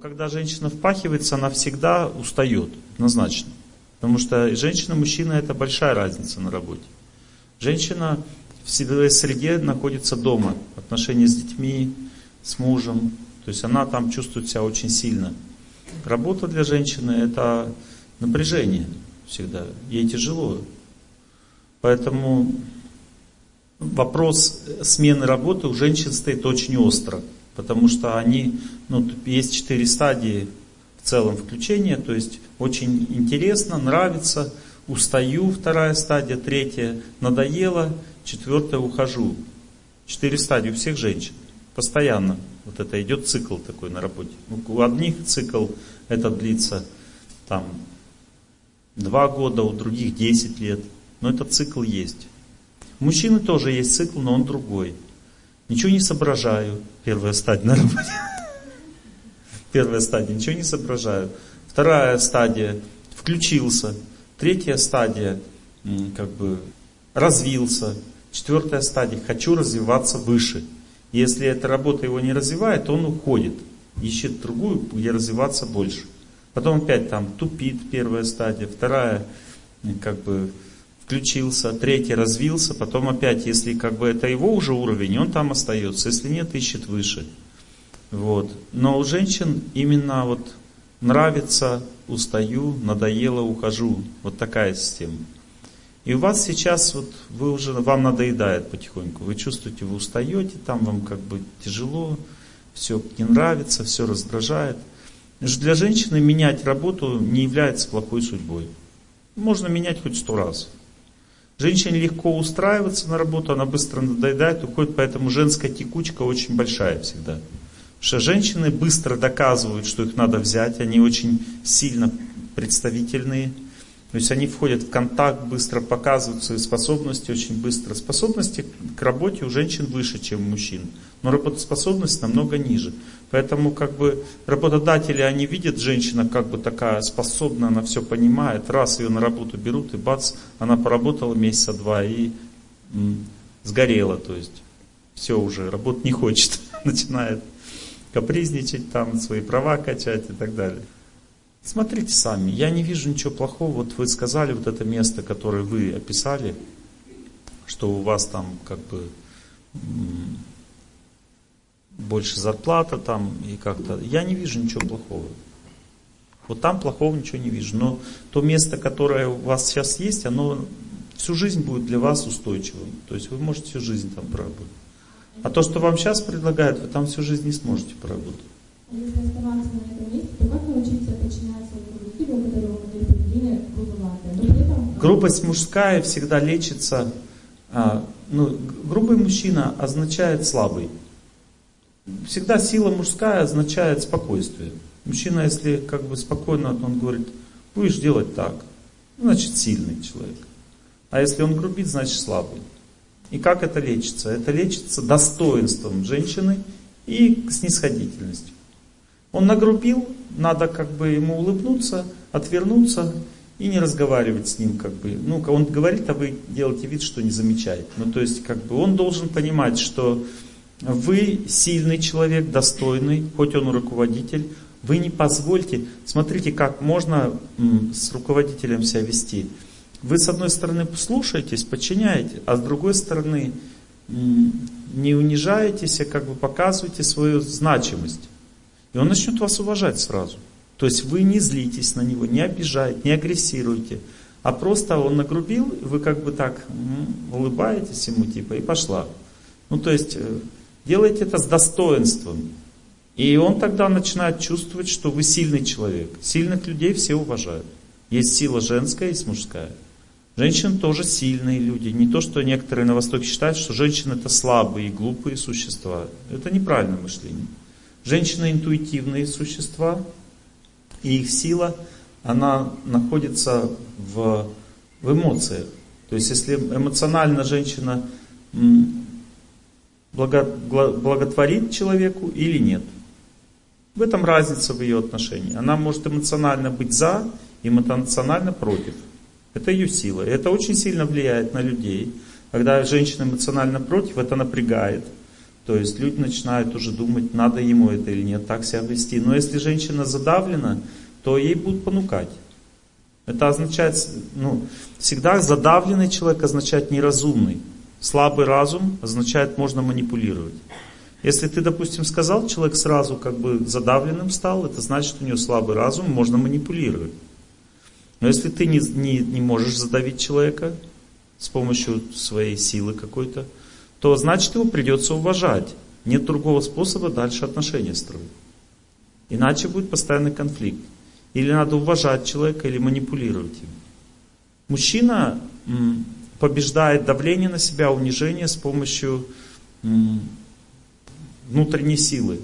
когда женщина впахивается, она всегда устает, однозначно. Потому что женщина мужчина это большая разница на работе. Женщина в своей среде находится дома, отношения с детьми, с мужем. То есть она там чувствует себя очень сильно. Работа для женщины это напряжение всегда. Ей тяжело. Поэтому вопрос смены работы у женщин стоит очень остро. Потому что они, ну, есть четыре стадии в целом включения, то есть очень интересно, нравится, устаю, вторая стадия, третья, надоело, четвертая, ухожу. Четыре стадии у всех женщин, постоянно. Вот это идет цикл такой на работе. У одних цикл это длится там два года, у других десять лет. Но этот цикл есть. У мужчины тоже есть цикл, но он другой. Ничего не соображаю. Первая стадия на работе. Первая стадия. Ничего не соображаю. Вторая стадия. Включился. Третья стадия. Как бы развился. Четвертая стадия. Хочу развиваться выше. Если эта работа его не развивает, он уходит. Ищет другую, где развиваться больше. Потом опять там тупит первая стадия. Вторая как бы включился, третий развился, потом опять, если как бы это его уже уровень, он там остается, если нет, ищет выше. Вот. Но у женщин именно вот нравится, устаю, надоело, ухожу. Вот такая система. И у вас сейчас вот вы уже, вам надоедает потихоньку. Вы чувствуете, вы устаете, там вам как бы тяжело, все не нравится, все раздражает. Для женщины менять работу не является плохой судьбой. Можно менять хоть сто раз. Женщине легко устраиваться на работу, она быстро надоедает, уходит, поэтому женская текучка очень большая всегда. Потому что женщины быстро доказывают, что их надо взять, они очень сильно представительные. То есть они входят в контакт быстро, показывают свои способности очень быстро. Способности к работе у женщин выше, чем у мужчин, но работоспособность намного ниже. Поэтому как бы работодатели, они видят женщина как бы такая способная, она все понимает, раз ее на работу берут и бац, она поработала месяца два и м, сгорела, то есть все уже, работать не хочет, начинает капризничать там, свои права качать и так далее. Смотрите сами, я не вижу ничего плохого, вот вы сказали вот это место, которое вы описали, что у вас там как бы больше зарплата там и как-то. Я не вижу ничего плохого. Вот там плохого ничего не вижу. Но то место, которое у вас сейчас есть, оно всю жизнь будет для вас устойчивым. То есть вы можете всю жизнь там поработать. А то, что вам сейчас предлагают, вы там всю жизнь не сможете поработать. Если оставаться на этом месте, то как научиться подчиняться коллективу, которого модель поведения грубоватая? Грубость мужская всегда лечится. А, ну, грубый мужчина означает слабый. Всегда сила мужская означает спокойствие. Мужчина, если как бы спокойно, он говорит, будешь делать так, значит сильный человек. А если он грубит, значит слабый. И как это лечится? Это лечится достоинством женщины и снисходительностью. Он нагрубил, надо как бы ему улыбнуться, отвернуться и не разговаривать с ним как бы. Ну, он говорит, а вы делаете вид, что не замечаете. Ну, то есть, как бы он должен понимать, что вы сильный человек, достойный, хоть он руководитель, вы не позвольте, смотрите, как можно с руководителем себя вести. Вы с одной стороны слушаетесь, подчиняете, а с другой стороны не унижаетесь, а как бы показываете свою значимость. И он начнет вас уважать сразу. То есть вы не злитесь на него, не обижаете, не агрессируете, а просто он нагрубил, вы как бы так улыбаетесь ему типа и пошла. Ну то есть э, Делайте это с достоинством. И он тогда начинает чувствовать, что вы сильный человек. Сильных людей все уважают. Есть сила женская, есть мужская. Женщины тоже сильные люди. Не то, что некоторые на Востоке считают, что женщины это слабые и глупые существа. Это неправильное мышление. Женщины интуитивные существа, и их сила, она находится в, в эмоциях. То есть, если эмоционально женщина благотворит человеку или нет. В этом разница в ее отношении. Она может эмоционально быть за, эмоционально против. Это ее сила. И это очень сильно влияет на людей. Когда женщина эмоционально против, это напрягает. То есть люди начинают уже думать, надо ему это или нет, так себя вести. Но если женщина задавлена, то ей будут понукать. Это означает, ну, всегда задавленный человек означает неразумный. Слабый разум означает можно манипулировать. Если ты, допустим, сказал, человек сразу как бы задавленным стал, это значит, у него слабый разум, можно манипулировать. Но если ты не, не, не можешь задавить человека с помощью своей силы какой-то, то значит его придется уважать. Нет другого способа дальше отношения строить. Иначе будет постоянный конфликт. Или надо уважать человека, или манипулировать им. Мужчина побеждает давление на себя, унижение с помощью внутренней силы.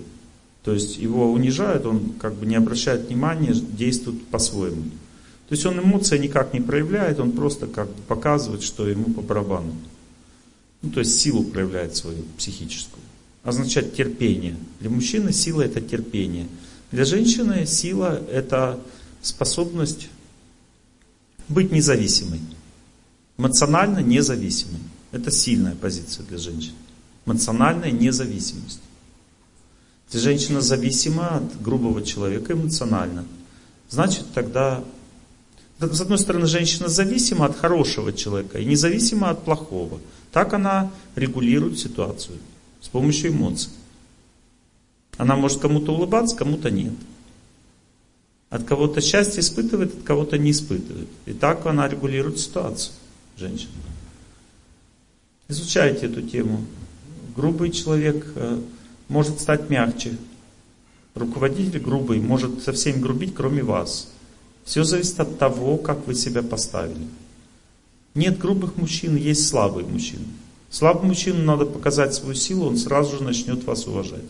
То есть его унижают, он как бы не обращает внимания, действует по-своему. То есть он эмоции никак не проявляет, он просто как бы показывает, что ему по барабану. Ну, то есть силу проявляет свою психическую. Означает терпение. Для мужчины сила это терпение. Для женщины сила это способность быть независимой. Эмоционально независимой. Это сильная позиция для женщин. Эмоциональная независимость. Если женщина зависима от грубого человека эмоционально, значит тогда, с одной стороны, женщина зависима от хорошего человека и независима от плохого. Так она регулирует ситуацию с помощью эмоций. Она может кому-то улыбаться, кому-то нет. От кого-то счастье испытывает, от кого-то не испытывает. И так она регулирует ситуацию, женщина. Изучайте эту тему. Грубый человек э, может стать мягче. Руководитель грубый может со всеми грубить, кроме вас. Все зависит от того, как вы себя поставили. Нет грубых мужчин, есть слабые мужчины. Слабому мужчину надо показать свою силу, он сразу же начнет вас уважать.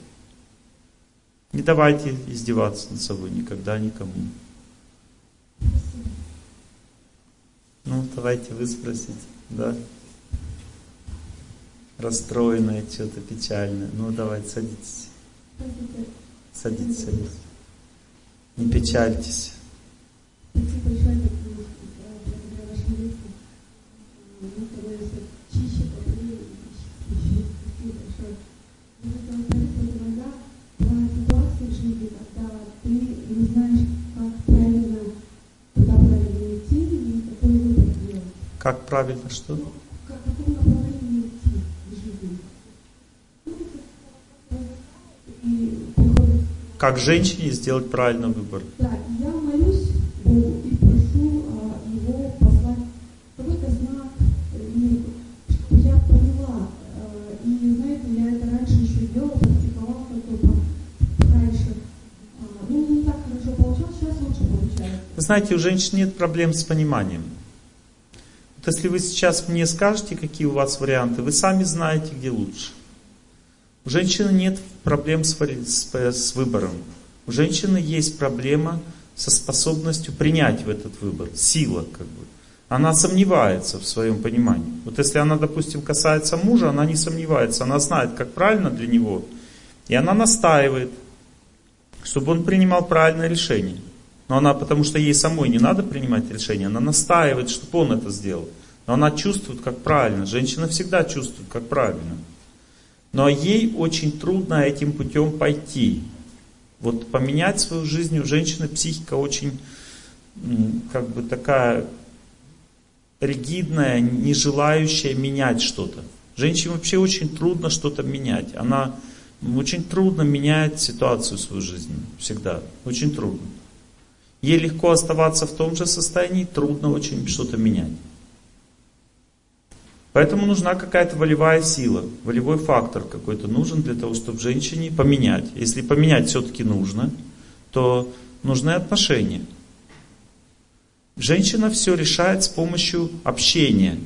Не давайте издеваться над собой никогда никому. Ну, давайте вы спросите, да? расстроенная, что-то печальное. Ну, давайте, садитесь. Садитесь, садитесь. Не печальтесь. Как правильно что? как женщине сделать правильный выбор. Да, и прошу а, его послать какой-то знак, и, чтобы я поняла. А, и знаете, я это раньше еще делала, практиковала только раньше. А, ну, не так хорошо получалось, сейчас лучше получается. Знаете, у женщин нет проблем с пониманием. Если вы сейчас мне скажете, какие у вас варианты, вы сами знаете, где лучше. У женщины нет проблем с, с, с выбором. У женщины есть проблема со способностью принять в этот выбор. Сила, как бы. Она сомневается в своем понимании. Вот если она, допустим, касается мужа, она не сомневается, она знает, как правильно для него. И она настаивает, чтобы он принимал правильное решение. Но она, потому что ей самой не надо принимать решение, она настаивает, чтобы он это сделал. Но она чувствует, как правильно. Женщина всегда чувствует, как правильно. Но ей очень трудно этим путем пойти. Вот поменять свою жизнь у женщины психика очень как бы такая ригидная, не желающая менять что-то. Женщине вообще очень трудно что-то менять. Она очень трудно меняет ситуацию в свою жизнь. Всегда. Очень трудно. Ей легко оставаться в том же состоянии, трудно очень что-то менять. Поэтому нужна какая-то волевая сила, волевой фактор какой-то нужен для того, чтобы женщине поменять. Если поменять все-таки нужно, то нужны отношения. Женщина все решает с помощью общения,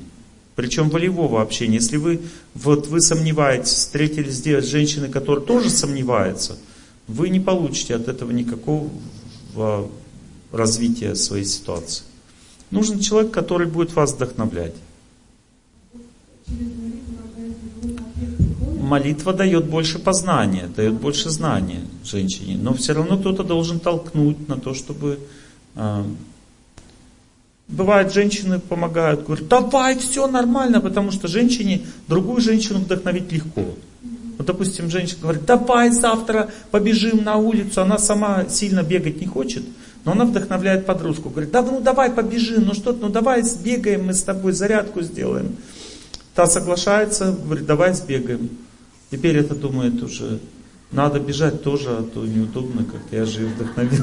причем волевого общения. Если вы, вот вы сомневаетесь, встретились здесь с женщиной, которая тоже сомневается, вы не получите от этого никакого развития своей ситуации. Нужен человек, который будет вас вдохновлять. Молитва дает больше познания, дает больше знания женщине, но все равно кто-то должен толкнуть на то, чтобы... Э, бывает, женщины помогают, говорят, давай, все нормально, потому что женщине, другую женщину вдохновить легко. Вот, допустим, женщина говорит, давай завтра побежим на улицу, она сама сильно бегать не хочет, но она вдохновляет подружку, говорит, да ну давай побежим, ну что, ну давай сбегаем мы с тобой, зарядку сделаем. Та соглашается, говорит, давай сбегаем. Теперь это думает уже, надо бежать тоже, а то неудобно как-то, я же вдохновил.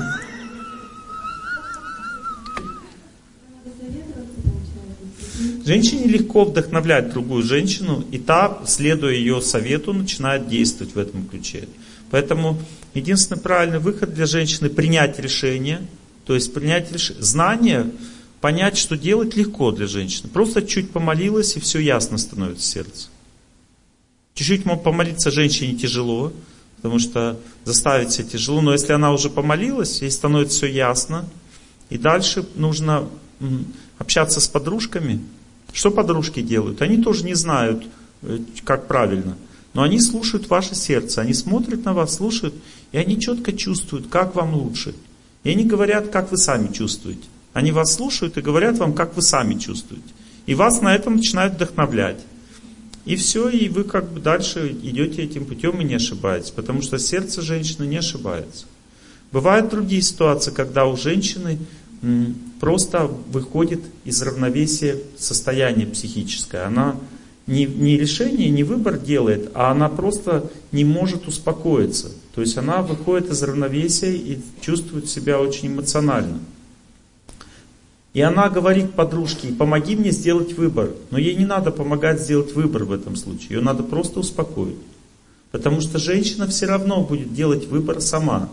Женщине легко вдохновлять другую женщину, и та, следуя ее совету, начинает действовать в этом ключе. Поэтому единственный правильный выход для женщины принять решение, то есть принять решение, знание, понять, что делать легко для женщины. Просто чуть помолилась, и все ясно становится сердце. Чуть-чуть помолиться женщине тяжело, потому что заставить себя тяжело, но если она уже помолилась, ей становится все ясно, и дальше нужно общаться с подружками. Что подружки делают? Они тоже не знают, э, как правильно. Но они слушают ваше сердце, они смотрят на вас, слушают, и они четко чувствуют, как вам лучше. И они говорят, как вы сами чувствуете. Они вас слушают и говорят вам, как вы сами чувствуете. И вас на этом начинают вдохновлять. И все, и вы как бы дальше идете этим путем и не ошибаетесь, потому что сердце женщины не ошибается. Бывают другие ситуации, когда у женщины просто выходит из равновесия состояние психическое. Она не, не решение, не выбор делает, а она просто не может успокоиться. То есть она выходит из равновесия и чувствует себя очень эмоционально. И она говорит подружке, помоги мне сделать выбор. Но ей не надо помогать сделать выбор в этом случае. Ее надо просто успокоить. Потому что женщина все равно будет делать выбор сама.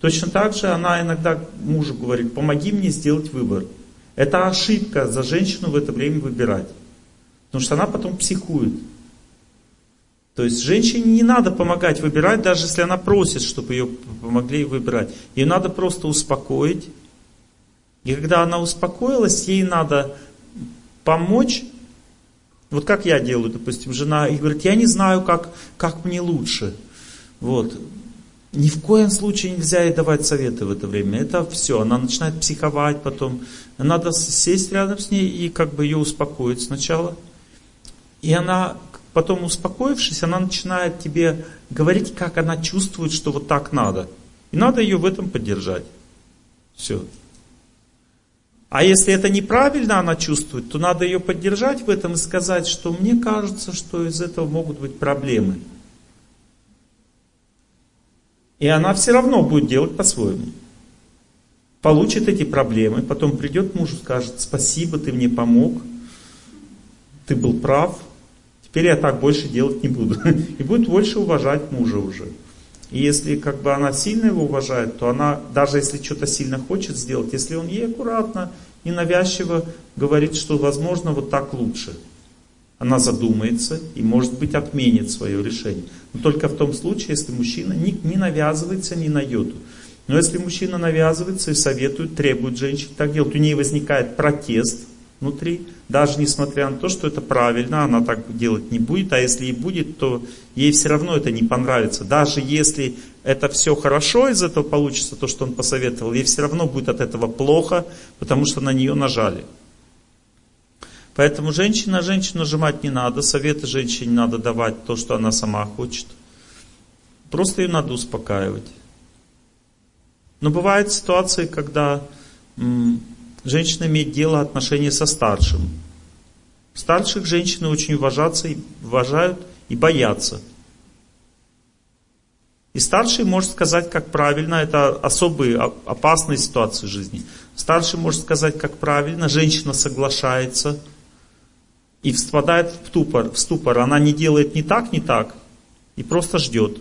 Точно так же она иногда мужу говорит, помоги мне сделать выбор. Это ошибка за женщину в это время выбирать. Потому что она потом психует. То есть женщине не надо помогать выбирать, даже если она просит, чтобы ее помогли выбирать. Ее надо просто успокоить. И когда она успокоилась, ей надо помочь. Вот как я делаю, допустим, жена и говорит, я не знаю, как, как мне лучше. Вот. Ни в коем случае нельзя ей давать советы в это время. Это все. Она начинает психовать потом. Надо сесть рядом с ней и как бы ее успокоить сначала. И она, потом успокоившись, она начинает тебе говорить, как она чувствует, что вот так надо. И надо ее в этом поддержать. Все. А если это неправильно она чувствует, то надо ее поддержать в этом и сказать, что мне кажется, что из этого могут быть проблемы. И она все равно будет делать по-своему. Получит эти проблемы, потом придет муж и скажет, спасибо, ты мне помог, ты был прав, теперь я так больше делать не буду. И будет больше уважать мужа уже. И если как бы она сильно его уважает, то она, даже если что-то сильно хочет сделать, если он ей аккуратно, ненавязчиво говорит, что возможно вот так лучше – она задумается и, может быть, отменит свое решение. Но только в том случае, если мужчина не, не навязывается ни на йоту. Но если мужчина навязывается и советует, требует женщин так делать, у нее возникает протест внутри, даже несмотря на то, что это правильно, она так делать не будет, а если и будет, то ей все равно это не понравится. Даже если это все хорошо из этого получится, то, что он посоветовал, ей все равно будет от этого плохо, потому что на нее нажали. Поэтому женщина женщину нажимать не надо, советы женщине надо давать то, что она сама хочет. Просто ее надо успокаивать. Но бывают ситуации, когда женщина имеет дело, отношения со старшим. Старших женщины очень уважаться, и, уважают и боятся. И старший может сказать, как правильно, это особые опасные ситуации в жизни. Старший может сказать, как правильно, женщина соглашается – и впадает в ступор, в ступор. Она не делает ни так, ни так, и просто ждет.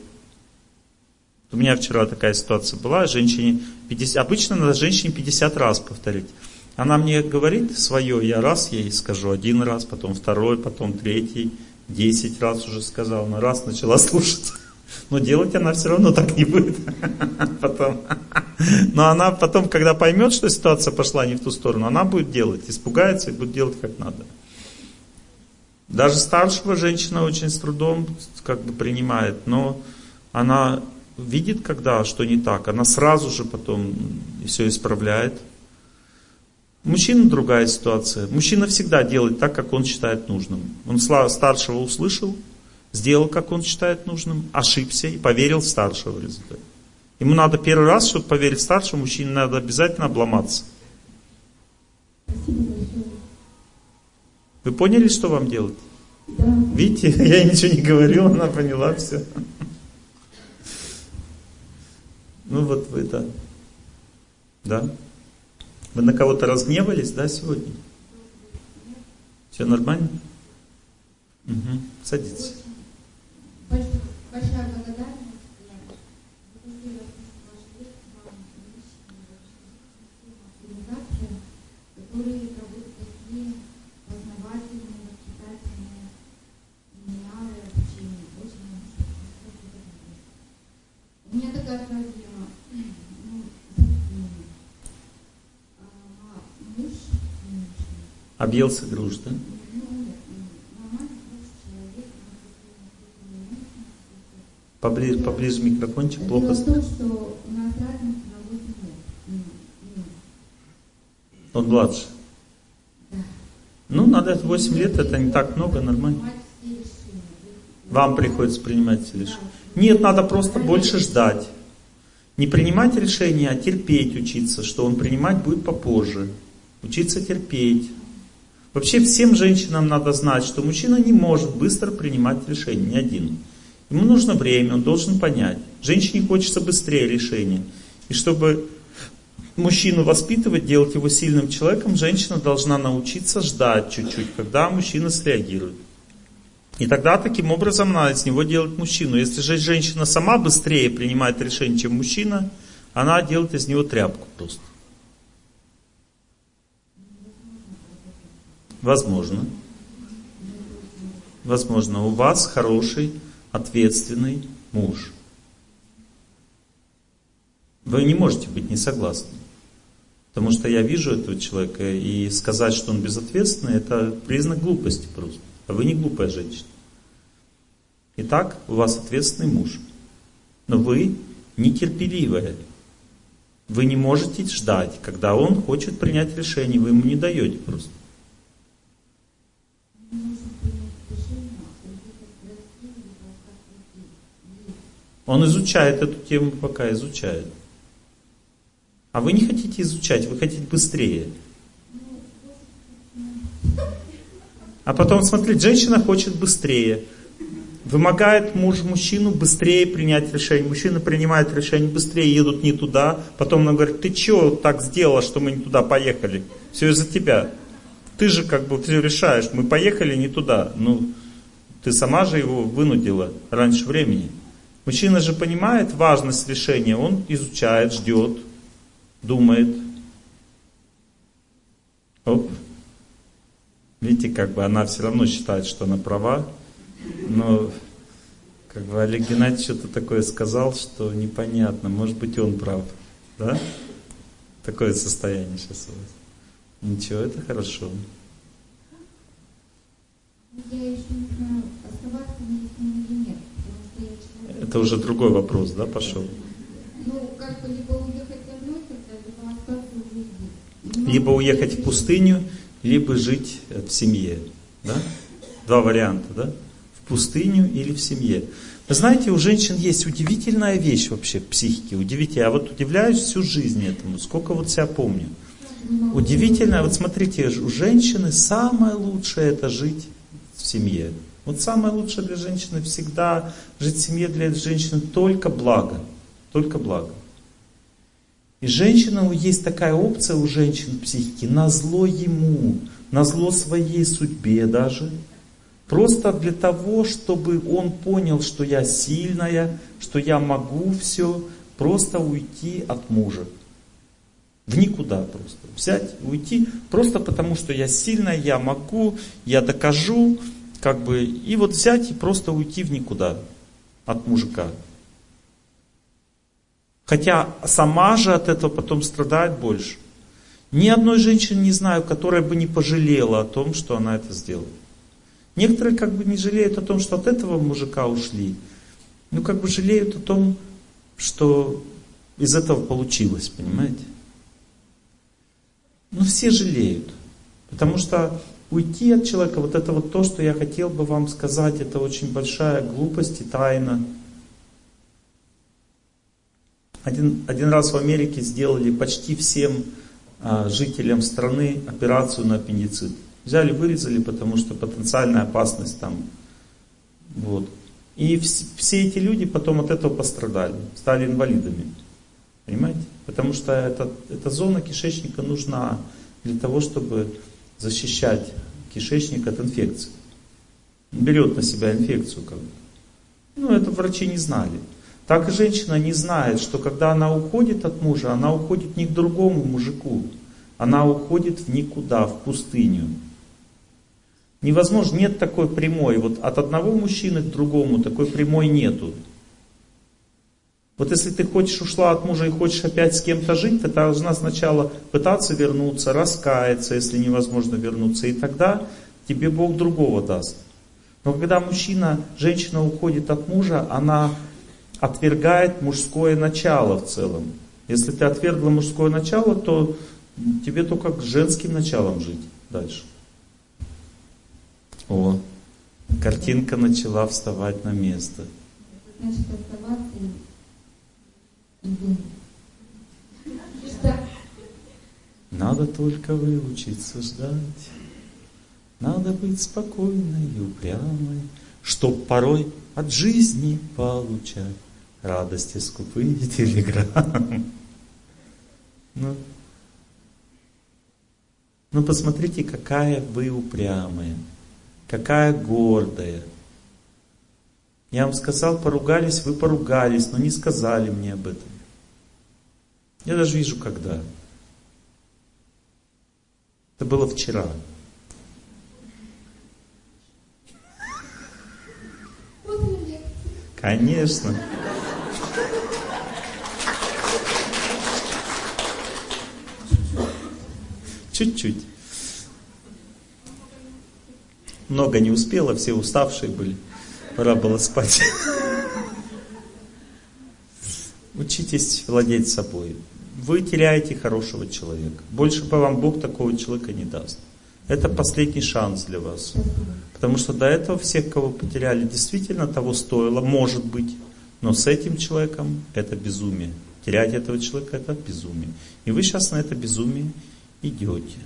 У меня вчера такая ситуация была, женщине 50, обычно надо женщине 50 раз повторить. Она мне говорит свое, я раз ей скажу один раз, потом второй, потом третий, десять раз уже сказал, но раз начала слушать. Но делать она все равно так не будет. Потом. Но она потом, когда поймет, что ситуация пошла не в ту сторону, она будет делать, испугается и будет делать как надо. Даже старшего женщина очень с трудом как бы принимает, но она видит, когда что не так, она сразу же потом все исправляет. Мужчина другая ситуация. Мужчина всегда делает так, как он считает нужным. Он старшего услышал, сделал, как он считает нужным, ошибся и поверил старшего в результате. Ему надо первый раз, чтобы поверить в старшего, мужчине надо обязательно обломаться. Вы поняли, что вам делать? Да. Видите, я ничего не говорил, она поняла все. Ну вот вы, да. Да? Вы на кого-то разгневались, да, сегодня? Все нормально? Угу. Садитесь. Большая благодарность. У меня такая проблема. Ну, а, муж нынешний, Объелся груш, да? Поближе, поближе микрофончик, Дело плохо. в том, что у нас разница на 8 лет. М, м. Он младше. Да. Ну, надо 8 лет, это не так много, нормально. Вам приходится принимать все решения. Нет, надо просто больше ждать. Не принимать решения, а терпеть учиться, что он принимать будет попозже. Учиться терпеть. Вообще всем женщинам надо знать, что мужчина не может быстро принимать решения, ни один. Ему нужно время, он должен понять. Женщине хочется быстрее решения. И чтобы мужчину воспитывать, делать его сильным человеком, женщина должна научиться ждать чуть-чуть, когда мужчина среагирует. И тогда таким образом надо из него делать мужчину. Если же женщина сама быстрее принимает решение, чем мужчина, она делает из него тряпку просто. Возможно. Возможно, у вас хороший, ответственный муж. Вы не можете быть не согласны. Потому что я вижу этого человека, и сказать, что он безответственный, это признак глупости просто. А вы не глупая женщина. Итак, у вас ответственный муж. Но вы нетерпеливая. Вы не можете ждать, когда он хочет принять решение, вы ему не даете просто. Он изучает эту тему, пока изучает. А вы не хотите изучать, вы хотите быстрее. А потом, смотрите, женщина хочет быстрее. Вымогает муж мужчину быстрее принять решение. Мужчина принимает решение быстрее, едут не туда. Потом она говорит, ты что так сделала, что мы не туда поехали? Все из-за тебя. Ты же как бы все решаешь, мы поехали не туда. Ну, ты сама же его вынудила раньше времени. Мужчина же понимает важность решения, он изучает, ждет, думает. Оп. Видите, как бы она все равно считает, что она права, но как бы Олег Геннадьевич что-то такое сказал, что непонятно, может быть он прав, да? Такое состояние сейчас у вас. Ничего, это хорошо. Я еще не знаю, оставаться мне с ним или нет. Потому что я человек. Это уже другой вопрос, да, пошел? Ну, как бы либо уехать одной тогда, либо остаться уехать в пустыню, либо жить э, в семье. Да? Два варианта, да? В пустыню или в семье. Вы знаете, у женщин есть удивительная вещь вообще в психике. Удивительная. Я вот удивляюсь всю жизнь этому. Сколько вот себя помню. Удивительно, вот смотрите, у женщины самое лучшее это жить в семье. Вот самое лучшее для женщины всегда жить в семье для женщины только благо. Только благо. И женщина, есть такая опция у женщин в психике, на зло ему, на зло своей судьбе даже. Просто для того, чтобы он понял, что я сильная, что я могу все, просто уйти от мужа. В никуда просто. Взять, уйти, просто потому что я сильная, я могу, я докажу, как бы, и вот взять и просто уйти в никуда от мужика. Хотя сама же от этого потом страдает больше. Ни одной женщины не знаю, которая бы не пожалела о том, что она это сделала. Некоторые как бы не жалеют о том, что от этого мужика ушли. Ну как бы жалеют о том, что из этого получилось, понимаете? Ну все жалеют. Потому что уйти от человека, вот это вот то, что я хотел бы вам сказать, это очень большая глупость и тайна. Один, один раз в Америке сделали почти всем а, жителям страны операцию на аппендицит. Взяли, вырезали, потому что потенциальная опасность там. Вот. И вс- все эти люди потом от этого пострадали, стали инвалидами. Понимаете? Потому что эта, эта зона кишечника нужна для того, чтобы защищать кишечник от инфекции. берет на себя инфекцию как бы. Ну, это врачи не знали. Так и женщина не знает, что когда она уходит от мужа, она уходит не к другому мужику. Она уходит в никуда, в пустыню. Невозможно, нет такой прямой. Вот от одного мужчины к другому такой прямой нету. Вот если ты хочешь ушла от мужа и хочешь опять с кем-то жить, ты должна сначала пытаться вернуться, раскаяться, если невозможно вернуться, и тогда тебе Бог другого даст. Но когда мужчина, женщина уходит от мужа, она отвергает мужское начало в целом. Если ты отвергла мужское начало, то тебе только к женским началом жить дальше. О, картинка начала вставать на место. Значит, оставаться. Надо только выучиться ждать. Надо быть спокойной и упрямой, Чтоб порой от жизни получать Радости скупые телеграммы. Ну, ну посмотрите, какая вы упрямая, какая гордая. Я вам сказал, поругались, вы поругались, но не сказали мне об этом. Я даже вижу, когда. Это было вчера. Конечно. Чуть-чуть. Много не успела, все уставшие были. Пора было спать. Учитесь владеть собой. Вы теряете хорошего человека. Больше по вам Бог такого человека не даст. Это последний шанс для вас. Потому что до этого всех, кого потеряли, действительно того стоило, может быть. Но с этим человеком это безумие. Терять этого человека это безумие. И вы сейчас на это безумие идете.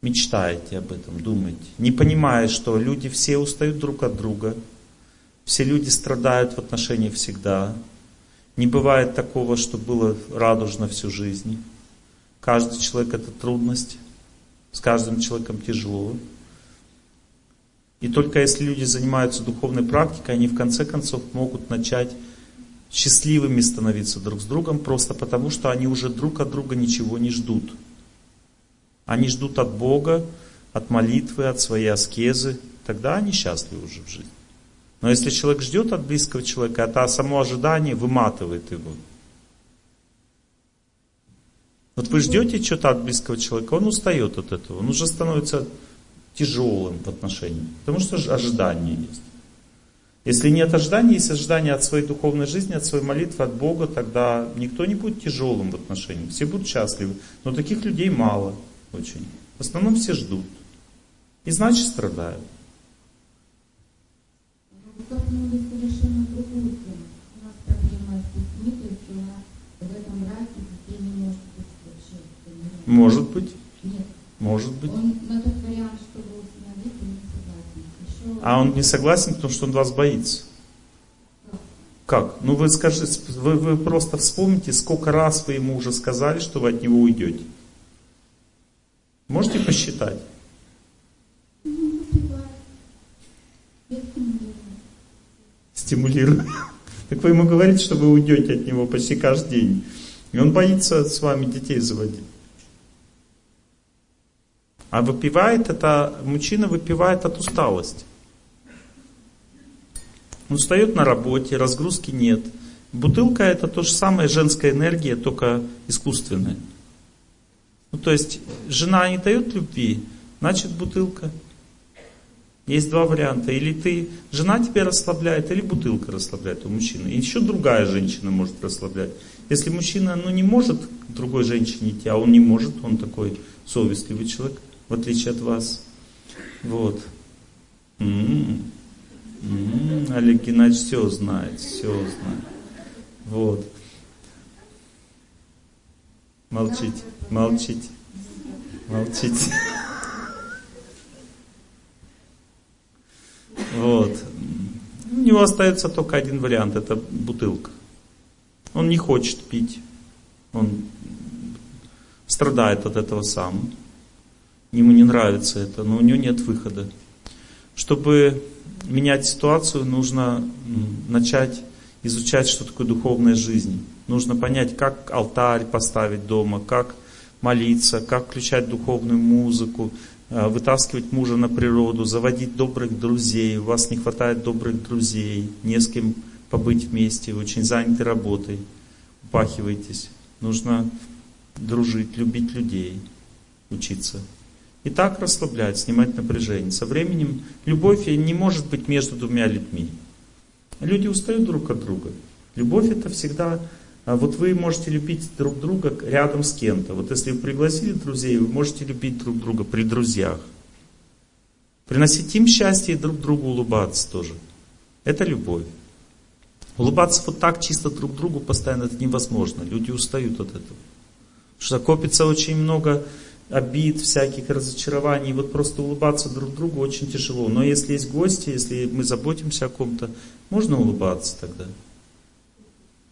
Мечтаете об этом, думаете. Не понимая, что люди все устают друг от друга. Все люди страдают в отношениях всегда. Не бывает такого, что было радужно всю жизнь. Каждый человек это трудность. С каждым человеком тяжело. И только если люди занимаются духовной практикой, они в конце концов могут начать счастливыми становиться друг с другом, просто потому что они уже друг от друга ничего не ждут. Они ждут от Бога, от молитвы, от своей аскезы. Тогда они счастливы уже в жизни. Но если человек ждет от близкого человека, это само ожидание выматывает его. Вот вы ждете что-то от близкого человека, он устает от этого, он уже становится тяжелым в отношениях, потому что ожидание есть. Если нет ожидания, есть ожидание от своей духовной жизни, от своей молитвы, от Бога, тогда никто не будет тяжелым в отношениях, все будут счастливы. Но таких людей мало очень. В основном все ждут. И значит страдают. Вы коснулись совершенно другую тему. У нас проблема с детьми, то есть у нас в этом браке детей не может быть вообще. Может быть, Нет. может быть. Он на тот вариант, чтобы установить, он не согласен. Еще А он не согласен, потому что он вас боится. Как? Ну вы скажите, вы, вы просто вспомните, сколько раз вы ему уже сказали, что вы от него уйдете. Можете посчитать? Ну. Я стимулирую. Стимулирую. Так вы ему говорите, что вы уйдете от него почти каждый день. И он боится с вами детей заводить. А выпивает это, мужчина выпивает от усталости. Он встает на работе, разгрузки нет. Бутылка это то же самое, женская энергия, только искусственная. Ну, то есть, жена не дает любви, значит бутылка. Есть два варианта. Или ты, жена тебя расслабляет, или бутылка расслабляет у мужчины. И еще другая женщина может расслаблять. Если мужчина ну, не может другой женщине идти, а он не может, он такой совестливый человек, в отличие от вас. Вот. М-м-м. М-м, Олег Геннадьевич все знает, все знает. Вот. Молчите, молчите, молчите. Вот. У него остается только один вариант, это бутылка. Он не хочет пить, он страдает от этого сам. Ему не нравится это, но у него нет выхода. Чтобы менять ситуацию, нужно начать изучать, что такое духовная жизнь. Нужно понять, как алтарь поставить дома, как молиться, как включать духовную музыку, вытаскивать мужа на природу, заводить добрых друзей. У вас не хватает добрых друзей, не с кем побыть вместе, вы очень заняты работой, упахиваетесь. Нужно дружить, любить людей, учиться. И так расслаблять, снимать напряжение. Со временем любовь не может быть между двумя людьми. Люди устают друг от друга. Любовь это всегда... А вот вы можете любить друг друга рядом с кем-то. Вот если вы пригласили друзей, вы можете любить друг друга при друзьях. Приносить им счастье и друг другу улыбаться тоже. Это любовь. Улыбаться вот так чисто друг другу постоянно это невозможно. Люди устают от этого. Что копится очень много обид, всяких разочарований. Вот просто улыбаться друг другу очень тяжело. Но если есть гости, если мы заботимся о ком-то, можно улыбаться тогда.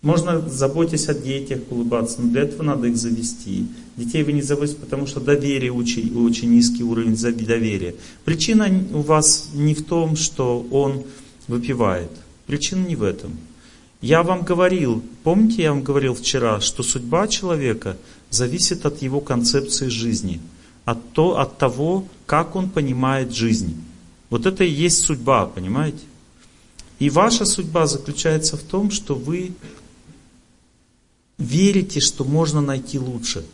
Можно, заботясь о детях, улыбаться, но для этого надо их завести. Детей вы не заводите, потому что доверие очень, очень низкий уровень доверия. Причина у вас не в том, что он выпивает. Причина не в этом. Я вам говорил, помните, я вам говорил вчера, что судьба человека зависит от его концепции жизни, от, то, от того, как он понимает жизнь. Вот это и есть судьба, понимаете? И ваша судьба заключается в том, что вы верите, что можно найти лучше.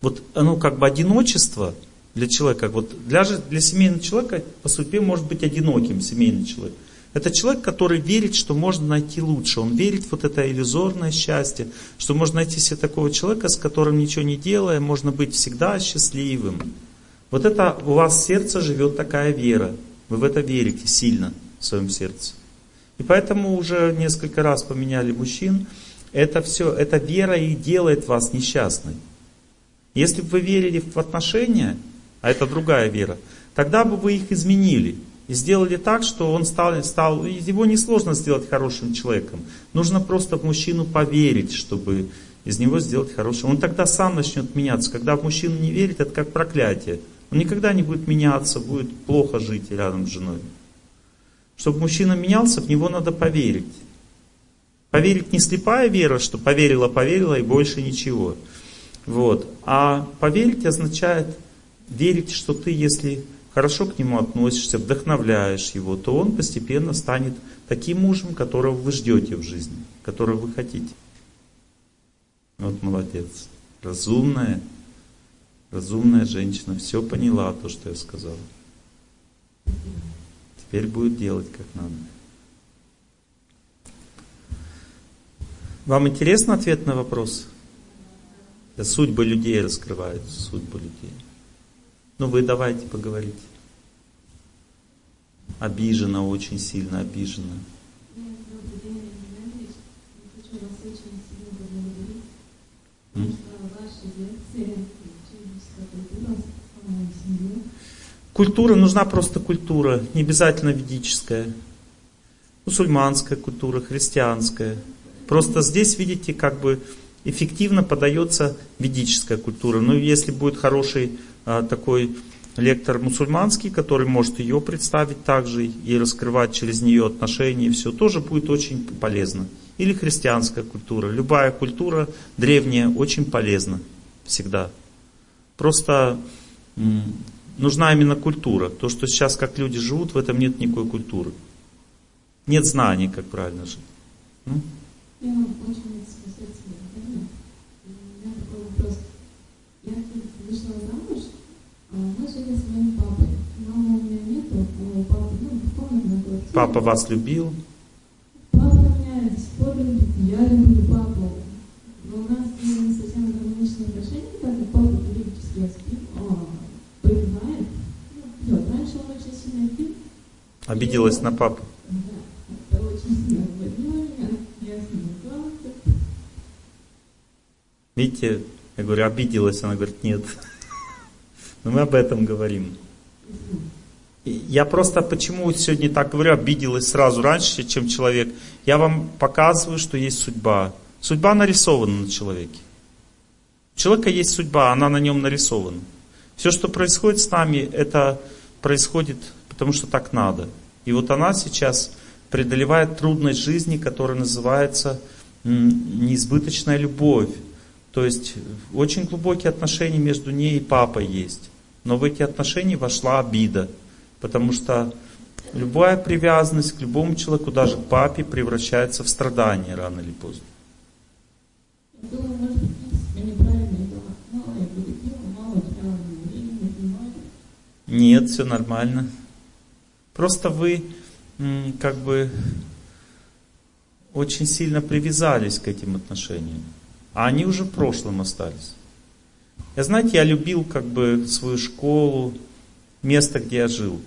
Вот оно как бы одиночество для человека, вот для, для семейного человека по судьбе может быть одиноким семейный человек. Это человек, который верит, что можно найти лучше. Он верит в вот это иллюзорное счастье, что можно найти себе такого человека, с которым ничего не делая, можно быть всегда счастливым. Вот это у вас в сердце живет такая вера. Вы в это верите сильно в своем сердце. И поэтому уже несколько раз поменяли мужчин. Это все, эта вера и делает вас несчастной. Если бы вы верили в отношения, а это другая вера, тогда бы вы их изменили. И сделали так, что он стал, стал, его несложно сделать хорошим человеком. Нужно просто в мужчину поверить, чтобы из него сделать хорошего. Он тогда сам начнет меняться. Когда в мужчину не верит, это как проклятие. Он никогда не будет меняться, будет плохо жить рядом с женой. Чтобы мужчина менялся, в него надо поверить. Поверить не слепая вера, что поверила, поверила и больше ничего. Вот. А поверить означает верить, что ты, если хорошо к нему относишься, вдохновляешь его, то он постепенно станет таким мужем, которого вы ждете в жизни, которого вы хотите. Вот молодец. Разумная, разумная женщина, все поняла то, что я сказал. Теперь будет делать как надо. Вам интересен ответ на вопрос? Судьбы людей раскрываются, судьбы людей. Ну вы давайте поговорите. Обижена, очень сильно обижена. Культура нужна просто культура, не обязательно ведическая. Мусульманская культура, христианская. Просто здесь, видите, как бы эффективно подается ведическая культура. Но если будет хороший а, такой лектор мусульманский, который может ее представить также и раскрывать через нее отношения, и все, тоже будет очень полезно. Или христианская культура. Любая культура древняя очень полезна всегда. Просто нужна именно культура. То, что сейчас как люди живут, в этом нет никакой культуры. Нет знаний, как правильно жить. Ну? Прямо очень спросить, правильно? У меня такой вопрос. Я вышла замуж, а мы жили с моим папой. Мамы у меня нету, а у папы, ну, помню, на квартире. Папа вас любил? Папа меня до сих пор любит, я люблю папу. Но у нас не совсем гармоничные отношения, так как папа периодически аспит, понимает, а ну, пьет. Раньше он очень сильно пил. Обиделась на папу? Да, это очень сильно. Видите, я говорю, обиделась, она говорит, нет. Но мы об этом говорим. Я просто почему сегодня так говорю, обиделась сразу раньше, чем человек. Я вам показываю, что есть судьба. Судьба нарисована на человеке. У человека есть судьба, она на нем нарисована. Все, что происходит с нами, это происходит, потому что так надо. И вот она сейчас преодолевает трудность жизни, которая называется неизбыточная любовь. То есть очень глубокие отношения между ней и папой есть. Но в эти отношения вошла обида. Потому что любая привязанность к любому человеку, даже к папе, превращается в страдание рано или поздно. Нет, все нормально. Просто вы как бы очень сильно привязались к этим отношениям. А они уже в прошлом остались. Я, знаете, я любил как бы свою школу, место, где я жил.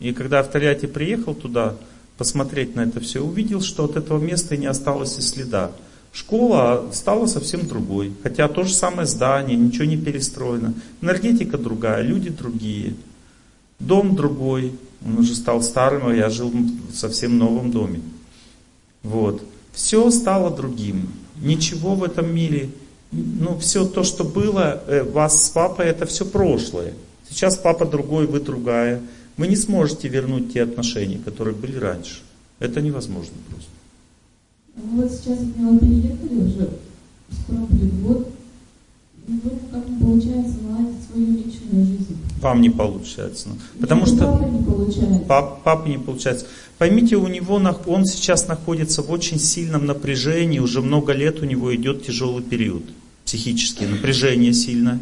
И когда в Тольятти приехал туда посмотреть на это все, увидел, что от этого места не осталось и следа. Школа стала совсем другой. Хотя то же самое здание, ничего не перестроено. Энергетика другая, люди другие. Дом другой. Он уже стал старым, а я жил в совсем новом доме. Вот. Все стало другим. Ничего в этом мире, ну все то, что было, э, вас с папой, это все прошлое. Сейчас папа другой, вы другая. Вы не сможете вернуть те отношения, которые были раньше. Это невозможно просто. Вот сейчас от него переехали уже, скоро будет год, вроде как не получается наладить свою личную жизнь. Вам не получается. Потому И что папа не получается. пап, папе не получается. Поймите, у него, он сейчас находится в очень сильном напряжении, уже много лет у него идет тяжелый период. Психический, напряжение сильное.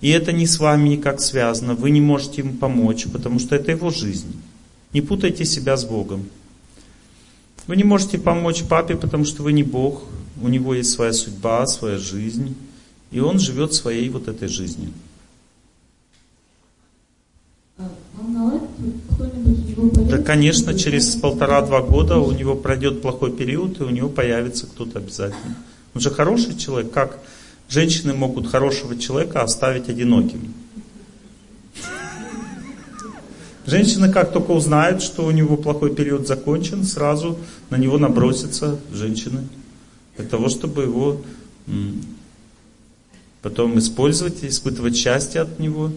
И это не с вами никак связано, вы не можете ему помочь, потому что это его жизнь. Не путайте себя с Богом. Вы не можете помочь папе, потому что вы не Бог, у него есть своя судьба, своя жизнь, и он живет своей вот этой жизнью. А наладит кто-нибудь? Да, конечно, через полтора-два года у него пройдет плохой период, и у него появится кто-то обязательно. Он же хороший человек. Как женщины могут хорошего человека оставить одиноким? Женщины как только узнают, что у него плохой период закончен, сразу на него набросятся женщины. Для того, чтобы его потом использовать, испытывать счастье от него.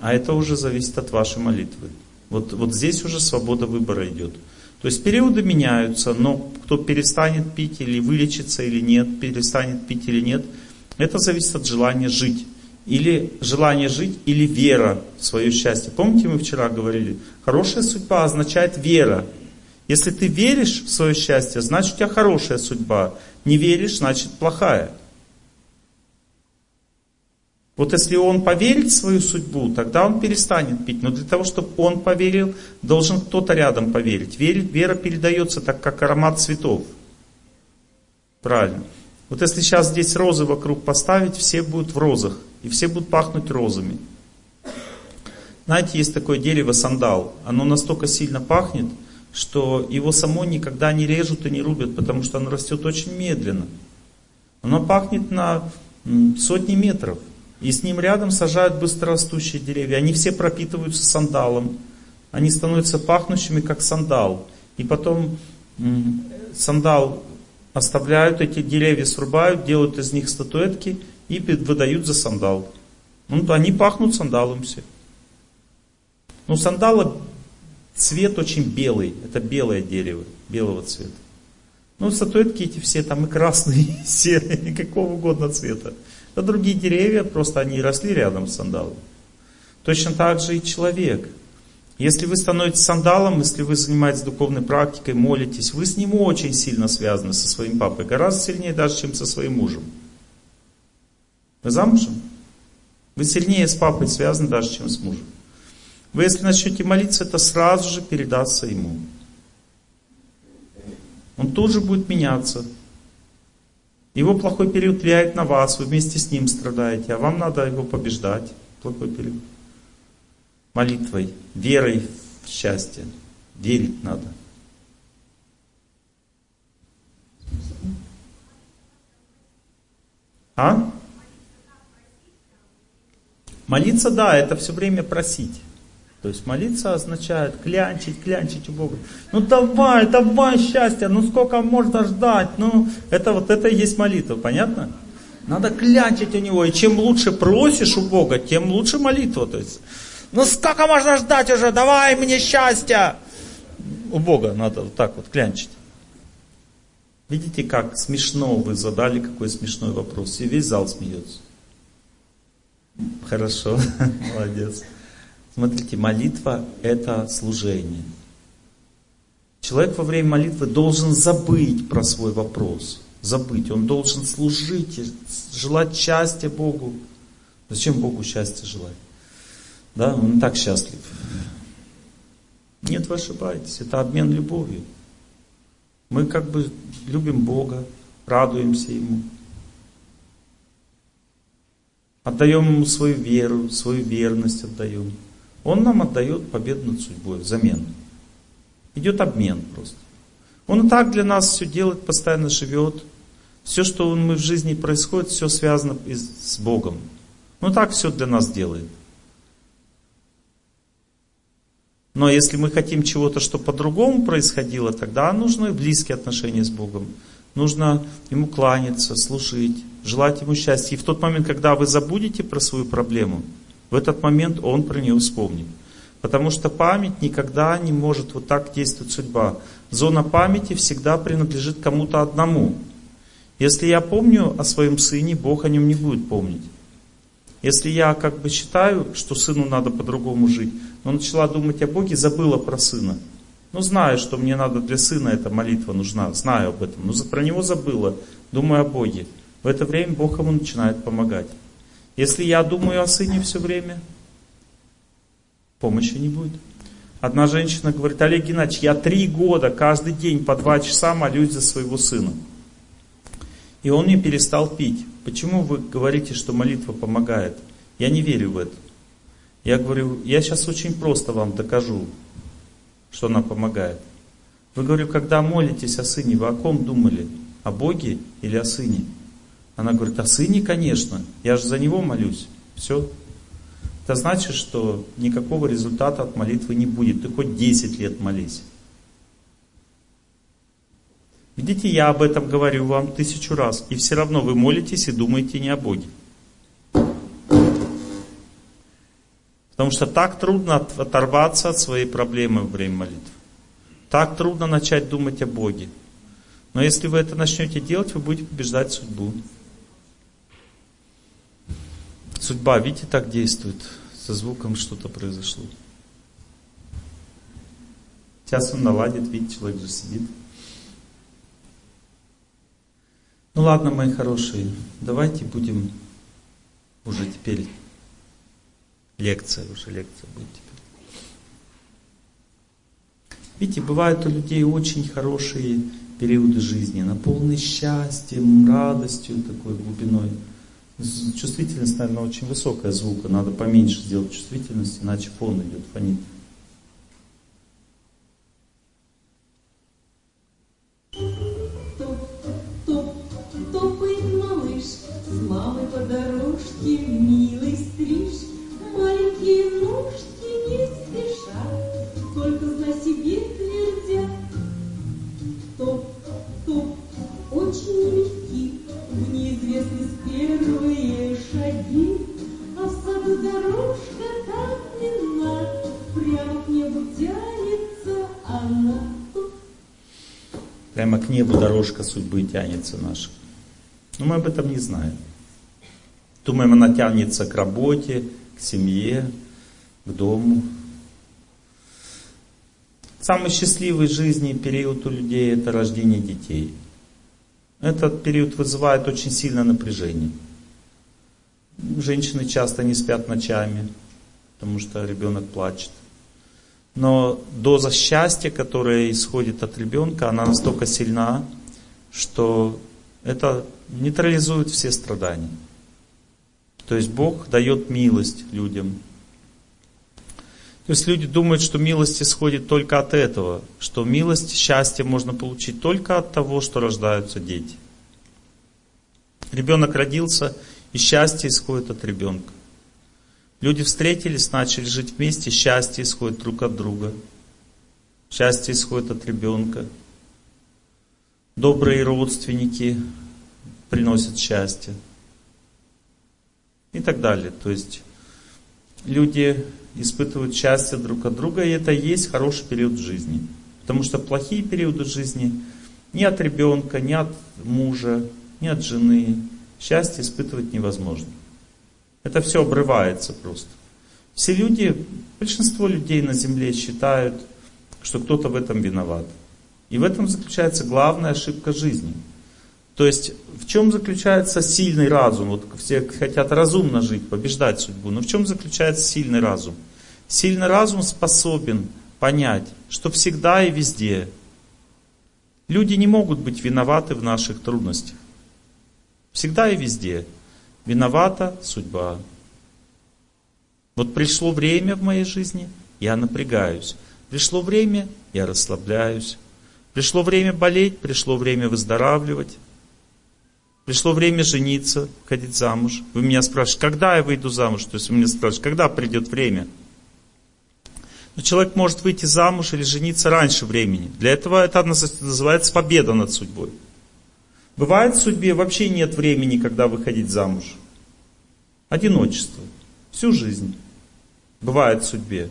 А это уже зависит от вашей молитвы. Вот, вот здесь уже свобода выбора идет. То есть периоды меняются, но кто перестанет пить или вылечится или нет, перестанет пить или нет, это зависит от желания жить. Или желание жить, или вера в свое счастье. Помните, мы вчера говорили, хорошая судьба означает вера. Если ты веришь в свое счастье, значит у тебя хорошая судьба. Не веришь, значит плохая. Вот если он поверит в свою судьбу, тогда он перестанет пить. Но для того, чтобы он поверил, должен кто-то рядом поверить. Вера, передается так, как аромат цветов. Правильно. Вот если сейчас здесь розы вокруг поставить, все будут в розах. И все будут пахнуть розами. Знаете, есть такое дерево сандал. Оно настолько сильно пахнет, что его само никогда не режут и не рубят, потому что оно растет очень медленно. Оно пахнет на сотни метров. И с ним рядом сажают быстрорастущие деревья. Они все пропитываются сандалом. Они становятся пахнущими, как сандал. И потом сандал оставляют, эти деревья срубают, делают из них статуэтки и выдают за сандал. Ну, они пахнут сандалом все. Ну, сандала цвет очень белый. Это белое дерево, белого цвета. Ну, статуэтки эти все там и красные, и серые, и какого угодно цвета. А другие деревья, просто они росли рядом с сандалом. Точно так же и человек. Если вы становитесь сандалом, если вы занимаетесь духовной практикой, молитесь, вы с ним очень сильно связаны со своим папой. Гораздо сильнее даже, чем со своим мужем. Вы замужем? Вы сильнее с папой связаны даже, чем с мужем. Вы если начнете молиться, это сразу же передастся ему. Он тут же будет меняться. Его плохой период влияет на вас, вы вместе с ним страдаете, а вам надо его побеждать. плохой перевод. Молитвой, верой в счастье. Верить надо. А? Молиться, да, это все время просить. То есть молиться означает клянчить, клянчить у Бога. Ну давай, давай счастье, ну сколько можно ждать? Ну, это вот это и есть молитва, понятно? Надо клянчить у него. И чем лучше просишь у Бога, тем лучше молитва. То есть, ну сколько можно ждать уже? Давай мне счастья! У Бога надо вот так вот клянчить. Видите, как смешно вы задали, какой смешной вопрос. И весь зал смеется. Хорошо, молодец. Смотрите, молитва – это служение. Человек во время молитвы должен забыть про свой вопрос. Забыть. Он должен служить, желать счастья Богу. Зачем Богу счастье желать? Да, он так счастлив. Нет, вы ошибаетесь. Это обмен любовью. Мы как бы любим Бога, радуемся Ему. Отдаем Ему свою веру, свою верность отдаем. Он нам отдает победу над судьбой взамен. Идет обмен просто. Он и так для нас все делает, постоянно живет. Все, что мы в жизни происходит, все связано с Богом. Он так все для нас делает. Но если мы хотим чего-то, что по-другому происходило, тогда нужны близкие отношения с Богом. Нужно Ему кланяться, служить, желать Ему счастья. И в тот момент, когда вы забудете про свою проблему, в этот момент он про нее вспомнит. Потому что память никогда не может вот так действовать судьба. Зона памяти всегда принадлежит кому-то одному. Если я помню о своем сыне, Бог о нем не будет помнить. Если я как бы считаю, что сыну надо по-другому жить, но начала думать о Боге, забыла про сына. Ну, знаю, что мне надо для сына эта молитва нужна, знаю об этом, но про него забыла, думаю о Боге. В это время Бог ему начинает помогать. Если я думаю о сыне все время, помощи не будет. Одна женщина говорит, Олег Геннадьевич, я три года каждый день по два часа молюсь за своего сына. И он не перестал пить. Почему вы говорите, что молитва помогает? Я не верю в это. Я говорю, я сейчас очень просто вам докажу, что она помогает. Вы, говорю, когда молитесь о сыне, вы о ком думали? О Боге или о сыне? Она говорит, о сыне, конечно, я же за него молюсь. Все. Это значит, что никакого результата от молитвы не будет. Ты хоть 10 лет молись. Видите, я об этом говорю вам тысячу раз. И все равно вы молитесь и думаете не о Боге. Потому что так трудно оторваться от своей проблемы во время молитвы. Так трудно начать думать о Боге. Но если вы это начнете делать, вы будете побеждать судьбу. Судьба, видите, так действует. Со звуком что-то произошло. Сейчас он наладит, видите, человек же сидит. Ну ладно, мои хорошие, давайте будем уже теперь лекция, уже лекция будет теперь. Видите, бывают у людей очень хорошие периоды жизни, наполненные счастьем, радостью такой глубиной. Чувствительность, наверное, очень высокая звука. Надо поменьше сделать чувствительность, иначе фон идет, фонит. Прямо к небу дорожка судьбы тянется наша. Но мы об этом не знаем. Думаем, она тянется к работе, к семье, к дому. Самый счастливый в жизни период у людей это рождение детей. Этот период вызывает очень сильное напряжение. Женщины часто не спят ночами, потому что ребенок плачет. Но доза счастья, которая исходит от ребенка, она настолько сильна, что это нейтрализует все страдания. То есть Бог дает милость людям. То есть люди думают, что милость исходит только от этого, что милость, счастье можно получить только от того, что рождаются дети. Ребенок родился, и счастье исходит от ребенка. Люди встретились, начали жить вместе, счастье исходит друг от друга. Счастье исходит от ребенка. Добрые родственники приносят счастье. И так далее. То есть люди испытывают счастье друг от друга, и это и есть хороший период жизни. Потому что плохие периоды жизни ни от ребенка, ни от мужа, ни от жены счастье испытывать невозможно. Это все обрывается просто. Все люди, большинство людей на земле считают, что кто-то в этом виноват. И в этом заключается главная ошибка жизни. То есть в чем заключается сильный разум? Вот все хотят разумно жить, побеждать судьбу. Но в чем заключается сильный разум? Сильный разум способен понять, что всегда и везде люди не могут быть виноваты в наших трудностях. Всегда и везде виновата судьба. Вот пришло время в моей жизни, я напрягаюсь. Пришло время, я расслабляюсь. Пришло время болеть, пришло время выздоравливать. Пришло время жениться, ходить замуж. Вы меня спрашиваете, когда я выйду замуж? То есть вы меня спрашиваете, когда придет время? Но человек может выйти замуж или жениться раньше времени. Для этого это называется победа над судьбой. Бывает в судьбе вообще нет времени, когда выходить замуж. Одиночество. Всю жизнь. Бывает в судьбе.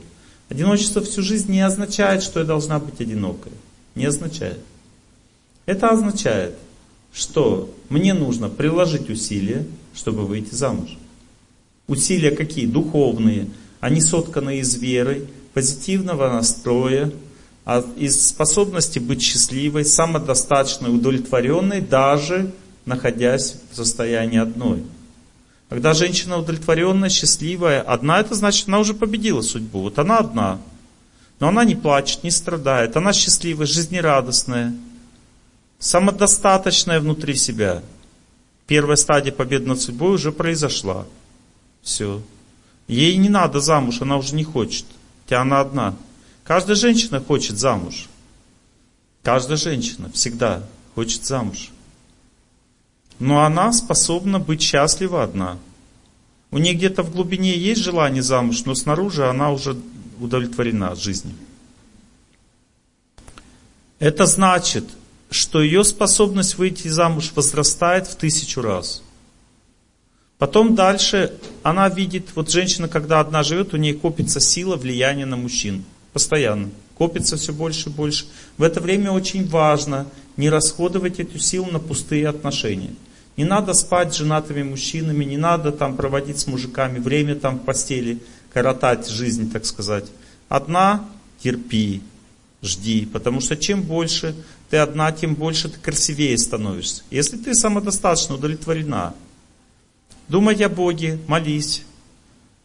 Одиночество всю жизнь не означает, что я должна быть одинокой. Не означает. Это означает, что мне нужно приложить усилия, чтобы выйти замуж. Усилия какие? Духовные. Они сотканы из веры, позитивного настроя, а из способности быть счастливой, самодостаточной, удовлетворенной, даже находясь в состоянии одной. Когда женщина удовлетворенная, счастливая, одна, это значит, она уже победила судьбу. Вот она одна. Но она не плачет, не страдает. Она счастливая, жизнерадостная, самодостаточная внутри себя. Первая стадия победы над судьбой уже произошла. Все. Ей не надо замуж, она уже не хочет. Хотя она одна. Каждая женщина хочет замуж. Каждая женщина всегда хочет замуж. Но она способна быть счастлива одна. У нее где-то в глубине есть желание замуж, но снаружи она уже удовлетворена жизнью. Это значит, что ее способность выйти замуж возрастает в тысячу раз. Потом дальше она видит, вот женщина, когда одна живет, у нее копится сила влияния на мужчин. Постоянно. Копится все больше и больше. В это время очень важно не расходовать эту силу на пустые отношения. Не надо спать с женатыми мужчинами, не надо там проводить с мужиками время там в постели, коротать жизнь, так сказать. Одна терпи, жди, потому что чем больше ты одна, тем больше ты красивее становишься. Если ты самодостаточно удовлетворена, думай о Боге, молись,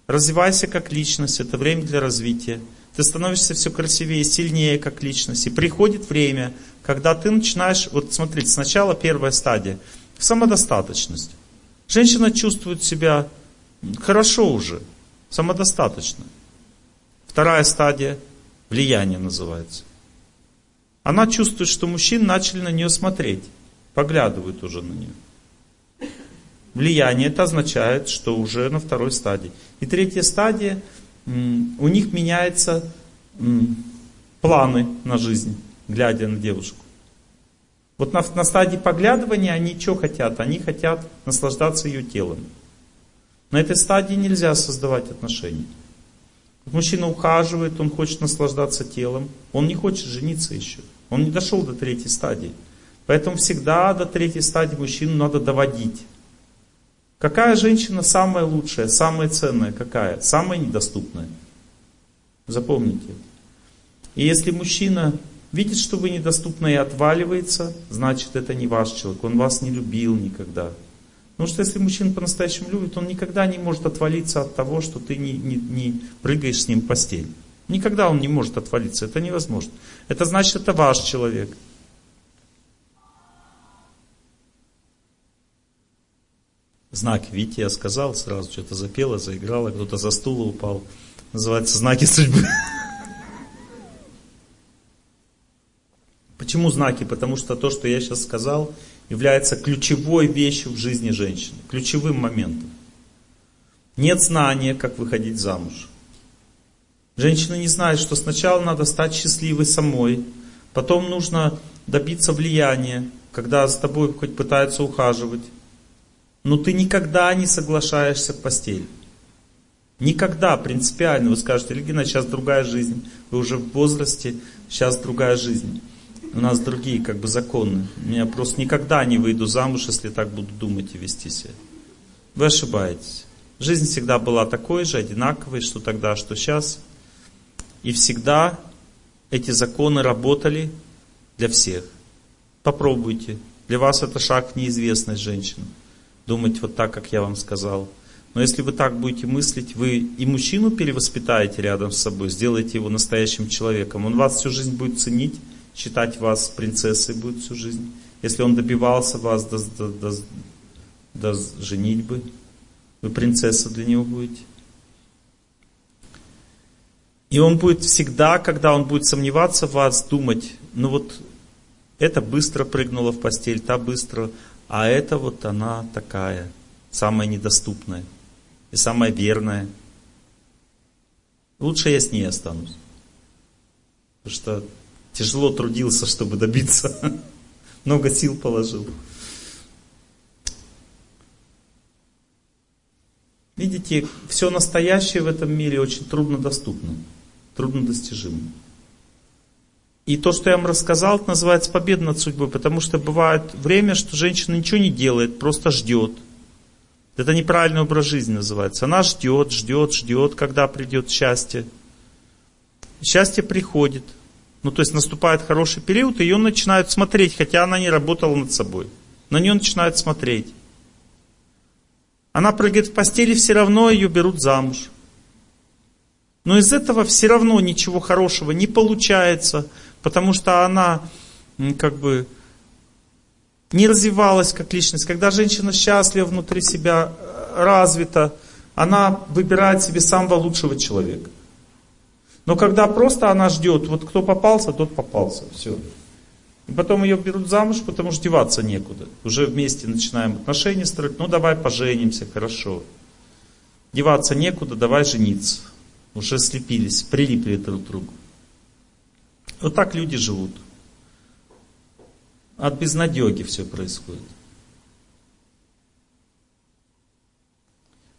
развивайся как личность, это время для развития ты становишься все красивее, сильнее как личность. И приходит время, когда ты начинаешь, вот смотрите, сначала первая стадия, самодостаточность. Женщина чувствует себя хорошо уже, самодостаточно. Вторая стадия, влияние называется. Она чувствует, что мужчины начали на нее смотреть, поглядывают уже на нее. Влияние это означает, что уже на второй стадии. И третья стадия – у них меняются планы на жизнь, глядя на девушку. Вот на, на стадии поглядывания они что хотят? Они хотят наслаждаться ее телом. На этой стадии нельзя создавать отношения. Мужчина ухаживает, он хочет наслаждаться телом, он не хочет жениться еще. Он не дошел до третьей стадии. Поэтому всегда до третьей стадии мужчину надо доводить. Какая женщина самая лучшая, самая ценная? Какая? Самая недоступная. Запомните. И если мужчина видит, что вы недоступны и отваливается, значит это не ваш человек. Он вас не любил никогда. Потому что если мужчина по-настоящему любит, он никогда не может отвалиться от того, что ты не, не, не прыгаешь с ним в постель. Никогда он не может отвалиться. Это невозможно. Это значит, это ваш человек. Знак, видите, я сказал сразу, что-то запела, заиграла, кто-то за стула упал. Называется знаки судьбы. Почему знаки? Потому что то, что я сейчас сказал, является ключевой вещью в жизни женщины, ключевым моментом. Нет знания, как выходить замуж. Женщина не знает, что сначала надо стать счастливой самой, потом нужно добиться влияния, когда с тобой хоть пытаются ухаживать. Но ты никогда не соглашаешься в постель. Никогда принципиально вы скажете, Регина, сейчас другая жизнь, вы уже в возрасте, сейчас другая жизнь. У нас другие как бы законы. Я просто никогда не выйду замуж, если так буду думать и вести себя. Вы ошибаетесь. Жизнь всегда была такой же, одинаковой, что тогда, что сейчас. И всегда эти законы работали для всех. Попробуйте. Для вас это шаг в неизвестность, женщина. Думать вот так, как я вам сказал. Но если вы так будете мыслить, вы и мужчину перевоспитаете рядом с собой, сделаете его настоящим человеком. Он вас всю жизнь будет ценить, считать вас принцессой будет всю жизнь. Если он добивался вас до, до, до, до женитьбы, вы принцесса для него будете. И он будет всегда, когда он будет сомневаться в вас, думать, ну вот это быстро прыгнула в постель, та быстро, а это вот она такая, самая недоступная и самая верная. Лучше я с ней останусь. Потому что тяжело трудился, чтобы добиться. Много сил положил. Видите, все настоящее в этом мире очень трудно доступно, трудно достижимо. И то, что я вам рассказал, это называется победа над судьбой, потому что бывает время, что женщина ничего не делает, просто ждет. Это неправильный образ жизни называется. Она ждет, ждет, ждет, когда придет счастье. Счастье приходит. Ну, то есть наступает хороший период, и ее начинают смотреть, хотя она не работала над собой. На нее начинают смотреть. Она прыгает в постели, все равно ее берут замуж. Но из этого все равно ничего хорошего не получается, потому что она как бы не развивалась как личность. Когда женщина счастлива внутри себя, э, развита, она выбирает себе самого лучшего человека. Но когда просто она ждет, вот кто попался, тот попался, все. И потом ее берут замуж, потому что деваться некуда. Уже вместе начинаем отношения строить, ну давай поженимся, хорошо. Деваться некуда, давай жениться. Уже слепились, прилипли друг к другу. Вот так люди живут. От безнадеги все происходит.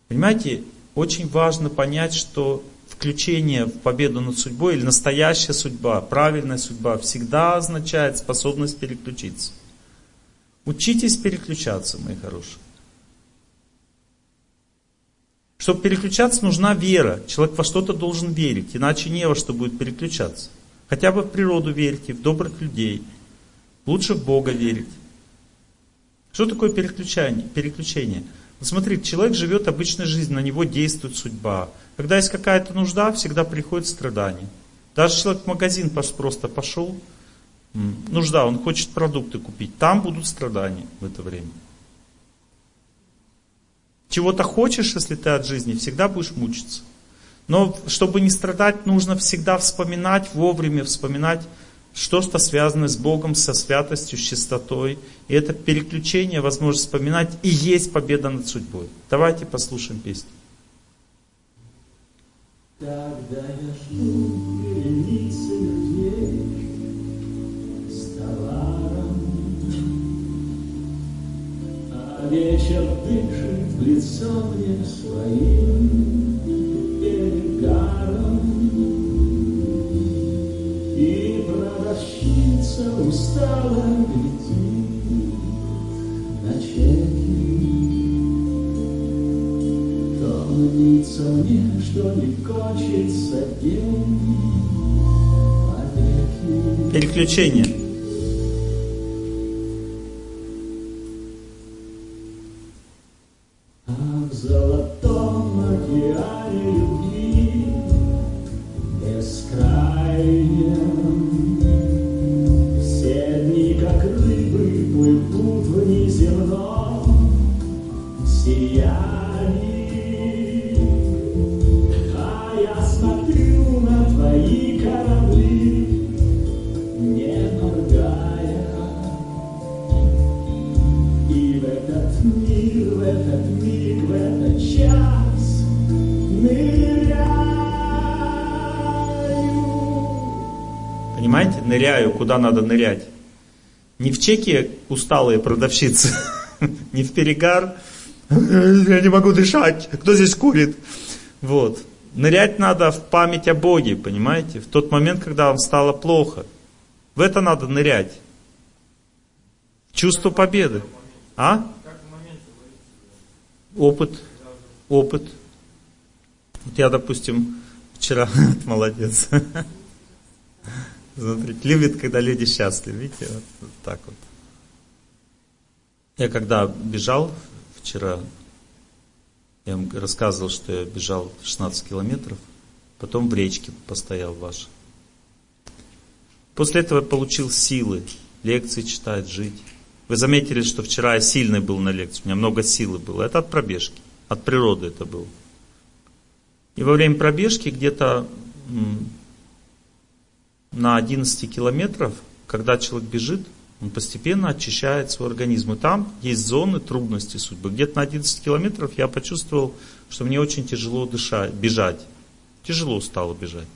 Понимаете, очень важно понять, что включение в победу над судьбой или настоящая судьба, правильная судьба всегда означает способность переключиться. Учитесь переключаться, мои хорошие. Чтобы переключаться, нужна вера. Человек во что-то должен верить, иначе не во что будет переключаться. Хотя бы в природу верьте, в добрых людей. Лучше в Бога верить. Что такое переключение? переключение? Вот смотрите, человек живет обычной жизнью, на него действует судьба. Когда есть какая-то нужда, всегда приходит страдание. Даже человек в магазин просто пошел, нужда, он хочет продукты купить, там будут страдания в это время. Чего-то хочешь, если ты от жизни, всегда будешь мучиться. Но чтобы не страдать, нужно всегда вспоминать, вовремя вспоминать, что-то связано с Богом, со святостью, с чистотой. И это переключение, возможность вспоминать, и есть победа над судьбой. Давайте послушаем песню. Когда я а вечер дышит в лицо мне своим продавщица устала глядит на чеки. То мнится мне, что не кончится день Переключение. Куда надо нырять. Не в чеке усталые продавщицы, не в перегар, я не могу дышать, кто здесь курит. Вот. Нырять надо в память о Боге, понимаете? В тот момент, когда вам стало плохо. В это надо нырять. Чувство победы. А? Опыт. Опыт. Вот я, допустим, вчера, молодец. Смотрите, любит, когда люди счастливы. Видите, вот, так вот. Я когда бежал вчера, я вам рассказывал, что я бежал 16 километров, потом в речке постоял ваш. После этого я получил силы, лекции читать, жить. Вы заметили, что вчера я сильный был на лекции, у меня много силы было. Это от пробежки, от природы это было. И во время пробежки где-то на 11 километров, когда человек бежит, он постепенно очищает свой организм. И там есть зоны трудности судьбы. Где-то на 11 километров я почувствовал, что мне очень тяжело дышать, бежать. Тяжело стало бежать.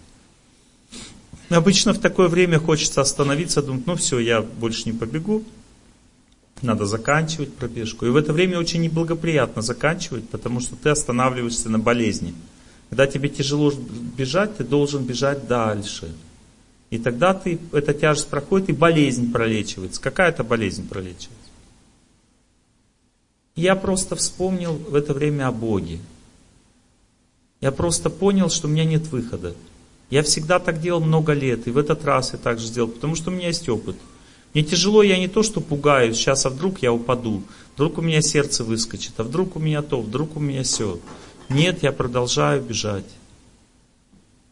Обычно в такое время хочется остановиться, думать, ну все, я больше не побегу, надо заканчивать пробежку. И в это время очень неблагоприятно заканчивать, потому что ты останавливаешься на болезни. Когда тебе тяжело бежать, ты должен бежать дальше. И тогда ты, эта тяжесть проходит, и болезнь пролечивается. Какая то болезнь пролечивается? Я просто вспомнил в это время о Боге. Я просто понял, что у меня нет выхода. Я всегда так делал много лет, и в этот раз я так же сделал, потому что у меня есть опыт. Мне тяжело, я не то, что пугаюсь, сейчас, а вдруг я упаду, вдруг у меня сердце выскочит, а вдруг у меня то, вдруг у меня все. Нет, я продолжаю бежать.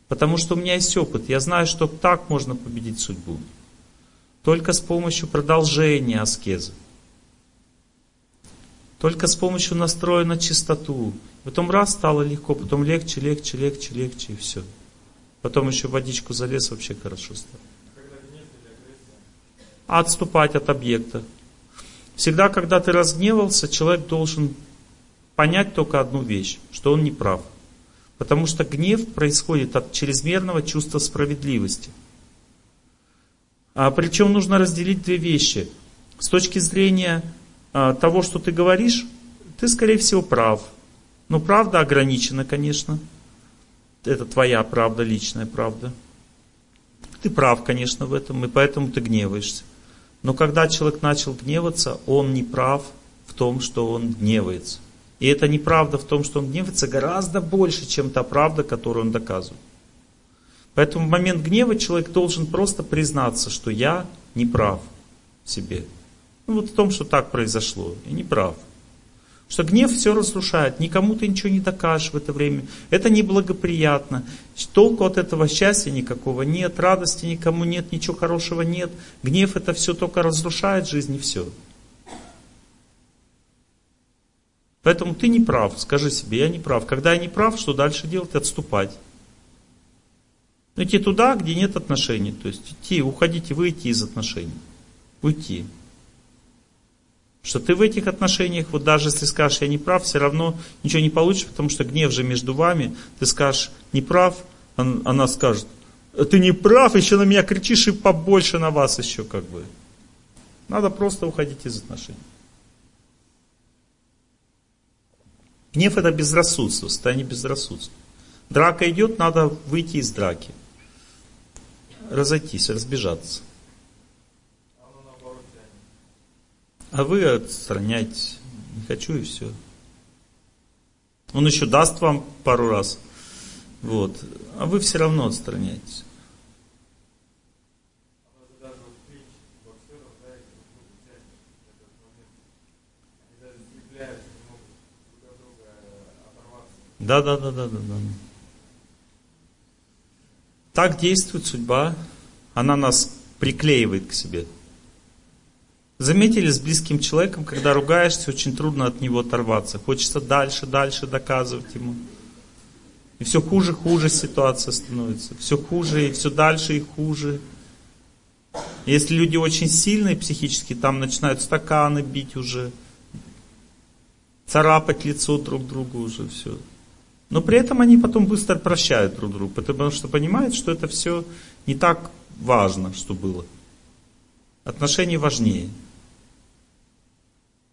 Потому что у меня есть опыт. Я знаю, что так можно победить судьбу. Только с помощью продолжения аскезы. Только с помощью настроя на чистоту. Потом раз стало легко, потом легче, легче, легче, легче и все. Потом еще водичку залез, вообще хорошо стало. Отступать от объекта. Всегда, когда ты разгневался, человек должен понять только одну вещь, что он не прав. Потому что гнев происходит от чрезмерного чувства справедливости. А причем нужно разделить две вещи. С точки зрения а, того, что ты говоришь, ты, скорее всего, прав. Но правда ограничена, конечно. Это твоя правда, личная правда. Ты прав, конечно, в этом, и поэтому ты гневаешься. Но когда человек начал гневаться, он не прав в том, что он гневается. И эта неправда в том, что он гневается, гораздо больше, чем та правда, которую он доказывает. Поэтому в момент гнева человек должен просто признаться, что я не прав в себе. Ну вот в том, что так произошло. Я не прав. Что гнев все разрушает, никому ты ничего не докажешь в это время. Это неблагоприятно. Толку от этого счастья никакого нет, радости никому нет, ничего хорошего нет. Гнев это все только разрушает жизнь и все. Поэтому ты не прав, скажи себе, я не прав. Когда я не прав, что дальше делать? Отступать. Идти туда, где нет отношений. То есть идти, уходить и выйти из отношений. Уйти. Что ты в этих отношениях, вот даже если скажешь, я не прав, все равно ничего не получишь, потому что гнев же между вами. Ты скажешь, не прав, она скажет, ты не прав, еще на меня кричишь и побольше на вас еще как бы. Надо просто уходить из отношений. Гнев это безрассудство, состояние безрассудства. Драка идет, надо выйти из драки. Разойтись, разбежаться. А вы отстраняйтесь. Не хочу и все. Он еще даст вам пару раз. Вот. А вы все равно отстраняетесь. Да, да, да, да, да, да. Так действует судьба. Она нас приклеивает к себе. Заметили с близким человеком, когда ругаешься, очень трудно от него оторваться. Хочется дальше, дальше доказывать ему. И все хуже, хуже ситуация становится. Все хуже и все дальше и хуже. Если люди очень сильные психически, там начинают стаканы бить уже. царапать лицо друг другу уже все. Но при этом они потом быстро прощают друг друга, потому что понимают, что это все не так важно, что было. Отношения важнее.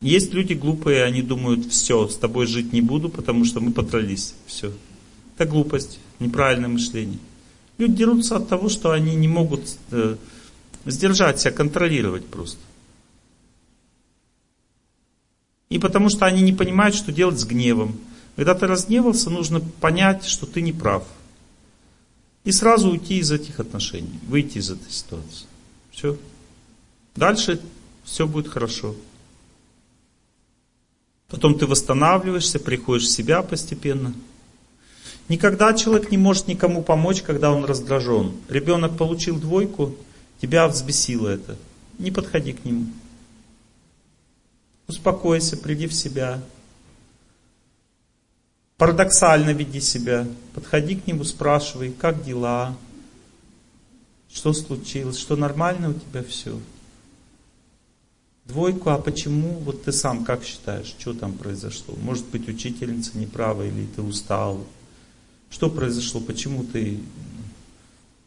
Есть люди глупые, они думают, все, с тобой жить не буду, потому что мы подрались. Все. Это глупость, неправильное мышление. Люди дерутся от того, что они не могут э, сдержать себя, контролировать просто. И потому что они не понимают, что делать с гневом. Когда ты разгневался, нужно понять, что ты не прав. И сразу уйти из этих отношений, выйти из этой ситуации. Все. Дальше все будет хорошо. Потом ты восстанавливаешься, приходишь в себя постепенно. Никогда человек не может никому помочь, когда он раздражен. Ребенок получил двойку, тебя взбесило это. Не подходи к нему. Успокойся, приди в себя. Парадоксально веди себя. Подходи к нему, спрашивай, как дела, что случилось, что нормально у тебя все. Двойку, а почему? Вот ты сам как считаешь, что там произошло? Может быть, учительница неправа или ты устал? Что произошло? Почему ты...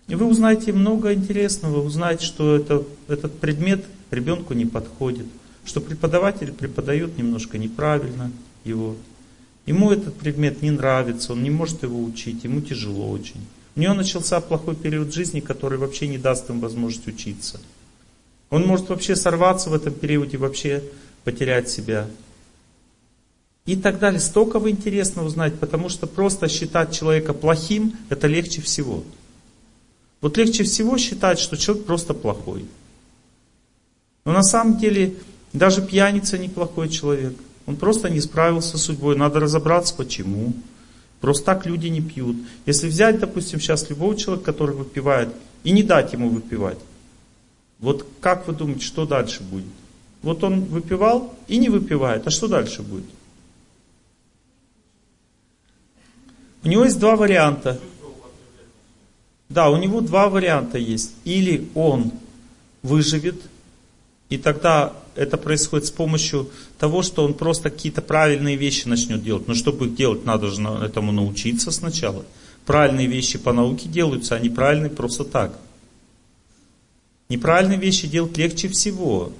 И вы узнаете много интересного, узнаете, что это, этот предмет ребенку не подходит, что преподаватель преподает немножко неправильно его. Ему этот предмет не нравится, он не может его учить, ему тяжело очень. У него начался плохой период жизни, который вообще не даст им возможность учиться. Он может вообще сорваться в этом периоде, вообще потерять себя. И так далее. Столько интересно узнать, потому что просто считать человека плохим, это легче всего. Вот легче всего считать, что человек просто плохой. Но на самом деле даже пьяница неплохой человек. Он просто не справился с судьбой. Надо разобраться, почему. Просто так люди не пьют. Если взять, допустим, сейчас любого человека, который выпивает, и не дать ему выпивать, вот как вы думаете, что дальше будет? Вот он выпивал и не выпивает, а что дальше будет? У него есть два варианта. Да, у него два варианта есть. Или он выживет, и тогда это происходит с помощью того, что он просто какие-то правильные вещи начнет делать. Но чтобы их делать, надо же этому научиться сначала. Правильные вещи по науке делаются, а неправильные просто так. Неправильные вещи делать легче всего.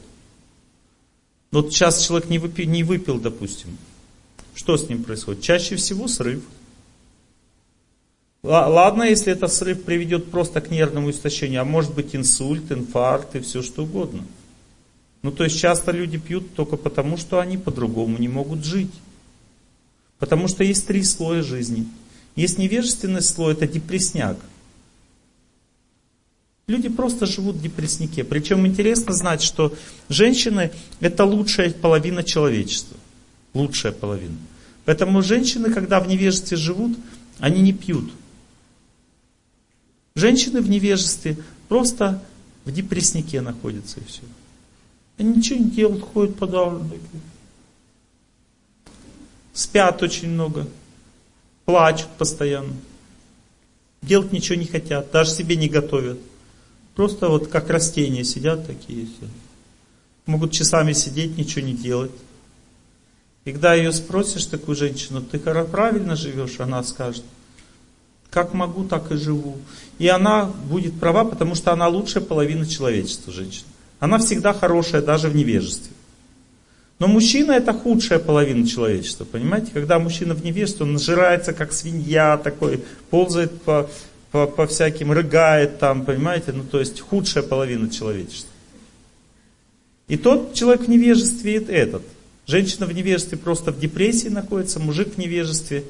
Вот сейчас человек не выпил, не выпил, допустим. Что с ним происходит? Чаще всего срыв. Ладно, если этот срыв приведет просто к нервному истощению, а может быть инсульт, инфаркт и все что угодно. Ну то есть часто люди пьют только потому, что они по-другому не могут жить. Потому что есть три слоя жизни. Есть невежественный слой, это депресняк. Люди просто живут в депресснике. Причем интересно знать, что женщины это лучшая половина человечества. Лучшая половина. Поэтому женщины, когда в невежестве живут, они не пьют. Женщины в невежестве просто в депресснике находятся и все. Они ничего не делают, ходят подавленные. Спят очень много. Плачут постоянно. Делать ничего не хотят, даже себе не готовят. Просто вот как растения сидят такие все. Могут часами сидеть, ничего не делать. И когда ее спросишь, такую женщину, ты правильно живешь, она скажет, как могу, так и живу. И она будет права, потому что она лучшая половина человечества, женщина. Она всегда хорошая, даже в невежестве. Но мужчина это худшая половина человечества, понимаете? Когда мужчина в невежестве, он нажирается как свинья такой, ползает по по, по всяким, рыгает там, понимаете, ну то есть худшая половина человечества. И тот человек в невежестве этот. Женщина в невежестве просто в депрессии находится, мужик в невежестве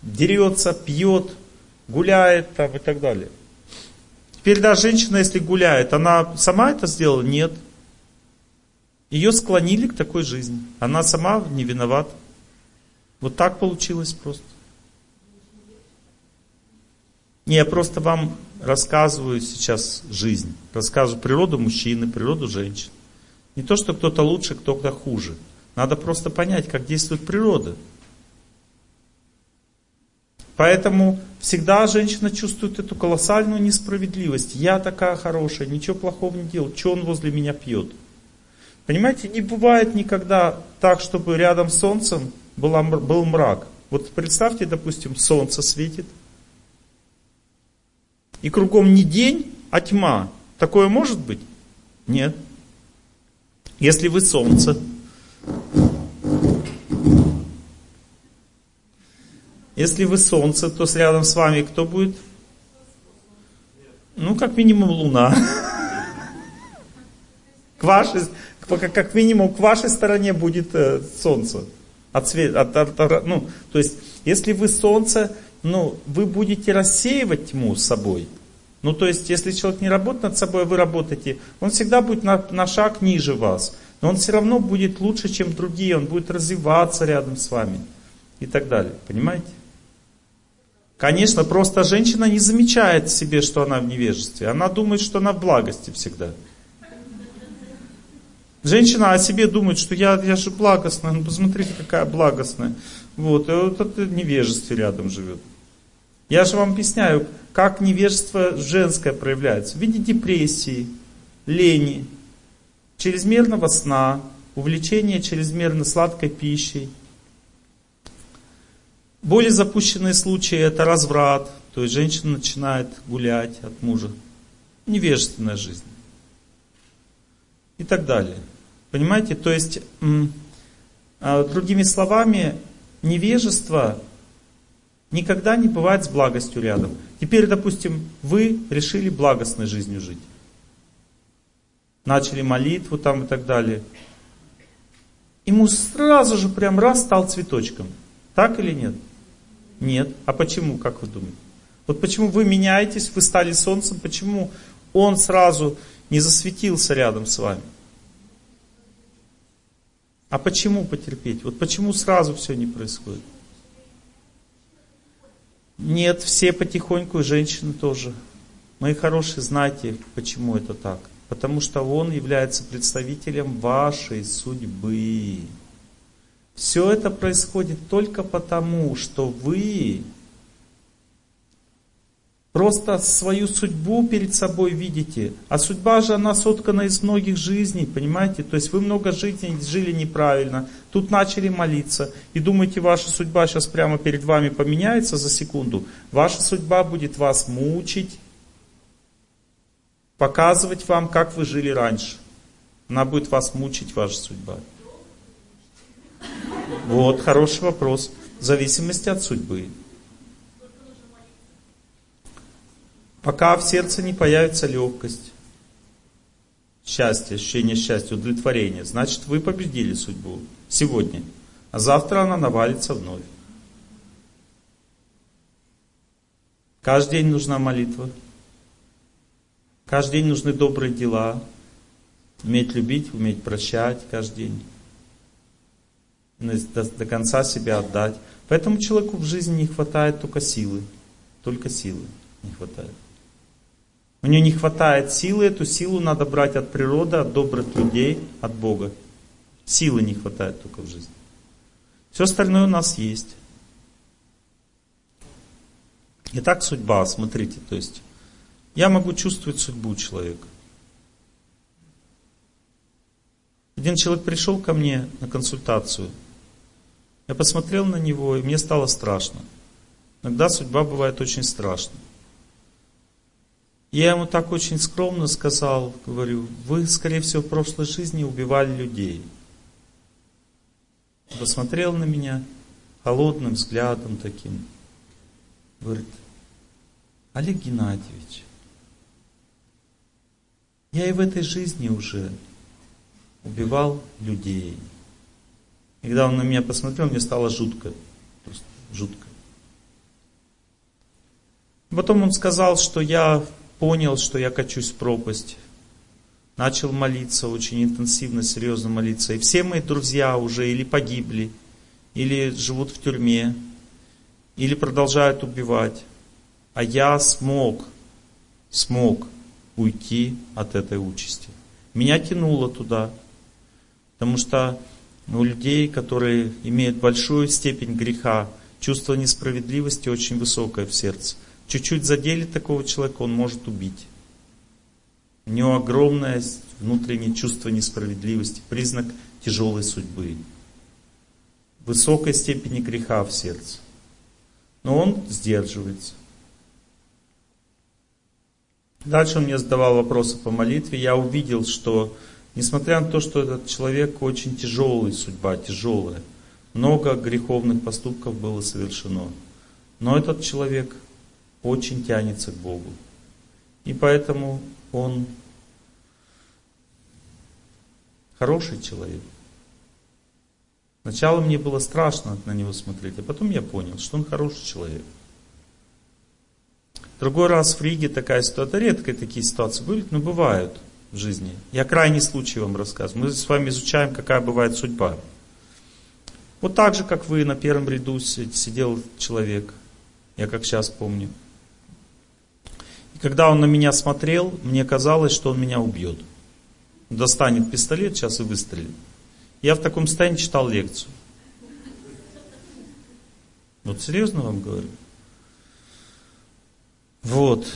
дерется, пьет, гуляет там и так далее. Теперь да, женщина, если гуляет, она сама это сделала? Нет. Ее склонили к такой жизни. Она сама не виновата. Вот так получилось просто. Не, я просто вам рассказываю сейчас жизнь. Рассказываю природу мужчины, природу женщин. Не то, что кто-то лучше, кто-то хуже. Надо просто понять, как действует природа. Поэтому всегда женщина чувствует эту колоссальную несправедливость. Я такая хорошая, ничего плохого не делал. Что он возле меня пьет? Понимаете, не бывает никогда так, чтобы рядом с солнцем была, был мрак. Вот представьте, допустим, солнце светит, и кругом не день, а тьма. Такое может быть? Нет. Если вы солнце, если вы солнце, то с рядом с вами кто будет? Ну, как минимум луна. К вашей, как минимум к вашей стороне будет э, солнце. От свет, от, от, ну, то есть, если вы солнце, ну, вы будете рассеивать тьму с собой. Ну, то есть, если человек не работает над собой, а вы работаете, он всегда будет на, на шаг ниже вас. Но он все равно будет лучше, чем другие, он будет развиваться рядом с вами и так далее. Понимаете? Конечно, просто женщина не замечает в себе, что она в невежестве. Она думает, что она в благости всегда. Женщина о себе думает, что я, я же благостная, ну посмотрите, какая благостная. Вот, и вот это невежество рядом живет. Я же вам объясняю, как невежество женское проявляется. В виде депрессии, лени, чрезмерного сна, увлечения чрезмерно сладкой пищей. Более запущенные случаи это разврат, то есть женщина начинает гулять от мужа. Невежественная жизнь. И так далее. Понимаете? То есть, а, другими словами, невежество никогда не бывает с благостью рядом. Теперь, допустим, вы решили благостной жизнью жить. Начали молитву там и так далее. Ему сразу же прям раз стал цветочком. Так или нет? Нет. А почему, как вы думаете? Вот почему вы меняетесь, вы стали солнцем, почему он сразу не засветился рядом с вами? А почему потерпеть? Вот почему сразу все не происходит? Нет, все потихоньку, и женщины тоже. Мои хорошие, знайте, почему это так. Потому что он является представителем вашей судьбы. Все это происходит только потому, что вы Просто свою судьбу перед собой видите. А судьба же, она соткана из многих жизней, понимаете? То есть вы много жизней жили неправильно, тут начали молиться, и думаете, ваша судьба сейчас прямо перед вами поменяется за секунду. Ваша судьба будет вас мучить, показывать вам, как вы жили раньше. Она будет вас мучить, ваша судьба. Вот, хороший вопрос. В зависимости от судьбы. Пока в сердце не появится легкость, счастье, ощущение счастья, удовлетворение, значит вы победили судьбу сегодня. А завтра она навалится вновь. Каждый день нужна молитва. Каждый день нужны добрые дела. Уметь любить, уметь прощать каждый день. До, до конца себя отдать. Поэтому человеку в жизни не хватает только силы. Только силы не хватает. У нее не хватает силы, эту силу надо брать от природы, от добрых людей, от Бога. Силы не хватает только в жизни. Все остальное у нас есть. Итак, судьба, смотрите, то есть я могу чувствовать судьбу человека. Один человек пришел ко мне на консультацию. Я посмотрел на него, и мне стало страшно. Иногда судьба бывает очень страшной. Я ему так очень скромно сказал, говорю, вы, скорее всего, в прошлой жизни убивали людей. Посмотрел на меня холодным взглядом таким. Говорит, Олег Геннадьевич, я и в этой жизни уже убивал людей. И когда он на меня посмотрел, мне стало жутко. Просто жутко. Потом он сказал, что я понял, что я качусь в пропасть. Начал молиться, очень интенсивно, серьезно молиться. И все мои друзья уже или погибли, или живут в тюрьме, или продолжают убивать. А я смог, смог уйти от этой участи. Меня тянуло туда, потому что у людей, которые имеют большую степень греха, чувство несправедливости очень высокое в сердце – чуть-чуть задели такого человека, он может убить. У него огромное внутреннее чувство несправедливости, признак тяжелой судьбы. высокой степени греха в сердце. Но он сдерживается. Дальше он мне задавал вопросы по молитве. Я увидел, что несмотря на то, что этот человек очень тяжелый, судьба тяжелая, много греховных поступков было совершено. Но этот человек очень тянется к Богу. И поэтому он хороший человек. Сначала мне было страшно на него смотреть, а потом я понял, что он хороший человек. Другой раз в Риге такая ситуация, редко такие ситуации были, но бывают в жизни. Я крайний случай вам рассказываю. Мы с вами изучаем, какая бывает судьба. Вот так же, как вы на первом ряду сидел человек, я как сейчас помню. И когда он на меня смотрел, мне казалось, что он меня убьет. Достанет пистолет сейчас и выстрелит. Я в таком состоянии читал лекцию. Вот серьезно вам говорю. Вот.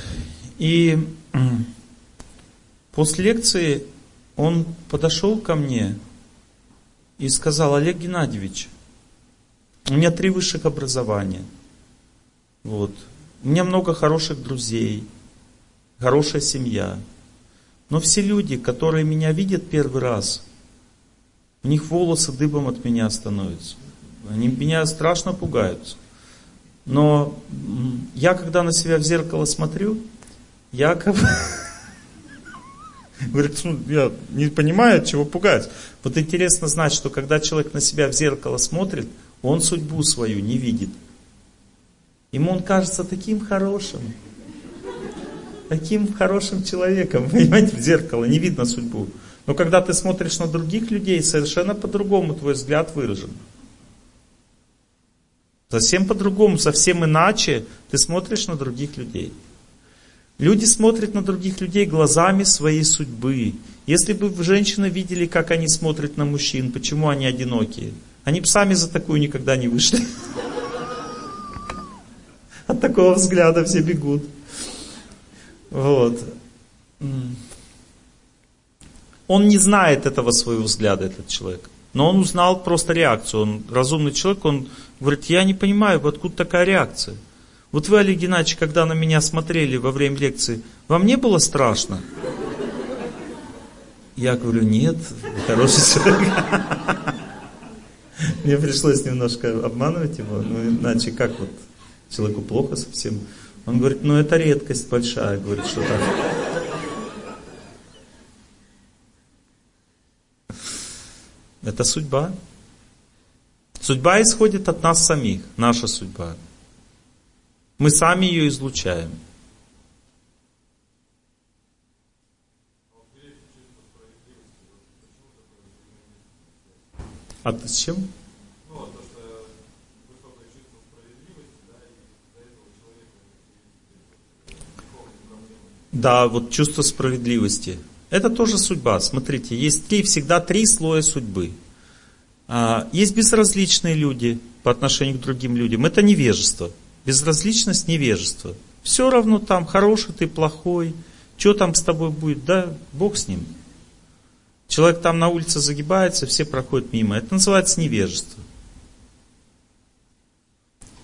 И после лекции он подошел ко мне и сказал, Олег Геннадьевич, у меня три высших образования. Вот. У меня много хороших друзей, хорошая семья. Но все люди, которые меня видят первый раз, у них волосы дыбом от меня становятся. Они меня страшно пугаются. Но я, когда на себя в зеркало смотрю, я как бы... Говорит, ну, я не понимаю, чего пугаюсь. Вот интересно знать, что когда человек на себя в зеркало смотрит, он судьбу свою не видит. Ему он кажется таким хорошим, таким хорошим человеком, понимаете, в зеркало, не видно судьбу. Но когда ты смотришь на других людей, совершенно по-другому твой взгляд выражен. Совсем по-другому, совсем иначе ты смотришь на других людей. Люди смотрят на других людей глазами своей судьбы. Если бы женщины видели, как они смотрят на мужчин, почему они одинокие, они бы сами за такую никогда не вышли. От такого взгляда все бегут. Вот. Он не знает этого своего взгляда, этот человек. Но он узнал просто реакцию. Он разумный человек, он говорит, я не понимаю, откуда такая реакция. Вот вы, Олег Геннадьевич, когда на меня смотрели во время лекции, вам не было страшно? Я говорю, нет, хороший человек. Мне пришлось немножко обманывать его, ну иначе как вот человеку плохо совсем. Он говорит, ну это редкость большая, говорит, что так. Это судьба. Судьба исходит от нас самих, наша судьба. Мы сами ее излучаем. А с чем? Да, вот чувство справедливости. Это тоже судьба. Смотрите, есть три, всегда три слоя судьбы. А, есть безразличные люди по отношению к другим людям. Это невежество. Безразличность, невежество. Все равно там, хороший ты, плохой. Что там с тобой будет? Да, Бог с ним. Человек там на улице загибается, все проходят мимо. Это называется невежество.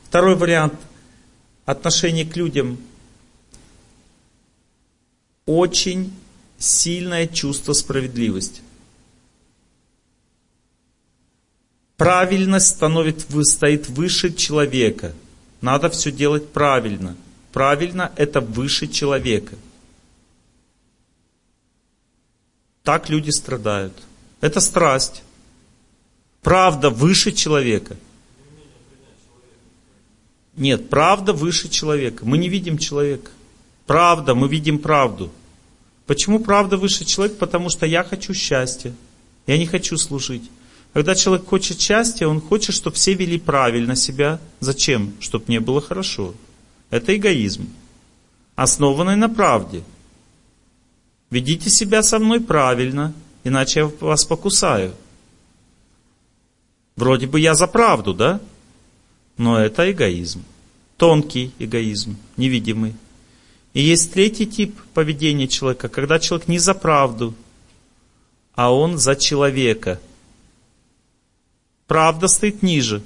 Второй вариант отношения к людям очень сильное чувство справедливости. Правильность становит, стоит выше человека. Надо все делать правильно. Правильно это выше человека. Так люди страдают. Это страсть. Правда выше человека. Нет, правда выше человека. Мы не видим человека. Правда, мы видим правду. Почему правда выше человека? Потому что я хочу счастья. Я не хочу служить. Когда человек хочет счастья, он хочет, чтобы все вели правильно себя. Зачем? Чтобы мне было хорошо. Это эгоизм, основанный на правде. Ведите себя со мной правильно, иначе я вас покусаю. Вроде бы я за правду, да? Но это эгоизм. Тонкий эгоизм, невидимый. И есть третий тип поведения человека, когда человек не за правду, а он за человека. Правда стоит ниже.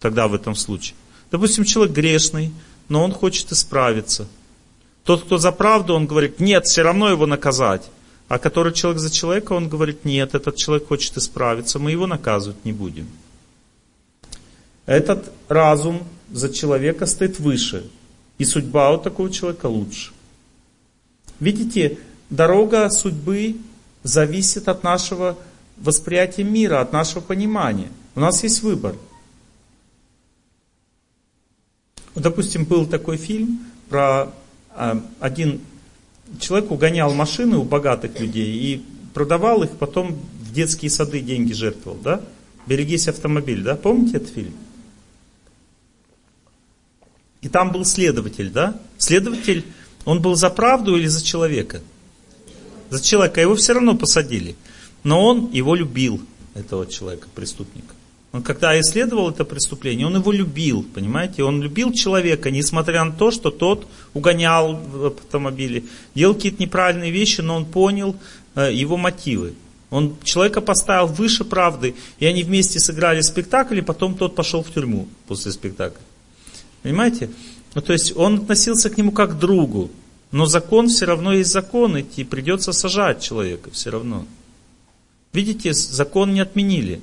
Тогда в этом случае. Допустим, человек грешный, но он хочет исправиться. Тот, кто за правду, он говорит, нет, все равно его наказать. А который человек за человека, он говорит, нет, этот человек хочет исправиться, мы его наказывать не будем. Этот разум за человека стоит выше, и судьба у такого человека лучше. Видите, дорога судьбы зависит от нашего восприятия мира, от нашего понимания. У нас есть выбор. Допустим, был такой фильм про а, один человек угонял машины у богатых людей и продавал их, потом в детские сады деньги жертвовал, да? Берегись автомобиль, да? Помните этот фильм? И там был следователь, да? Следователь, он был за правду или за человека? За человека. Его все равно посадили. Но он его любил, этого человека, преступника. Он когда исследовал это преступление, он его любил, понимаете? Он любил человека, несмотря на то, что тот угонял в автомобиле, делал какие-то неправильные вещи, но он понял э, его мотивы. Он человека поставил выше правды, и они вместе сыграли спектакль, и потом тот пошел в тюрьму после спектакля. Понимаете? Ну, то есть он относился к нему как к другу, но закон все равно есть закон, и придется сажать человека все равно. Видите, закон не отменили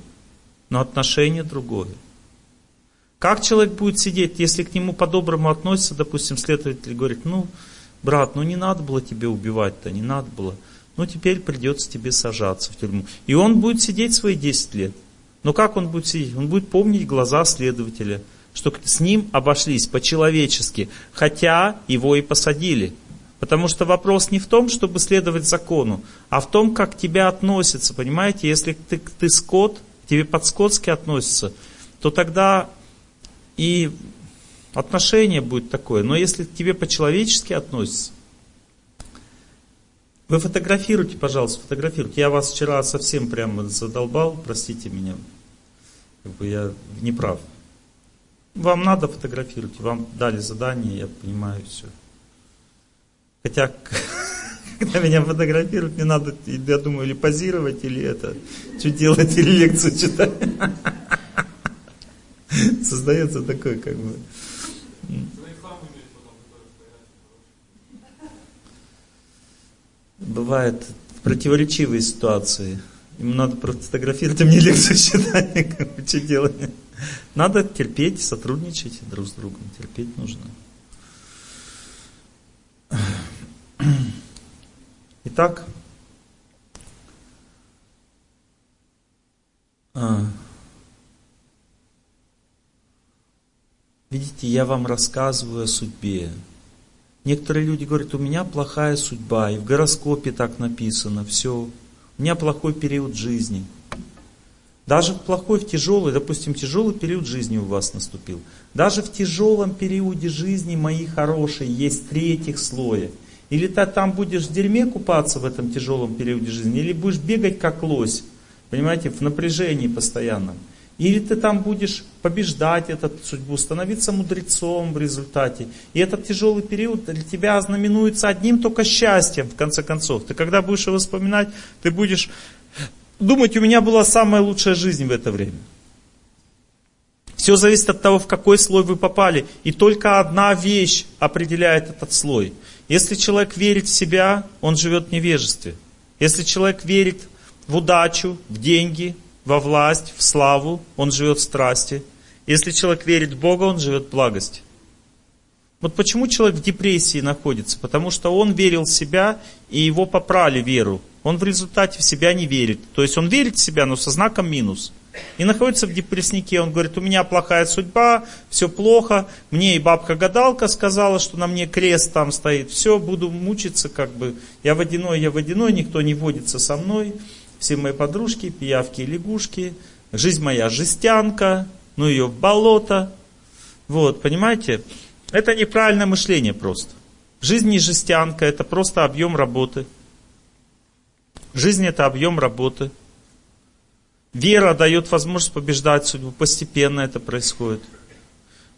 но отношение другое. Как человек будет сидеть, если к нему по-доброму относится, допустим, следователь говорит, ну, брат, ну не надо было тебе убивать-то, не надо было. Ну теперь придется тебе сажаться в тюрьму. И он будет сидеть свои 10 лет. Но как он будет сидеть? Он будет помнить глаза следователя, что с ним обошлись по-человечески, хотя его и посадили. Потому что вопрос не в том, чтобы следовать закону, а в том, как тебя относятся. Понимаете, если ты, ты скот, тебе по-скотски относятся, то тогда и отношение будет такое. Но если к тебе по-человечески относятся, вы фотографируйте, пожалуйста, фотографируйте. Я вас вчера совсем прямо задолбал, простите меня. Как бы я не прав. Вам надо фотографировать, вам дали задание, я понимаю все. Хотя когда меня фотографируют, мне надо, я думаю, или позировать, или это, что делать, или лекцию читать. Создается такой, как бы... Бывают противоречивые ситуации. Ему надо фотографировать, а мне лекцию читать, как бы, что делать. Надо терпеть, сотрудничать друг с другом. Терпеть нужно. Итак, а, видите, я вам рассказываю о судьбе. Некоторые люди говорят, у меня плохая судьба, и в гороскопе так написано, все, у меня плохой период жизни. Даже в плохой, в тяжелый, допустим, тяжелый период жизни у вас наступил. Даже в тяжелом периоде жизни, мои хорошие, есть третьих слоя – или ты там будешь в дерьме купаться в этом тяжелом периоде жизни, или будешь бегать как лось, понимаете, в напряжении постоянном. Или ты там будешь побеждать эту судьбу, становиться мудрецом в результате. И этот тяжелый период для тебя знаменуется одним только счастьем, в конце концов. Ты когда будешь его вспоминать, ты будешь думать, у меня была самая лучшая жизнь в это время. Все зависит от того, в какой слой вы попали. И только одна вещь определяет этот слой – если человек верит в себя, он живет в невежестве. Если человек верит в удачу, в деньги, во власть, в славу, он живет в страсти. Если человек верит в Бога, он живет в благости. Вот почему человек в депрессии находится? Потому что он верил в себя, и его попрали веру. Он в результате в себя не верит. То есть он верит в себя, но со знаком минус – и находится в депресснике. Он говорит, у меня плохая судьба, все плохо. Мне и бабка-гадалка сказала, что на мне крест там стоит. Все, буду мучиться как бы. Я водяной, я водяной, никто не водится со мной. Все мои подружки, пиявки и лягушки. Жизнь моя жестянка, ну ее болото. Вот, понимаете? Это неправильное мышление просто. Жизнь не жестянка, это просто объем работы. Жизнь это объем работы. Вера дает возможность побеждать судьбу. Постепенно это происходит.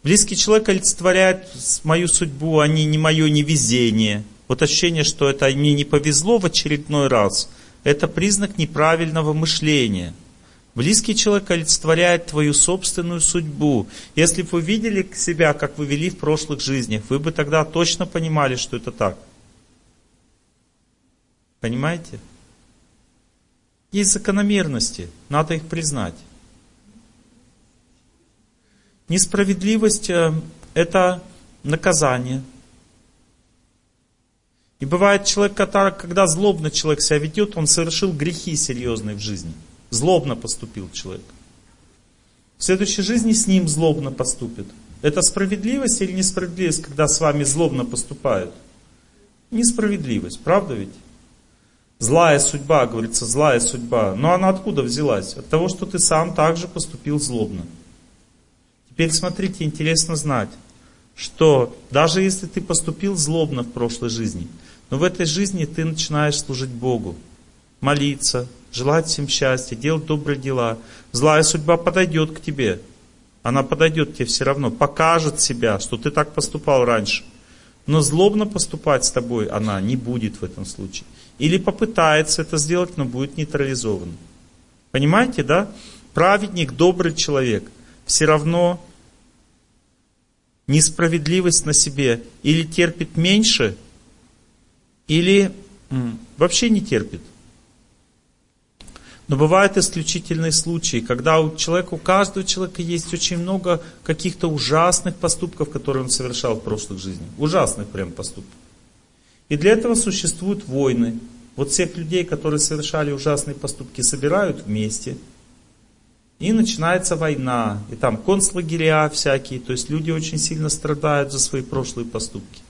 Близкий человек олицетворяет мою судьбу, а не, не мое невезение. Вот ощущение, что это мне не повезло в очередной раз, это признак неправильного мышления. Близкий человек олицетворяет твою собственную судьбу. Если бы вы видели себя, как вы вели в прошлых жизнях, вы бы тогда точно понимали, что это так. Понимаете? Есть закономерности, надо их признать. Несправедливость э, – это наказание. И бывает человек, когда злобно человек себя ведет, он совершил грехи серьезные в жизни. Злобно поступил человек. В следующей жизни с ним злобно поступит. Это справедливость или несправедливость, когда с вами злобно поступают? Несправедливость, правда ведь? Злая судьба, говорится, злая судьба. Но она откуда взялась? От того, что ты сам также поступил злобно. Теперь смотрите, интересно знать, что даже если ты поступил злобно в прошлой жизни, но в этой жизни ты начинаешь служить Богу, молиться, желать всем счастья, делать добрые дела. Злая судьба подойдет к тебе. Она подойдет тебе все равно, покажет себя, что ты так поступал раньше. Но злобно поступать с тобой она не будет в этом случае. Или попытается это сделать, но будет нейтрализован. Понимаете, да? Праведник, добрый человек все равно несправедливость на себе или терпит меньше, или вообще не терпит. Но бывают исключительные случаи, когда у человека, у каждого человека есть очень много каких-то ужасных поступков, которые он совершал в прошлых жизнях. Ужасных прям поступков. И для этого существуют войны. Вот всех людей, которые совершали ужасные поступки, собирают вместе. И начинается война. И там концлагеря всякие. То есть люди очень сильно страдают за свои прошлые поступки.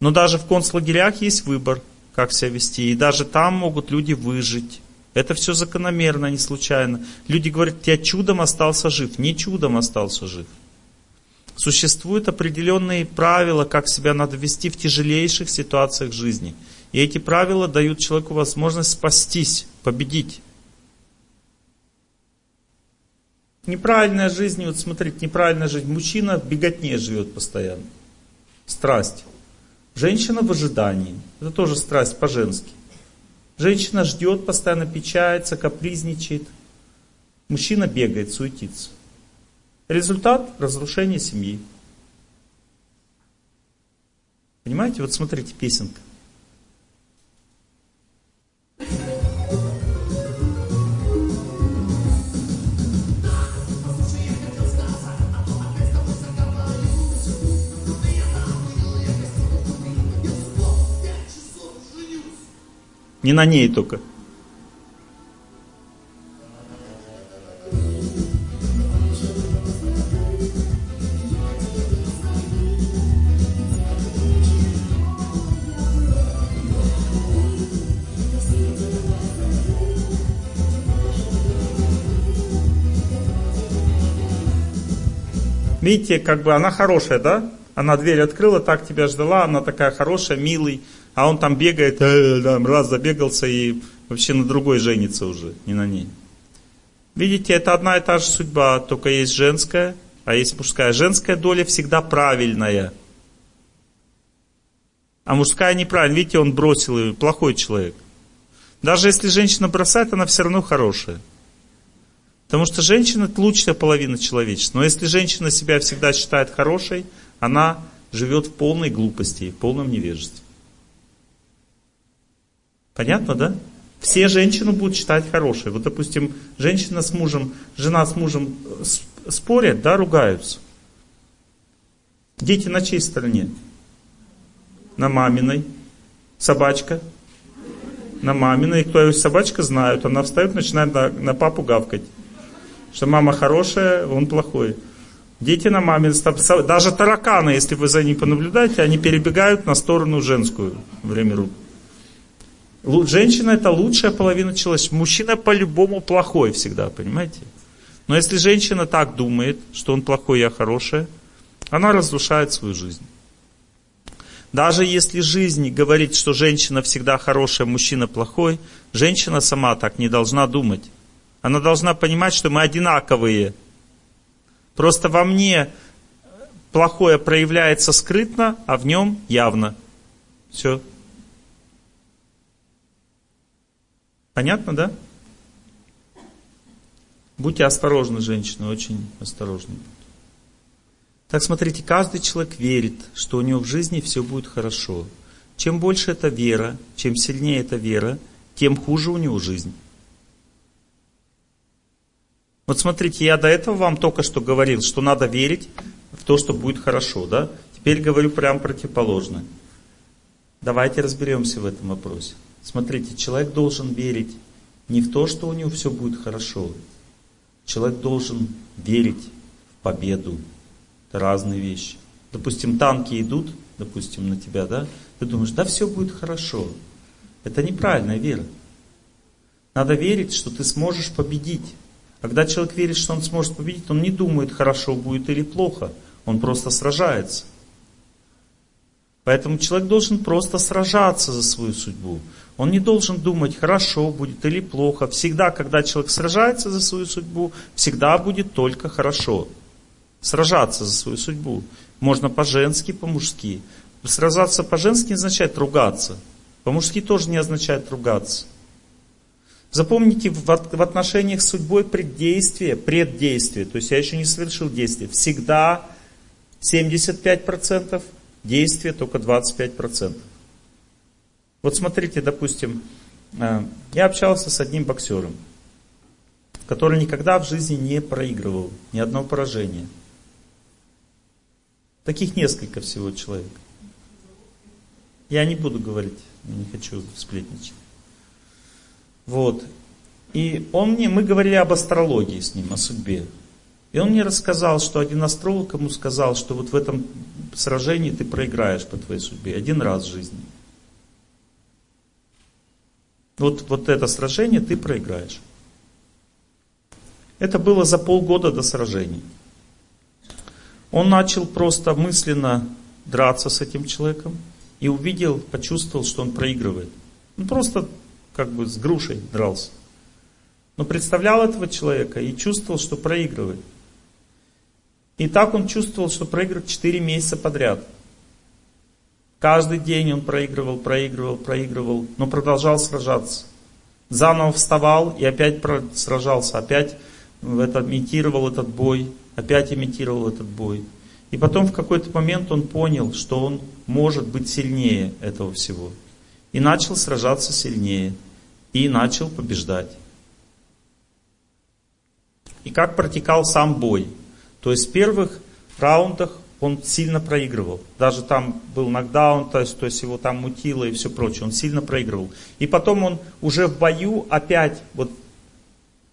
Но даже в концлагерях есть выбор, как себя вести. И даже там могут люди выжить. Это все закономерно, не случайно. Люди говорят, я чудом остался жив. Не чудом остался жив. Существуют определенные правила, как себя надо вести в тяжелейших ситуациях жизни. И эти правила дают человеку возможность спастись, победить. Неправильная жизнь, вот смотрите, неправильная жизнь. Мужчина в беготне живет постоянно. Страсть. Женщина в ожидании. Это тоже страсть по-женски. Женщина ждет, постоянно печается, капризничает. Мужчина бегает, суетится. Результат – разрушение семьи. Понимаете? Вот смотрите, песенка. Не на ней только. Видите, как бы она хорошая, да? Она дверь открыла, так тебя ждала, она такая хорошая, милый, а он там бегает, э, раз забегался и вообще на другой женится уже, не на ней. Видите, это одна и та же судьба, только есть женская, а есть мужская. Женская доля всегда правильная. А мужская неправильная. Видите, он бросил ее, плохой человек. Даже если женщина бросает, она все равно хорошая. Потому что женщина лучшая половина человечества. Но если женщина себя всегда считает хорошей, она живет в полной глупости, в полном невежестве. Понятно, да? Все женщины будут считать хорошей. Вот, допустим, женщина с мужем, жена с мужем спорят, да, ругаются. Дети на чьей стороне? На маминой. Собачка? На маминой. И кто ее собачка знают, она встает, начинает на, на папу гавкать. Что мама хорошая, он плохой. Дети на маме, даже тараканы, если вы за ними понаблюдаете, они перебегают на сторону женскую время рук. Женщина это лучшая половина человека. Мужчина по-любому плохой всегда, понимаете? Но если женщина так думает, что он плохой, я хорошая, она разрушает свою жизнь. Даже если жизнь говорит, что женщина всегда хорошая, мужчина плохой, женщина сама так не должна думать. Она должна понимать, что мы одинаковые. Просто во мне плохое проявляется скрытно, а в нем явно. Все. Понятно, да? Будьте осторожны, женщины, очень осторожны. Так смотрите, каждый человек верит, что у него в жизни все будет хорошо. Чем больше эта вера, чем сильнее эта вера, тем хуже у него жизнь. Вот смотрите, я до этого вам только что говорил, что надо верить в то, что будет хорошо, да? Теперь говорю прям противоположно. Давайте разберемся в этом вопросе. Смотрите, человек должен верить не в то, что у него все будет хорошо. Человек должен верить в победу. Это разные вещи. Допустим, танки идут, допустим, на тебя, да? Ты думаешь, да все будет хорошо. Это неправильная вера. Надо верить, что ты сможешь победить. Когда человек верит, что он сможет победить, он не думает, хорошо будет или плохо. Он просто сражается. Поэтому человек должен просто сражаться за свою судьбу. Он не должен думать, хорошо будет или плохо. Всегда, когда человек сражается за свою судьбу, всегда будет только хорошо. Сражаться за свою судьбу. Можно по-женски, по-мужски. Сражаться по-женски не означает ругаться. По-мужски тоже не означает ругаться. Запомните, в отношениях с судьбой преддействие, преддействие, то есть я еще не совершил действие, всегда 75%, действие только 25%. Вот смотрите, допустим, э, я общался с одним боксером, который никогда в жизни не проигрывал, ни одного поражения. Таких несколько всего человек. Я не буду говорить, не хочу сплетничать. Вот. И он мне, мы говорили об астрологии с ним, о судьбе. И он мне рассказал, что один астролог ему сказал, что вот в этом сражении ты проиграешь по твоей судьбе один раз в жизни. Вот, вот это сражение ты проиграешь. Это было за полгода до сражения. Он начал просто мысленно драться с этим человеком и увидел, почувствовал, что он проигрывает. Он просто как бы с грушей дрался. Но представлял этого человека и чувствовал, что проигрывает. И так он чувствовал, что проигрывает 4 месяца подряд. Каждый день он проигрывал, проигрывал, проигрывал, но продолжал сражаться. Заново вставал и опять сражался, опять это, имитировал этот бой, опять имитировал этот бой. И потом в какой-то момент он понял, что он может быть сильнее этого всего и начал сражаться сильнее, и начал побеждать. И как протекал сам бой. То есть в первых раундах он сильно проигрывал. Даже там был нокдаун, то есть, то есть его там мутило и все прочее. Он сильно проигрывал. И потом он уже в бою опять вот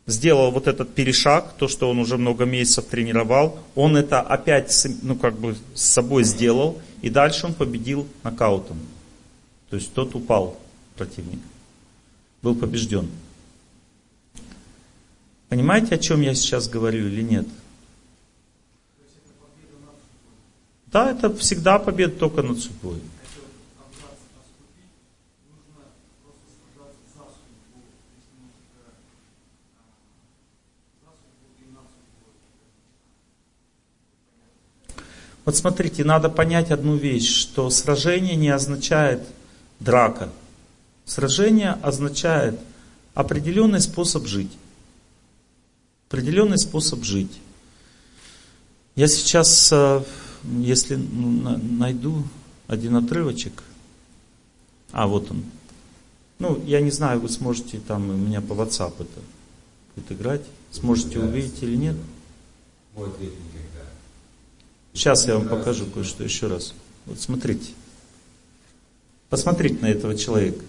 сделал вот этот перешаг, то, что он уже много месяцев тренировал. Он это опять ну, как бы с собой сделал. И дальше он победил нокаутом. То есть тот упал, противник, был побежден. Понимаете, о чем я сейчас говорю или нет? Да, это всегда победа только над судьбой. Вот смотрите, надо понять одну вещь, что сражение не означает драка. Сражение означает определенный способ жить. Определенный способ жить. Я сейчас, э, если найду один отрывочек, а вот он. Ну, я не знаю, вы сможете там у меня по WhatsApp это будет играть. Сможете увидеть или нет? Мой ответ никогда. Сейчас я вам покажу кое-что еще раз. Вот смотрите. Посмотрите на этого человека.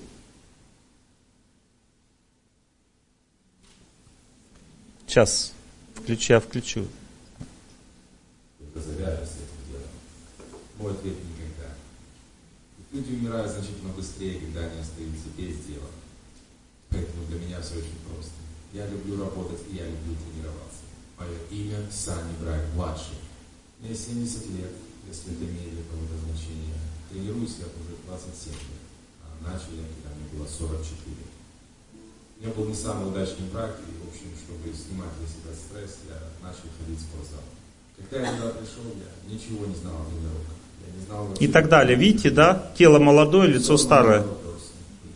Сейчас. Включу, я включу. Мой ответ никогда. Люди умирают значительно быстрее, когда они остаются без дела. Поэтому для меня все очень просто. Я люблю работать и я люблю тренироваться. Мое имя Сани Брайан, младший. Мне 70 лет, если это имеет какое-то значение. Тренируюсь я уже 27 лет. А начал я, когда мне было 44. У меня был не самый удачный брак, и, в общем, чтобы снимать для себя стресс, я начал ходить в спортзал. Когда я туда пришел, я ничего не знал о тренировках. Я не знал, и так далее. Видите, да? Тело молодое, лицо старое.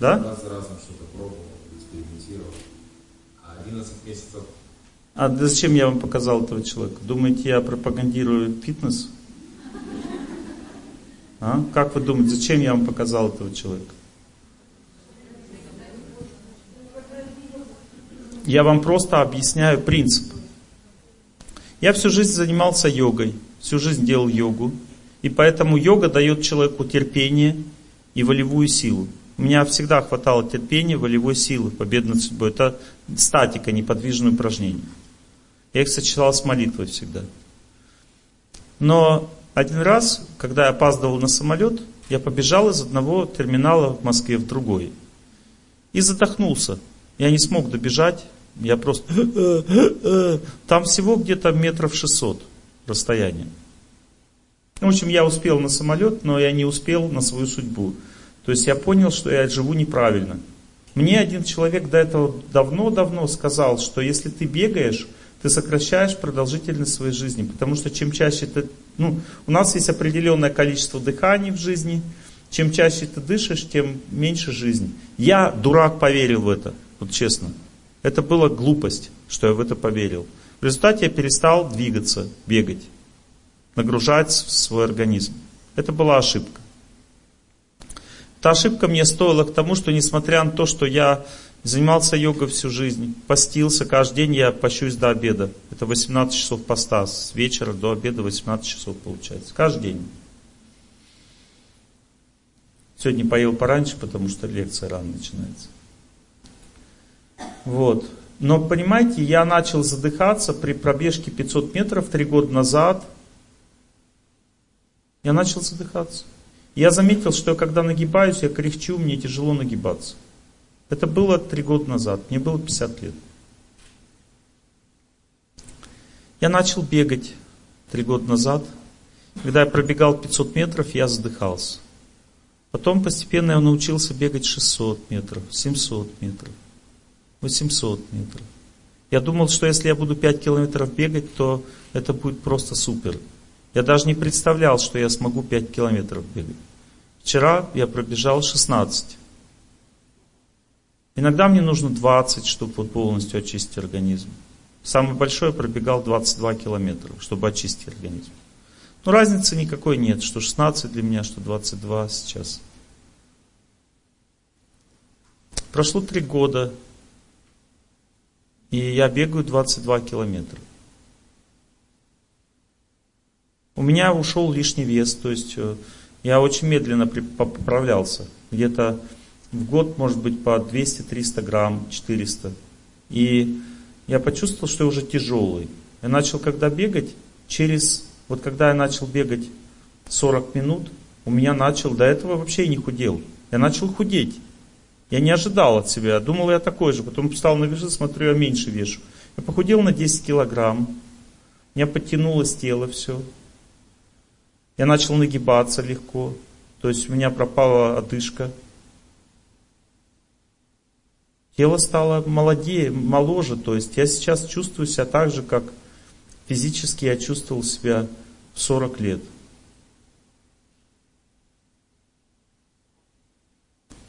Да? Раз за разом что-то пробовал, экспериментировал. А 11 месяцев А зачем я вам показал этого человека? Думаете, я пропагандирую фитнес? А? Как вы думаете, зачем я вам показал этого человека? Я вам просто объясняю принцип. Я всю жизнь занимался йогой, всю жизнь делал йогу. И поэтому йога дает человеку терпение и волевую силу. У меня всегда хватало терпения, волевой силы, победы над судьбой. Это статика, неподвижное упражнение. Я их сочетал с молитвой всегда. Но один раз, когда я опаздывал на самолет, я побежал из одного терминала в Москве в другой. И задохнулся. Я не смог добежать. Я просто... Там всего где-то метров 600 расстояние. В общем, я успел на самолет, но я не успел на свою судьбу. То есть я понял, что я живу неправильно. Мне один человек до этого давно-давно сказал, что если ты бегаешь, ты сокращаешь продолжительность своей жизни. Потому что чем чаще ты... Ну, у нас есть определенное количество дыханий в жизни. Чем чаще ты дышишь, тем меньше жизни. Я, дурак, поверил в это. Вот честно. Это была глупость, что я в это поверил. В результате я перестал двигаться, бегать, нагружать свой организм. Это была ошибка. Та ошибка мне стоила к тому, что несмотря на то, что я занимался йогой всю жизнь, постился каждый день, я пощусь до обеда. Это 18 часов поста, с вечера до обеда 18 часов получается. Каждый день. Сегодня поел пораньше, потому что лекция рано начинается. Вот. Но понимаете, я начал задыхаться при пробежке 500 метров три года назад. Я начал задыхаться. Я заметил, что когда нагибаюсь, я кряхчу, мне тяжело нагибаться. Это было три года назад, мне было 50 лет. Я начал бегать три года назад. Когда я пробегал 500 метров, я задыхался. Потом постепенно я научился бегать 600 метров, 700 метров. 800 метров. Я думал, что если я буду 5 километров бегать, то это будет просто супер. Я даже не представлял, что я смогу 5 километров бегать. Вчера я пробежал 16. Иногда мне нужно 20, чтобы полностью очистить организм. Самый большой я пробегал 22 километра, чтобы очистить организм. Но разницы никакой нет, что 16 для меня, что 22 сейчас. Прошло три года, и я бегаю 22 километра. У меня ушел лишний вес, то есть э, я очень медленно поправлялся. Где-то в год, может быть, по 200-300 грамм, 400. И я почувствовал, что я уже тяжелый. Я начал когда бегать, через, вот когда я начал бегать 40 минут, у меня начал, до этого вообще не худел. Я начал худеть. Я не ожидал от себя, думал я такой же. Потом встал на весы, смотрю, я меньше вешу. Я похудел на 10 килограмм. У меня подтянулось тело все. Я начал нагибаться легко. То есть у меня пропала одышка. Тело стало молодее, моложе. То есть я сейчас чувствую себя так же, как физически я чувствовал себя в 40 лет.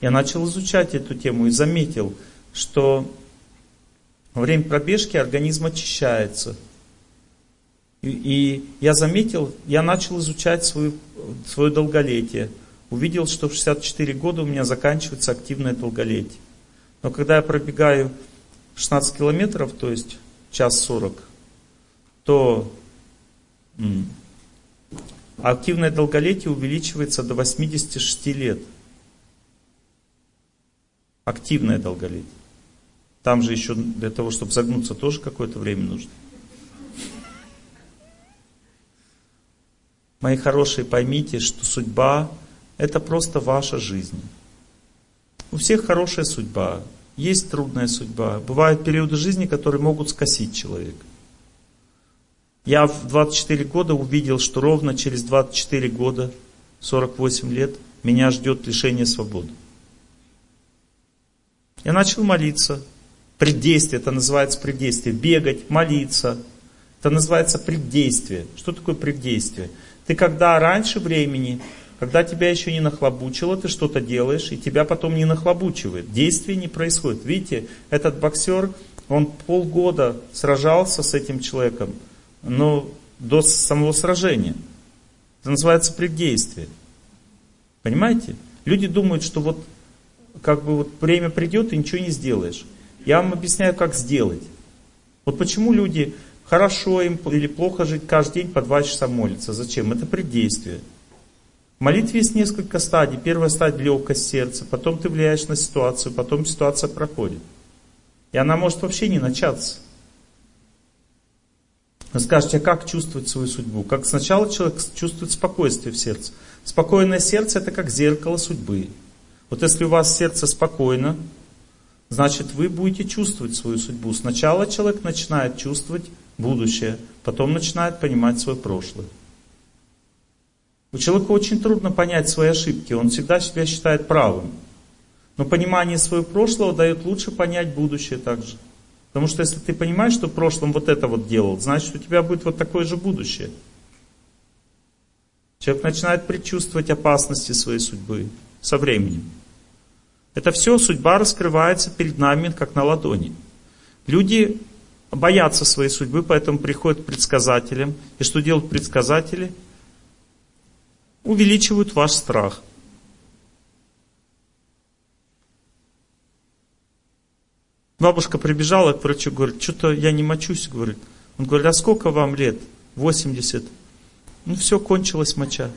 я начал изучать эту тему и заметил, что во время пробежки организм очищается. И, и я заметил, я начал изучать свою, свое долголетие. Увидел, что в 64 года у меня заканчивается активное долголетие. Но когда я пробегаю 16 километров, то есть час 40, то активное долголетие увеличивается до 86 лет активное долголетие. Там же еще для того, чтобы загнуться, тоже какое-то время нужно. Мои хорошие, поймите, что судьба – это просто ваша жизнь. У всех хорошая судьба, есть трудная судьба. Бывают периоды жизни, которые могут скосить человека. Я в 24 года увидел, что ровно через 24 года, 48 лет, меня ждет лишение свободы. Я начал молиться. Преддействие, это называется преддействие. Бегать, молиться. Это называется преддействие. Что такое преддействие? Ты когда раньше времени, когда тебя еще не нахлобучило, ты что-то делаешь, и тебя потом не нахлобучивает. Действие не происходит. Видите, этот боксер, Он полгода сражался с этим человеком, но до самого сражения. Это называется преддействие. Понимаете? Люди думают, что вот как бы вот время придет и ничего не сделаешь. Я вам объясняю, как сделать. Вот почему люди хорошо им или плохо жить каждый день по два часа молятся. Зачем? Это преддействие. В молитве есть несколько стадий. Первая стадия легкость сердца, потом ты влияешь на ситуацию, потом ситуация проходит. И она может вообще не начаться. Вы скажете, а как чувствовать свою судьбу? Как сначала человек чувствует спокойствие в сердце. Спокойное сердце это как зеркало судьбы. Вот если у вас сердце спокойно, значит вы будете чувствовать свою судьбу. Сначала человек начинает чувствовать будущее, потом начинает понимать свое прошлое. У человека очень трудно понять свои ошибки, он всегда себя считает правым. Но понимание своего прошлого дает лучше понять будущее также. Потому что если ты понимаешь, что в прошлом вот это вот делал, значит у тебя будет вот такое же будущее. Человек начинает предчувствовать опасности своей судьбы со временем. Это все судьба раскрывается перед нами, как на ладони. Люди боятся своей судьбы, поэтому приходят к предсказателям. И что делают предсказатели? Увеличивают ваш страх. Бабушка прибежала к врачу, говорит, что-то я не мочусь, говорит. Он говорит, а сколько вам лет? 80. Ну все, кончилась моча.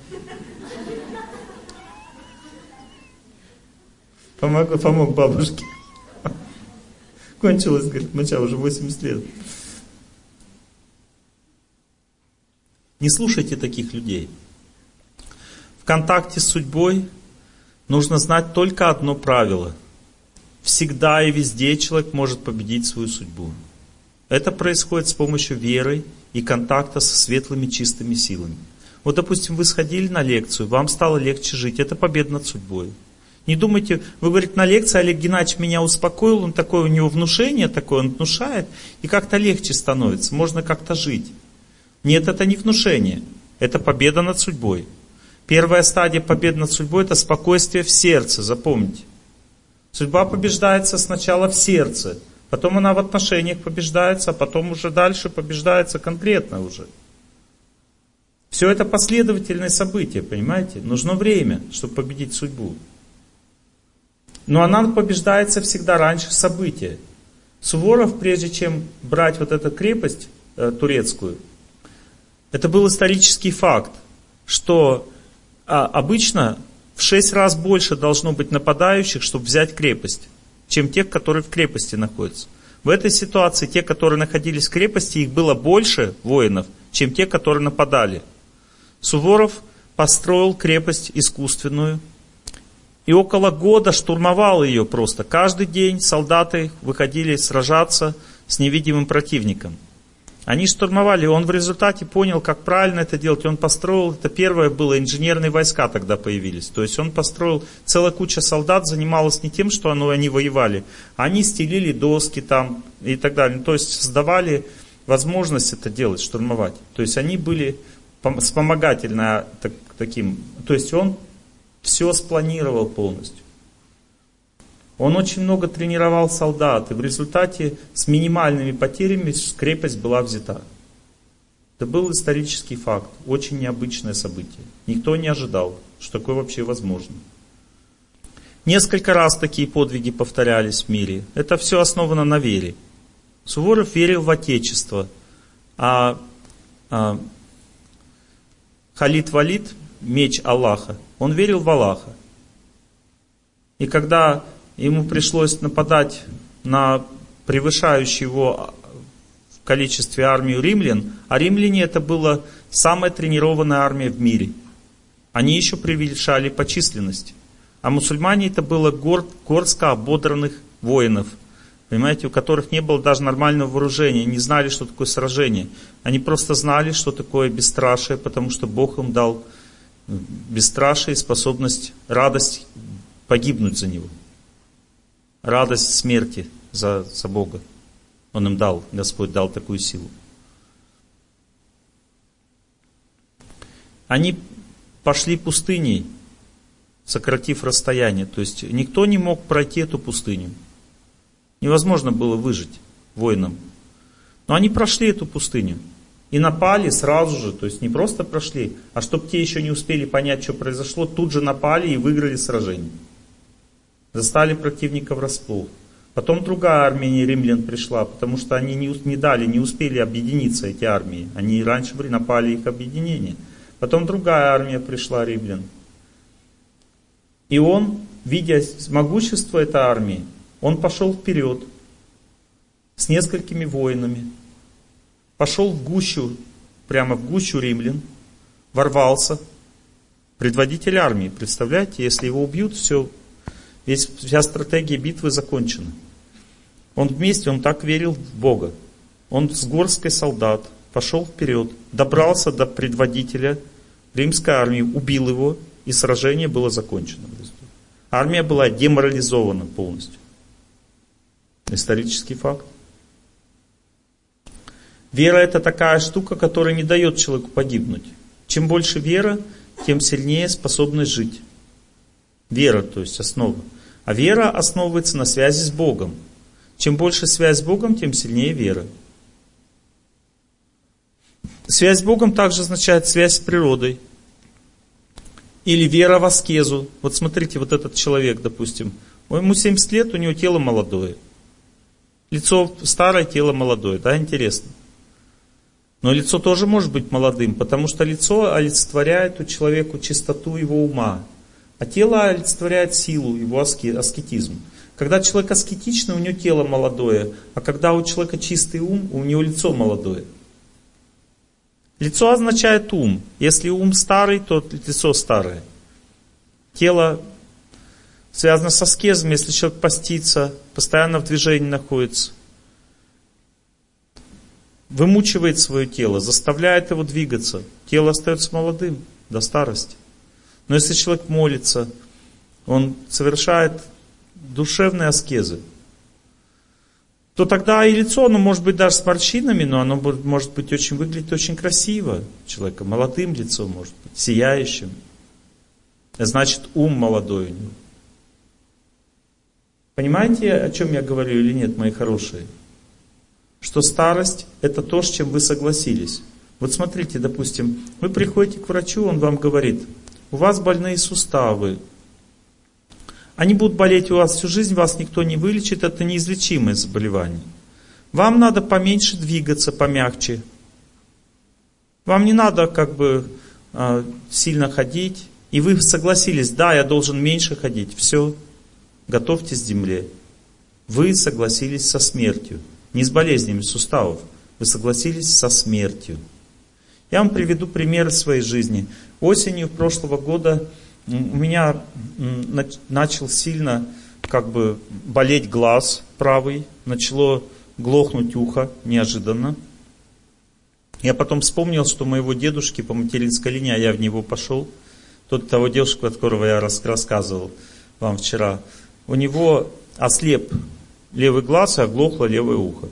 Помог, помог бабушке. Кончилась, говорит, моча уже 80 лет. Не слушайте таких людей. Контакте с судьбой нужно знать только одно правило. Всегда и везде человек может победить свою судьбу. Это происходит с помощью веры и контакта со светлыми чистыми силами. Вот, допустим, вы сходили на лекцию, вам стало легче жить. Это победа над судьбой. Не думайте, вы говорите, на лекции Олег Геннадьевич меня успокоил, он такое, у него внушение такое, он внушает, и как-то легче становится, можно как-то жить. Нет, это не внушение, это победа над судьбой. Первая стадия победы над судьбой это спокойствие в сердце, запомните. Судьба побеждается сначала в сердце, потом она в отношениях побеждается, а потом уже дальше побеждается конкретно уже. Все это последовательные события, понимаете? Нужно время, чтобы победить судьбу. Но она побеждается всегда раньше события. Суворов, прежде чем брать вот эту крепость э, турецкую, это был исторический факт, что а, обычно в шесть раз больше должно быть нападающих, чтобы взять крепость, чем тех, которые в крепости находятся. В этой ситуации те, которые находились в крепости, их было больше воинов, чем те, которые нападали. Суворов построил крепость искусственную, и около года штурмовал ее просто. Каждый день солдаты выходили сражаться с невидимым противником. Они штурмовали, он в результате понял, как правильно это делать. Он построил, это первое было, инженерные войска тогда появились. То есть он построил, целая куча солдат занималась не тем, что оно, они воевали. Они стелили доски там и так далее. То есть создавали возможность это делать, штурмовать. То есть они были вспомогательно так, таким. То есть он все спланировал полностью. Он очень много тренировал солдат, и в результате с минимальными потерями крепость была взята. Это был исторический факт, очень необычное событие. Никто не ожидал, что такое вообще возможно. Несколько раз такие подвиги повторялись в мире. Это все основано на вере. Суворов верил в Отечество, а, а Халид Валид, меч Аллаха, он верил в Аллаха. И когда ему пришлось нападать на превышающую его в количестве армию римлян, а римляне это была самая тренированная армия в мире. Они еще превышали по численности. А мусульмане это было гор, горстка ободранных воинов, понимаете, у которых не было даже нормального вооружения, не знали, что такое сражение. Они просто знали, что такое бесстрашие, потому что Бог им дал бесстрашие, способность, радость погибнуть за Него. Радость смерти за, за Бога. Он им дал, Господь дал такую силу. Они пошли пустыней, сократив расстояние. То есть никто не мог пройти эту пустыню. Невозможно было выжить. воинам. Но они прошли эту пустыню. И напали сразу же, то есть не просто прошли, а чтобы те еще не успели понять, что произошло, тут же напали и выиграли сражение. Застали противника врасплох. Потом другая армия римлян пришла, потому что они не, не дали, не успели объединиться, эти армии. Они раньше напали их объединение. Потом другая армия пришла, римлян. И он, видя могущество этой армии, он пошел вперед с несколькими воинами. Пошел в гущу, прямо в гущу римлян, ворвался. Предводитель армии, представляете, если его убьют, все, весь, вся стратегия битвы закончена. Он вместе, он так верил в Бога. Он с горской солдат пошел вперед, добрался до предводителя римской армии, убил его, и сражение было закончено. Армия была деморализована полностью. Исторический факт. Вера это такая штука, которая не дает человеку погибнуть. Чем больше вера, тем сильнее способность жить. Вера, то есть основа. А вера основывается на связи с Богом. Чем больше связь с Богом, тем сильнее вера. Связь с Богом также означает связь с природой. Или вера в аскезу. Вот смотрите, вот этот человек, допустим, ему 70 лет, у него тело молодое. Лицо старое, тело молодое, да, интересно. Но лицо тоже может быть молодым, потому что лицо олицетворяет у человека чистоту его ума. А тело олицетворяет силу, его аскетизм. Когда человек аскетичный, у него тело молодое, а когда у человека чистый ум, у него лицо молодое. Лицо означает ум. Если ум старый, то лицо старое. Тело связано со аскезом, если человек постится, постоянно в движении находится. Вымучивает свое тело, заставляет его двигаться. Тело остается молодым до старости. Но если человек молится, он совершает душевные аскезы, то тогда и лицо, оно может быть даже с морщинами, но оно может быть очень, выглядеть очень красиво человека, молодым лицом может быть, сияющим. Значит, ум молодой у него. Понимаете, о чем я говорю или нет, мои хорошие? Что старость это то, с чем вы согласились. Вот смотрите, допустим, вы приходите к врачу, он вам говорит, у вас больные суставы, они будут болеть у вас всю жизнь, вас никто не вылечит, это неизлечимое заболевание. Вам надо поменьше двигаться, помягче. Вам не надо как бы а, сильно ходить. И вы согласились, да, я должен меньше ходить. Все, готовьтесь к земле. Вы согласились со смертью. Не с болезнями суставов. Вы согласились со смертью. Я вам приведу пример своей жизни. Осенью прошлого года у меня начал сильно как бы болеть глаз правый, начало глохнуть ухо неожиданно. Я потом вспомнил, что моего дедушки по материнской линии, а я в него пошел, тот того девушку, которого я рассказывал вам вчера, у него ослеп левый глаз и оглохло левое ухо.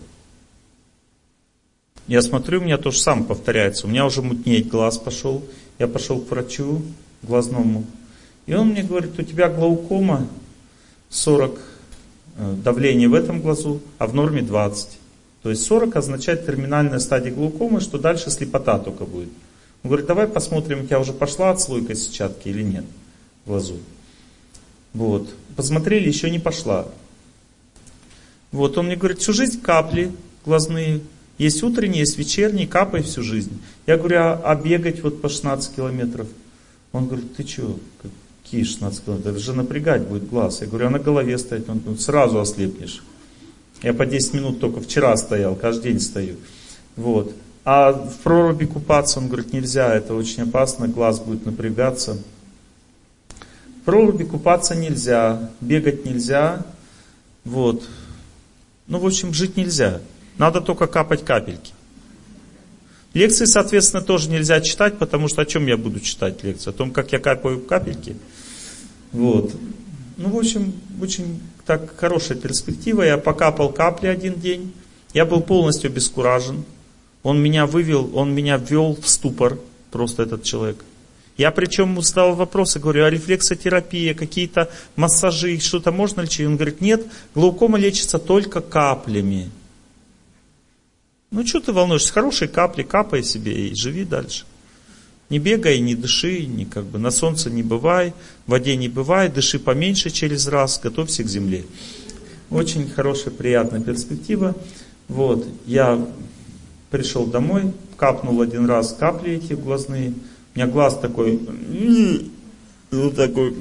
Я смотрю, у меня то же самое повторяется. У меня уже мутнеть глаз пошел. Я пошел к врачу глазному. И он мне говорит, у тебя глаукома 40 э, давление в этом глазу, а в норме 20. То есть 40 означает терминальная стадия глаукомы, что дальше слепота только будет. Он говорит, давай посмотрим, у тебя уже пошла отслойка сетчатки или нет в глазу. Вот. Посмотрели, еще не пошла. Вот, он мне говорит, всю жизнь капли глазные. Есть утренние, есть вечерние, капай всю жизнь. Я говорю, а, а бегать вот по 16 километров? Он говорит, ты что, Какие 16 километров? Это же напрягать будет глаз. Я говорю, а на голове стоять, он ну, сразу ослепнешь. Я по 10 минут только вчера стоял, каждый день стою. Вот. А в проруби купаться, он говорит, нельзя, это очень опасно, глаз будет напрягаться. В проруби купаться нельзя, бегать нельзя. Вот. Ну, в общем, жить нельзя. Надо только капать капельки. Лекции, соответственно, тоже нельзя читать, потому что о чем я буду читать лекции? О том, как я капаю капельки. Вот. Ну, в общем, очень так хорошая перспектива. Я покапал капли один день. Я был полностью обескуражен. Он меня вывел, он меня ввел в ступор, просто этот человек. Я причем задал вопросы, говорю, а рефлексотерапия, какие-то массажи, что-то можно лечить? Он говорит, нет, глаукома лечится только каплями. Ну что ты волнуешься? Хорошие капли, капай себе и живи дальше. Не бегай, не дыши, не как бы на солнце не бывай, в воде не бывай, дыши поменьше через раз, готовься к земле. Очень хорошая, приятная перспектива. Вот, я пришел домой, капнул один раз капли эти глазные. У меня глаз такой, вот такой,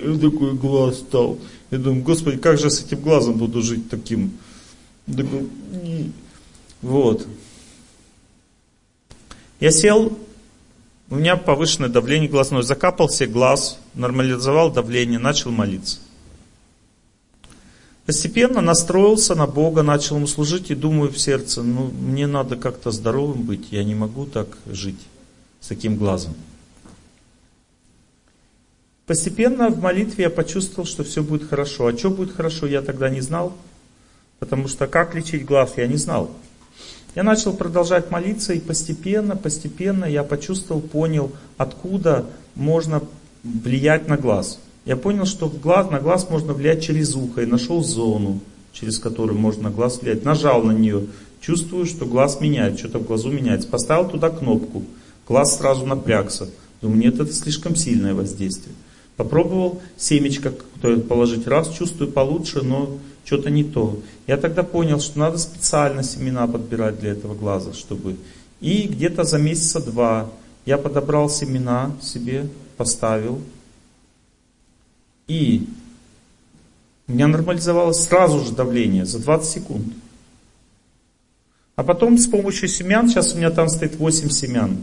такой глаз стал. Я думаю, Господи, как же с этим глазом буду жить таким? Вот. Я сел, у меня повышенное давление глазное, закапал себе глаз, нормализовал давление, начал молиться. Постепенно настроился на Бога, начал ему служить и думаю в сердце, ну мне надо как-то здоровым быть, я не могу так жить с таким глазом. Постепенно в молитве я почувствовал, что все будет хорошо. А что будет хорошо, я тогда не знал, потому что как лечить глаз, я не знал. Я начал продолжать молиться, и постепенно, постепенно я почувствовал, понял, откуда можно влиять на глаз. Я понял, что глаз, на глаз можно влиять через ухо, и нашел зону, через которую можно глаз влиять. Нажал на нее, чувствую, что глаз меняет, что-то в глазу меняется. Поставил туда кнопку, глаз сразу напрягся. Думаю, нет, это слишком сильное воздействие. Попробовал семечко положить, раз, чувствую получше, но что-то не то. Я тогда понял, что надо специально семена подбирать для этого глаза, чтобы... И где-то за месяца два я подобрал семена себе, поставил. И у меня нормализовалось сразу же давление, за 20 секунд. А потом с помощью семян, сейчас у меня там стоит 8 семян,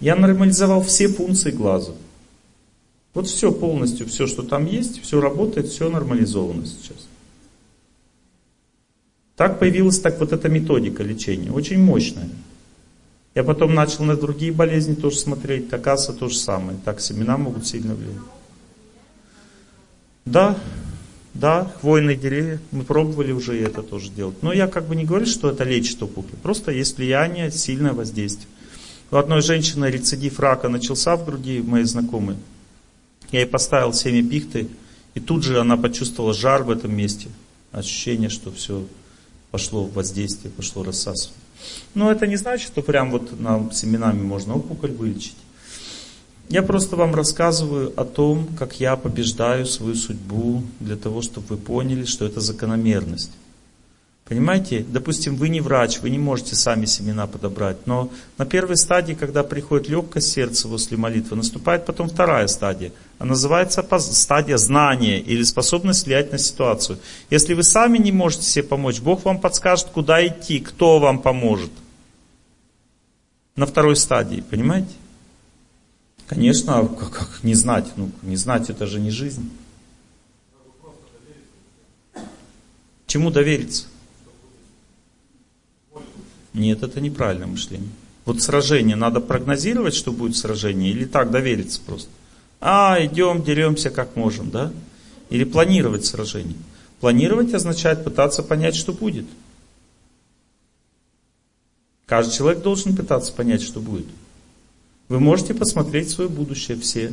я нормализовал все функции глаза. Вот все полностью, все, что там есть, все работает, все нормализовано сейчас. Так появилась так вот эта методика лечения, очень мощная. Я потом начал на другие болезни тоже смотреть, оказывается то же самое. Так семена могут сильно влиять. Да, да, хвойные деревья, мы пробовали уже это тоже делать. Но я как бы не говорю, что это лечит опухоль. Просто есть влияние, сильное воздействие. У одной женщины рецидив рака начался в груди, моей знакомой. Я ей поставил семя пихты, и тут же она почувствовала жар в этом месте. Ощущение, что все пошло в воздействие, пошло рассасывание. Но это не значит, что прям вот нам семенами можно опухоль вылечить. Я просто вам рассказываю о том, как я побеждаю свою судьбу, для того, чтобы вы поняли, что это закономерность. Понимаете, допустим, вы не врач, вы не можете сами семена подобрать, но на первой стадии, когда приходит легкость сердца после молитвы, наступает потом вторая стадия. Она называется стадия знания или способность влиять на ситуацию. Если вы сами не можете себе помочь, Бог вам подскажет, куда идти, кто вам поможет. На второй стадии, понимаете? Конечно, а как, как не знать? Ну, не знать это же не жизнь. Чему довериться? Нет, это неправильное мышление. Вот сражение, надо прогнозировать, что будет сражение, или так довериться просто. А, идем, деремся как можем, да? Или планировать сражение. Планировать означает пытаться понять, что будет. Каждый человек должен пытаться понять, что будет. Вы можете посмотреть свое будущее все.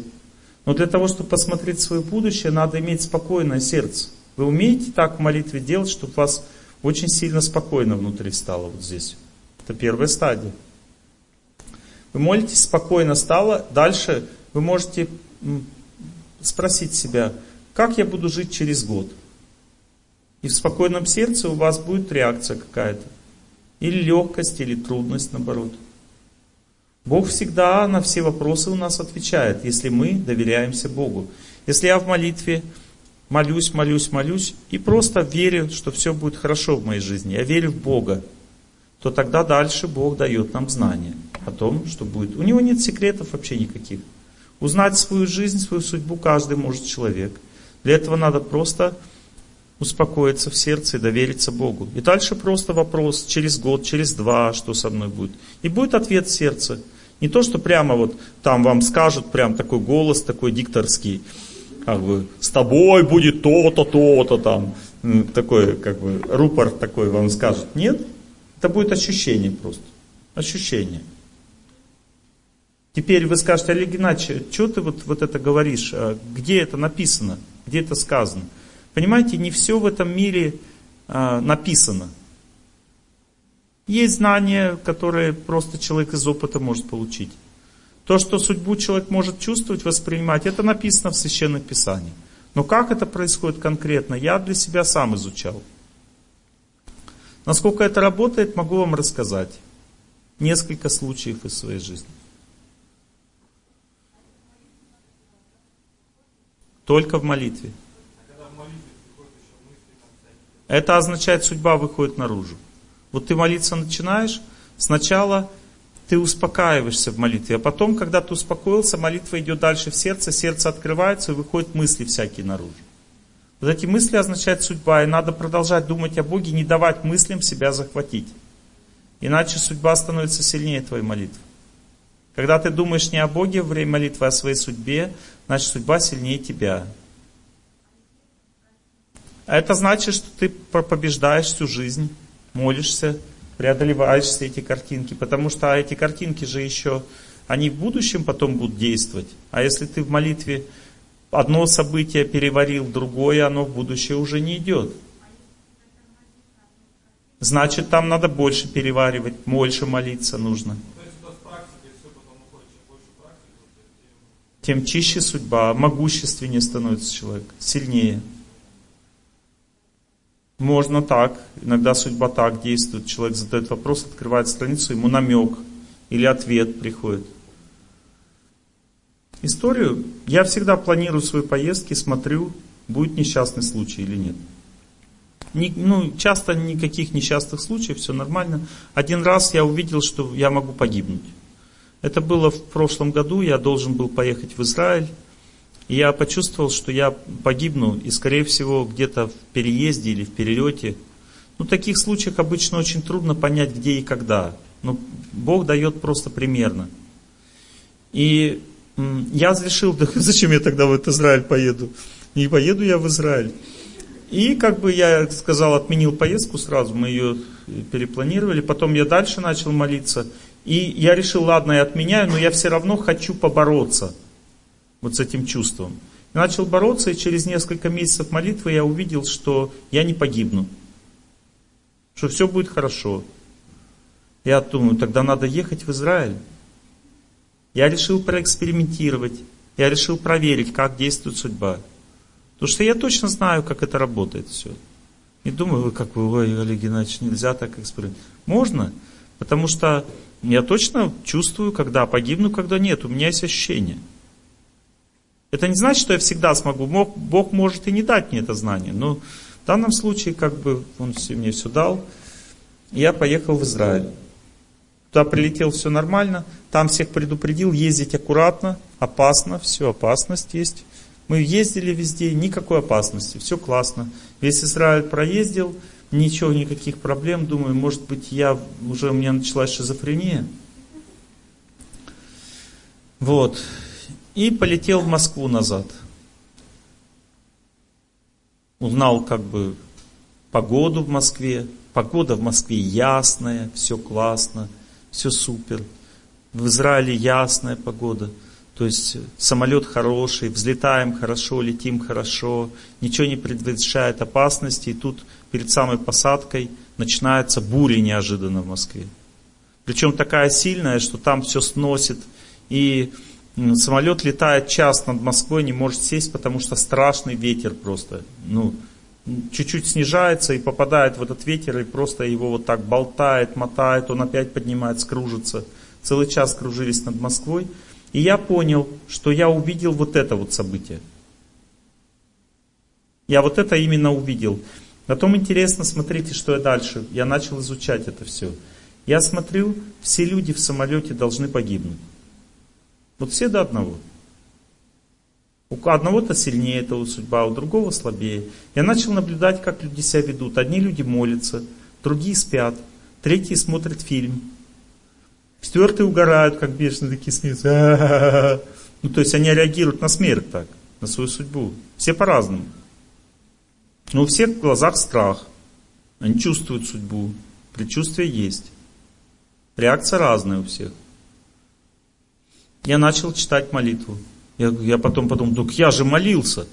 Но для того, чтобы посмотреть свое будущее, надо иметь спокойное сердце. Вы умеете так в молитве делать, чтобы вас очень сильно спокойно внутри стало вот здесь. Это первая стадия. Вы молитесь, спокойно стало. Дальше вы можете спросить себя, как я буду жить через год? И в спокойном сердце у вас будет реакция какая-то. Или легкость, или трудность, наоборот. Бог всегда на все вопросы у нас отвечает, если мы доверяемся Богу. Если я в молитве молюсь, молюсь, молюсь и просто верю, что все будет хорошо в моей жизни, я верю в Бога, то тогда дальше Бог дает нам знания о том, что будет. У него нет секретов вообще никаких. Узнать свою жизнь, свою судьбу каждый может человек. Для этого надо просто успокоиться в сердце и довериться Богу. И дальше просто вопрос через год, через два, что со мной будет. И будет ответ в сердце. Не то, что прямо вот там вам скажут, прям такой голос такой дикторский, как бы, с тобой будет то-то, то-то там, такой, как бы, рупор такой вам скажут. Нет, это будет ощущение просто. Ощущение. Теперь вы скажете, Олег Геннадьевич, что ты вот, вот это говоришь? А где это написано? Где это сказано? Понимаете, не все в этом мире а, написано. Есть знания, которые просто человек из опыта может получить. То, что судьбу человек может чувствовать, воспринимать, это написано в Священном Писании. Но как это происходит конкретно, я для себя сам изучал. Насколько это работает, могу вам рассказать. Несколько случаев из своей жизни. Только в молитве. Это означает, судьба выходит наружу. Вот ты молиться начинаешь, сначала ты успокаиваешься в молитве, а потом, когда ты успокоился, молитва идет дальше в сердце, сердце открывается и выходят мысли всякие наружу. Вот эти мысли означают судьба, и надо продолжать думать о Боге, не давать мыслям себя захватить. Иначе судьба становится сильнее твоей молитвы. Когда ты думаешь не о Боге во время молитвы, а о своей судьбе, значит судьба сильнее тебя. А это значит, что ты побеждаешь всю жизнь, молишься, преодолеваешь все эти картинки, потому что эти картинки же еще, они в будущем потом будут действовать. А если ты в молитве одно событие переварил, другое, оно в будущее уже не идет. Значит, там надо больше переваривать, больше молиться нужно. Тем чище судьба, могущественнее становится человек, сильнее. Можно так, иногда судьба так действует. Человек задает вопрос, открывает страницу, ему намек или ответ приходит. Историю я всегда планирую свои поездки, смотрю, будет несчастный случай или нет. Не, ну, часто никаких несчастных случаев, все нормально. Один раз я увидел, что я могу погибнуть. Это было в прошлом году, я должен был поехать в Израиль. И я почувствовал, что я погибну, и скорее всего где-то в переезде или в перелете. Ну, в таких случаях обычно очень трудно понять, где и когда. Но Бог дает просто примерно. И я решил, да зачем я тогда в этот Израиль поеду? Не поеду я в Израиль. И как бы я сказал, отменил поездку сразу, мы ее перепланировали. Потом я дальше начал молиться. И я решил, ладно, я отменяю, но я все равно хочу побороться вот с этим чувством. И начал бороться, и через несколько месяцев молитвы я увидел, что я не погибну. Что все будет хорошо. Я думаю, тогда надо ехать в Израиль. Я решил проэкспериментировать. Я решил проверить, как действует судьба. Потому что я точно знаю, как это работает все. Не думаю, вы как вы, ой, Олег Геннадьевич, нельзя так экспериментировать. Можно, потому что я точно чувствую, когда погибну, когда нет. У меня есть ощущение. Это не значит, что я всегда смогу. Бог, может и не дать мне это знание. Но в данном случае, как бы, Он мне все дал. Я поехал в Израиль. Туда прилетел, все нормально. Там всех предупредил, ездить аккуратно, опасно, все, опасность есть. Мы ездили везде, никакой опасности, все классно. Весь Израиль проездил, ничего, никаких проблем. Думаю, может быть, я уже у меня началась шизофрения. Вот. И полетел в Москву назад. Узнал как бы погоду в Москве. Погода в Москве ясная, все классно, все супер. В Израиле ясная погода. То есть самолет хороший, взлетаем хорошо, летим хорошо, ничего не предвещает опасности. И тут перед самой посадкой начинается буря неожиданно в Москве. Причем такая сильная, что там все сносит. И Самолет летает час над Москвой, не может сесть, потому что страшный ветер просто. Ну, чуть-чуть снижается и попадает в этот ветер, и просто его вот так болтает, мотает, он опять поднимается, кружится. Целый час кружились над Москвой. И я понял, что я увидел вот это вот событие. Я вот это именно увидел. Потом интересно, смотрите, что я дальше. Я начал изучать это все. Я смотрю, все люди в самолете должны погибнуть. Вот все до одного. У одного-то сильнее этого судьба, у другого слабее. Я начал наблюдать, как люди себя ведут. Одни люди молятся, другие спят, третьи смотрят фильм. Четвертые угорают, как бешеные такие смеются. Ну, то есть они реагируют на смерть так, на свою судьбу. Все по-разному. Но у всех в глазах страх. Они чувствуют судьбу. Предчувствие есть. Реакция разная у всех. Я начал читать молитву. Я, я потом подумал, так я же молился.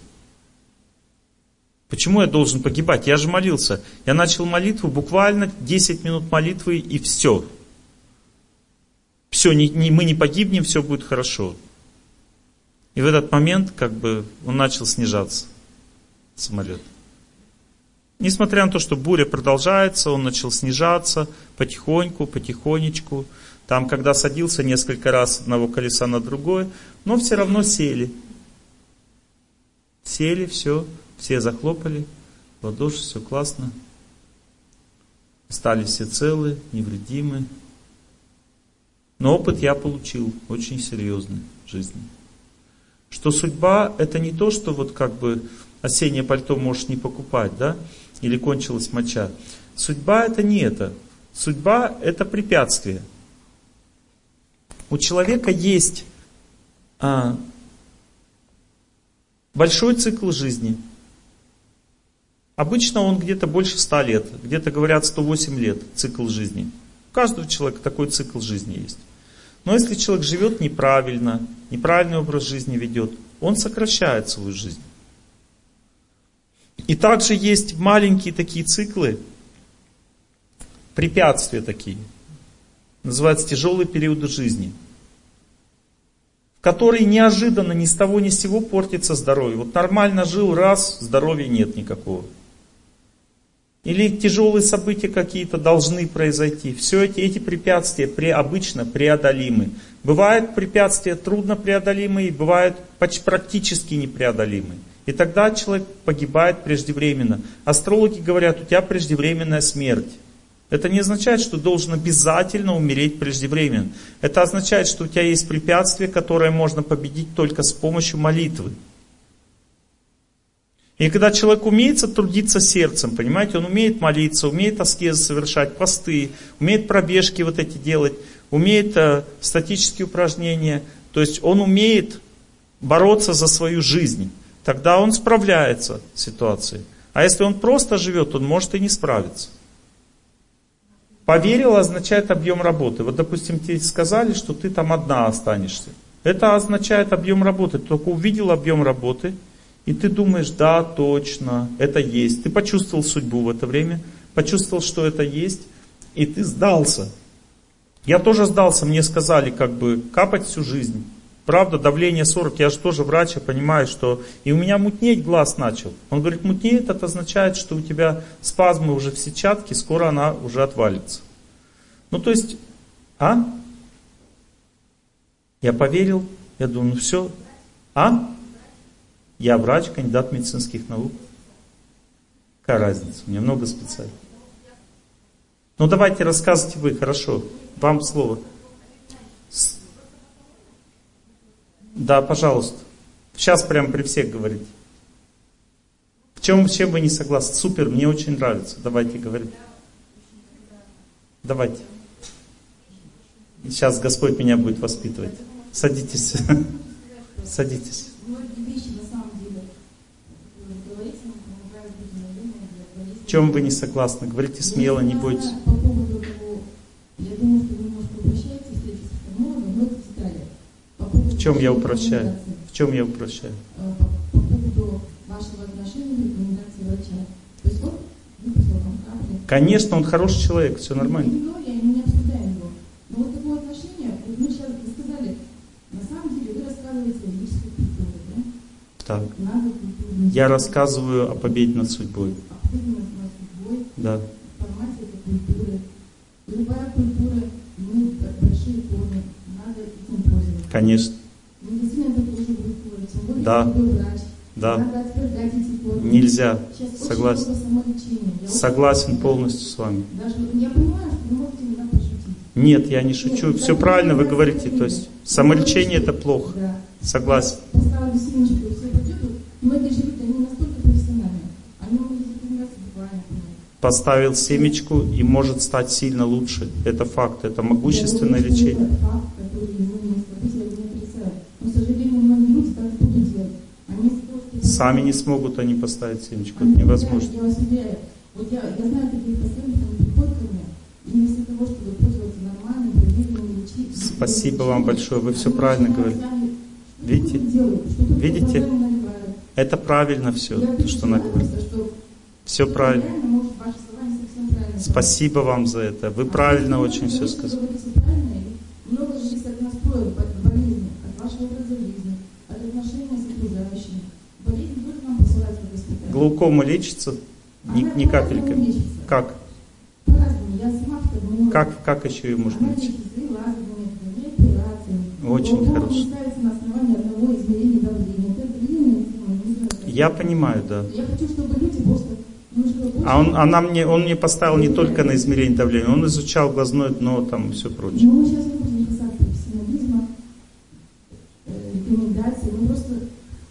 Почему я должен погибать? Я же молился. Я начал молитву, буквально 10 минут молитвы и все. Все, не, не, мы не погибнем, все будет хорошо. И в этот момент как бы он начал снижаться, самолет. Несмотря на то, что буря продолжается, он начал снижаться потихоньку, потихонечку. Там, когда садился несколько раз с одного колеса на другое, но все равно сели. Сели, все, все захлопали, ладоши, все классно. Стали все целы, невредимы. Но опыт я получил, очень серьезный в жизни. Что судьба это не то, что вот как бы осеннее пальто можешь не покупать, да, или кончилась моча. Судьба это не это. Судьба это препятствие. У человека есть а, большой цикл жизни. Обычно он где-то больше 100 лет, где-то говорят 108 лет цикл жизни. У каждого человека такой цикл жизни есть. Но если человек живет неправильно, неправильный образ жизни ведет, он сокращает свою жизнь. И также есть маленькие такие циклы, препятствия такие, называются тяжелые периоды жизни, в которые неожиданно ни с того ни с сего портится здоровье. Вот нормально жил, раз, здоровья нет никакого. Или тяжелые события какие-то должны произойти. Все эти, эти препятствия при, обычно преодолимы. Бывают препятствия трудно преодолимые, бывают практически непреодолимые. И тогда человек погибает преждевременно. Астрологи говорят, у тебя преждевременная смерть. Это не означает, что должен обязательно умереть преждевременно. Это означает, что у тебя есть препятствие, которое можно победить только с помощью молитвы. И когда человек умеет трудиться сердцем, понимаете, он умеет молиться, умеет аскезы совершать, посты, умеет пробежки вот эти делать, умеет э, статические упражнения, то есть он умеет бороться за свою жизнь тогда он справляется с ситуацией. А если он просто живет, он может и не справиться. Поверил означает объем работы. Вот, допустим, тебе сказали, что ты там одна останешься. Это означает объем работы. Ты только увидел объем работы, и ты думаешь, да, точно, это есть. Ты почувствовал судьбу в это время, почувствовал, что это есть, и ты сдался. Я тоже сдался, мне сказали, как бы, капать всю жизнь. Правда, давление 40, я же тоже врач, я понимаю, что... И у меня мутнеть глаз начал. Он говорит, мутнеет, это означает, что у тебя спазмы уже в сетчатке, скоро она уже отвалится. Ну, то есть, а? Я поверил, я думаю, ну все. А? Я врач, кандидат медицинских наук. Какая разница? У меня много специальностей. Ну, давайте рассказывайте вы, хорошо. Вам слово. Да, пожалуйста. Сейчас прям при всех говорите. В чем, с чем вы не согласны? Супер, мне очень нравится. Давайте говорить. Давайте. Сейчас Господь меня будет воспитывать. Садитесь. Садитесь. В чем вы не согласны? Говорите смело, не бойтесь. Я думаю, что В чем я упрощаю? В чем я упрощаю? Э, по поводу вашего отношения к рекомендации врача. То есть вот капли. Конечно, он хороший человек, все нормально. Я не обсуждаем его. Но вот такое отношение, вот мы сейчас сказали, на самом деле вы рассказываете о ведической культуре, да? Так. Я рассказываю о победе над судьбой. О победе над судьбой. Да. Формате этой культуры. Любая культура, мы большие корни, надо этим пользоваться. Конечно. Да. Да. Нельзя. Согласен. Согласен полностью с вами. Нет, я не шучу. Все правильно вы говорите. То есть самолечение это плохо. Согласен. Поставил семечку и может стать сильно лучше. Это факт, это могущественное лечение. Сами не смогут они поставить семечку, это невозможно. Я вас уверяю. Вот я, я знаю таких пациентов, они приходят ко мне, и вместо того, чтобы пользоваться нормальным, проверенным лечением... Спасибо вам большое, вы все правильно говорите. Видите? Видите? Это правильно все, то, что просто, что Все правильно. Спасибо вам за это. Вы правильно очень все сказали. Вы говорите правильно, и много же зависит от настроя, от болезни, от вашего образа жизни, от отношения с окружающими. Болезнь тоже нам посылает в госпиталь. Глаукома лечится ни, ни капельками. лечится. Как? Как, как еще ее можно лечить? Очень хорошо. Я понимаю, да. Больше... А он, она мне, он мне поставил не только на измерение давления, он изучал глазное дно там и все прочее. Но мы сейчас не будем касаться профессионализма, э, рекомендаций. Мы просто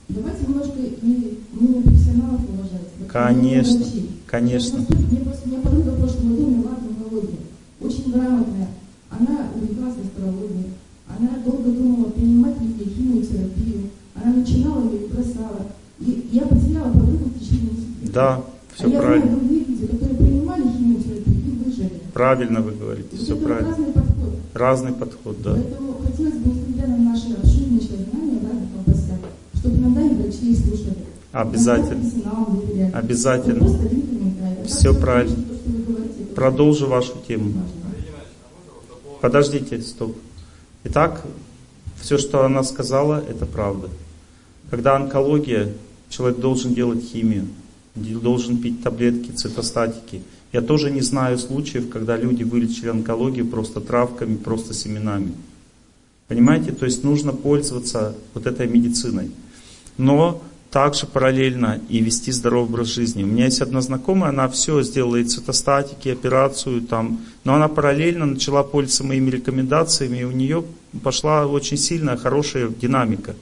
давайте немножко и мнение профессионалов уважать. Вот Конечно, конечно. Мне просто, меня подруга в прошлом году умерла от онкологии. Очень грамотная. Она увлеклась астрологией. Она долго думала, принимать ли ей химиотерапию. Она начинала ее и бросала. И я потеряла подругу в течение нескольких Да, а все я правильно. знаю других людей, которые принимали химиотерапию и выжили. Правильно вы говорите, все это правильно. разный подход. Разный подход, да. Поэтому хотелось бы, несмотря на наши обширнейшие знания в разных областях, чтобы иногда и врачей слушали. Обязательно. Иногда. Обязательно. Все правильно. Продолжу вашу тему. Подождите, стоп. Итак, все, что она сказала, это правда. Когда онкология, человек должен делать химию, должен пить таблетки, цитостатики. Я тоже не знаю случаев, когда люди вылечили онкологию просто травками, просто семенами. Понимаете? То есть нужно пользоваться вот этой медициной. Но также параллельно и вести здоровый образ жизни. У меня есть одна знакомая, она все сделала и цитостатики, операцию там, но она параллельно начала пользоваться моими рекомендациями, и у нее пошла очень сильная, хорошая динамика.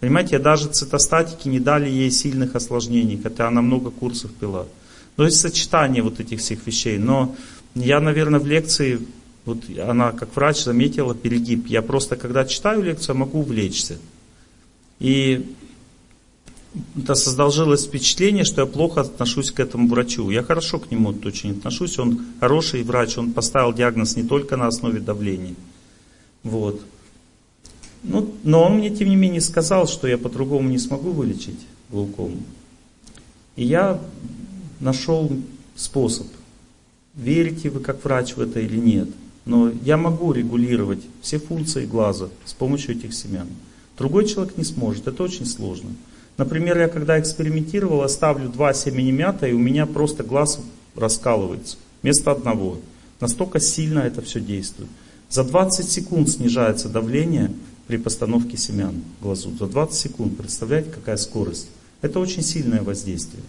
Понимаете, даже цитостатики не дали ей сильных осложнений, хотя она много курсов пила. То есть сочетание вот этих всех вещей. Но я, наверное, в лекции, вот она как врач заметила перегиб. Я просто, когда читаю лекцию, могу увлечься. И это создалось впечатление, что я плохо отношусь к этому врачу. Я хорошо к нему очень отношусь. Он хороший врач, он поставил диагноз не только на основе давления. Вот. Ну, но он мне, тем не менее, сказал, что я по-другому не смогу вылечить глаукому. И я нашел способ. Верите вы как врач в это или нет. Но я могу регулировать все функции глаза с помощью этих семян. Другой человек не сможет. Это очень сложно. Например, я когда экспериментировал, оставлю два семени мята, и у меня просто глаз раскалывается. Вместо одного. Настолько сильно это все действует. За 20 секунд снижается давление при постановке семян в глазу. За 20 секунд. Представляете, какая скорость? Это очень сильное воздействие.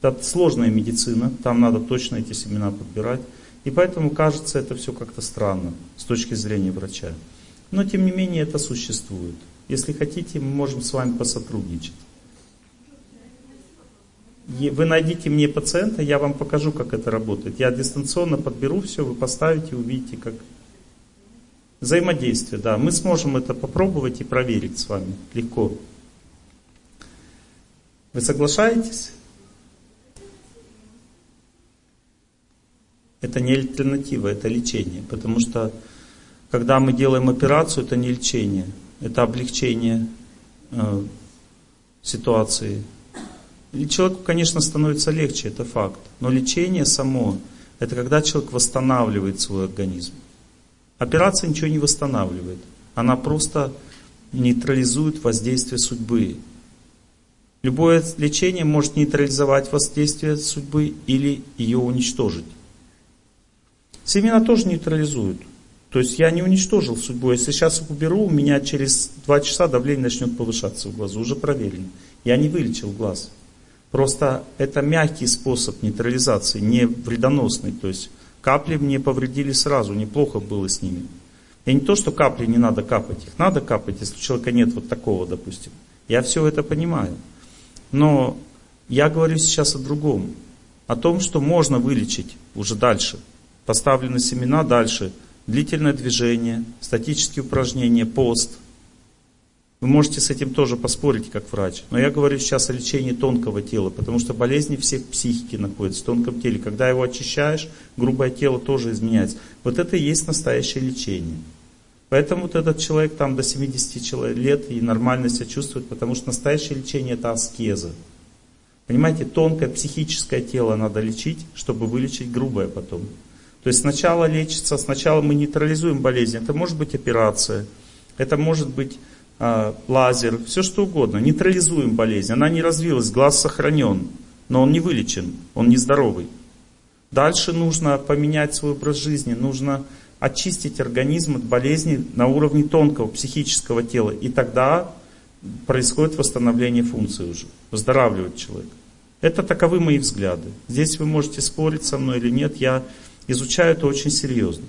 Это сложная медицина, там надо точно эти семена подбирать. И поэтому кажется это все как-то странно с точки зрения врача. Но тем не менее это существует. Если хотите, мы можем с вами посотрудничать. Вы найдите мне пациента, я вам покажу, как это работает. Я дистанционно подберу все, вы поставите, увидите, как взаимодействие. Да, мы сможем это попробовать и проверить с вами легко. Вы соглашаетесь? Это не альтернатива, это лечение. Потому что когда мы делаем операцию, это не лечение, это облегчение э, ситуации. И человеку, конечно, становится легче, это факт. Но лечение само, это когда человек восстанавливает свой организм. Операция ничего не восстанавливает. Она просто нейтрализует воздействие судьбы. Любое лечение может нейтрализовать воздействие судьбы или ее уничтожить. Семена тоже нейтрализуют. То есть я не уничтожил судьбу. Если сейчас их уберу, у меня через два часа давление начнет повышаться в глазу. Уже проверено. Я не вылечил глаз. Просто это мягкий способ нейтрализации, не вредоносный. То есть капли мне повредили сразу, неплохо было с ними. И не то, что капли не надо капать, их надо капать, если у человека нет вот такого, допустим. Я все это понимаю. Но я говорю сейчас о другом. О том, что можно вылечить уже дальше. Поставлены семена дальше. Длительное движение, статические упражнения, пост. Вы можете с этим тоже поспорить, как врач. Но я говорю сейчас о лечении тонкого тела, потому что болезни всех психики находятся в тонком теле. Когда его очищаешь, грубое тело тоже изменяется. Вот это и есть настоящее лечение. Поэтому вот этот человек там до 70 лет и нормально себя чувствует, потому что настоящее лечение это аскеза. Понимаете, тонкое психическое тело надо лечить, чтобы вылечить грубое потом. То есть сначала лечится, сначала мы нейтрализуем болезнь. Это может быть операция, это может быть лазер, все что угодно. Нейтрализуем болезнь. Она не развилась, глаз сохранен, но он не вылечен, он нездоровый. Дальше нужно поменять свой образ жизни, нужно очистить организм от болезней на уровне тонкого психического тела. И тогда происходит восстановление функции уже, выздоравливает человек. Это таковы мои взгляды. Здесь вы можете спорить со мной или нет, я изучаю это очень серьезно.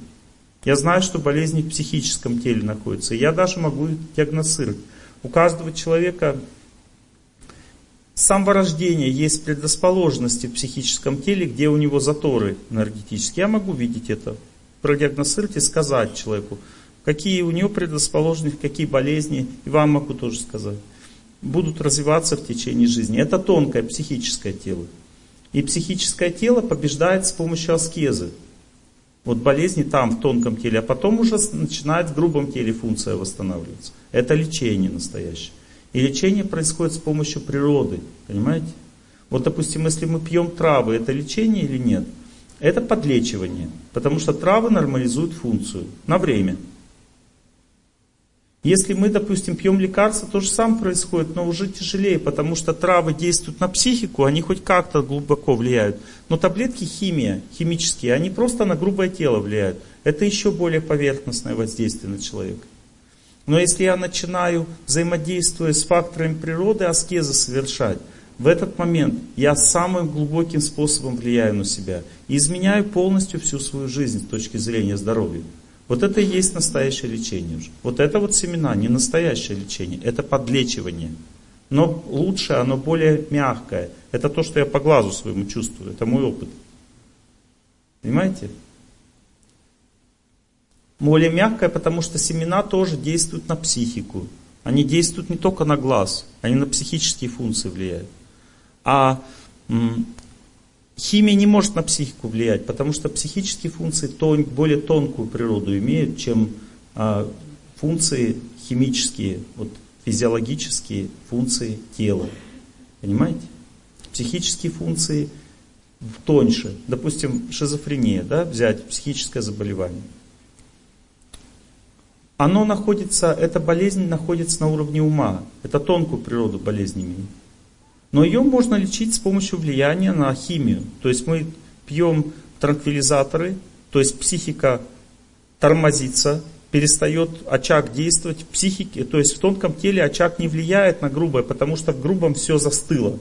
Я знаю, что болезни в психическом теле находятся. Я даже могу диагностировать. У каждого человека с самого рождения есть предрасположенности в психическом теле, где у него заторы энергетические. Я могу видеть это, продиагностировать и сказать человеку, какие у него предрасположенности, какие болезни, и вам могу тоже сказать, будут развиваться в течение жизни. Это тонкое психическое тело. И психическое тело побеждает с помощью аскезы. Вот болезни там, в тонком теле, а потом уже начинает в грубом теле функция восстанавливаться. Это лечение настоящее. И лечение происходит с помощью природы, понимаете? Вот, допустим, если мы пьем травы, это лечение или нет? Это подлечивание, потому что травы нормализуют функцию на время. Если мы, допустим, пьем лекарства, то же самое происходит, но уже тяжелее, потому что травы действуют на психику, они хоть как-то глубоко влияют. Но таблетки химия, химические, они просто на грубое тело влияют. Это еще более поверхностное воздействие на человека. Но если я начинаю, взаимодействуя с факторами природы, аскезы совершать, в этот момент я самым глубоким способом влияю на себя и изменяю полностью всю свою жизнь с точки зрения здоровья. Вот это и есть настоящее лечение уже. Вот это вот семена, не настоящее лечение, это подлечивание. Но лучше, оно более мягкое. Это то, что я по глазу своему чувствую, это мой опыт. Понимаете? более мягкая, потому что семена тоже действуют на психику. Они действуют не только на глаз, они на психические функции влияют. А химия не может на психику влиять, потому что психические функции тон, более тонкую природу имеют, чем а, функции химические, вот, физиологические функции тела. Понимаете? Психические функции тоньше. Допустим, шизофрения, да, взять психическое заболевание оно находится, эта болезнь находится на уровне ума. Это тонкую природу болезни имеет. Но ее можно лечить с помощью влияния на химию. То есть мы пьем транквилизаторы, то есть психика тормозится, перестает очаг действовать в психике, то есть в тонком теле очаг не влияет на грубое, потому что в грубом все застыло.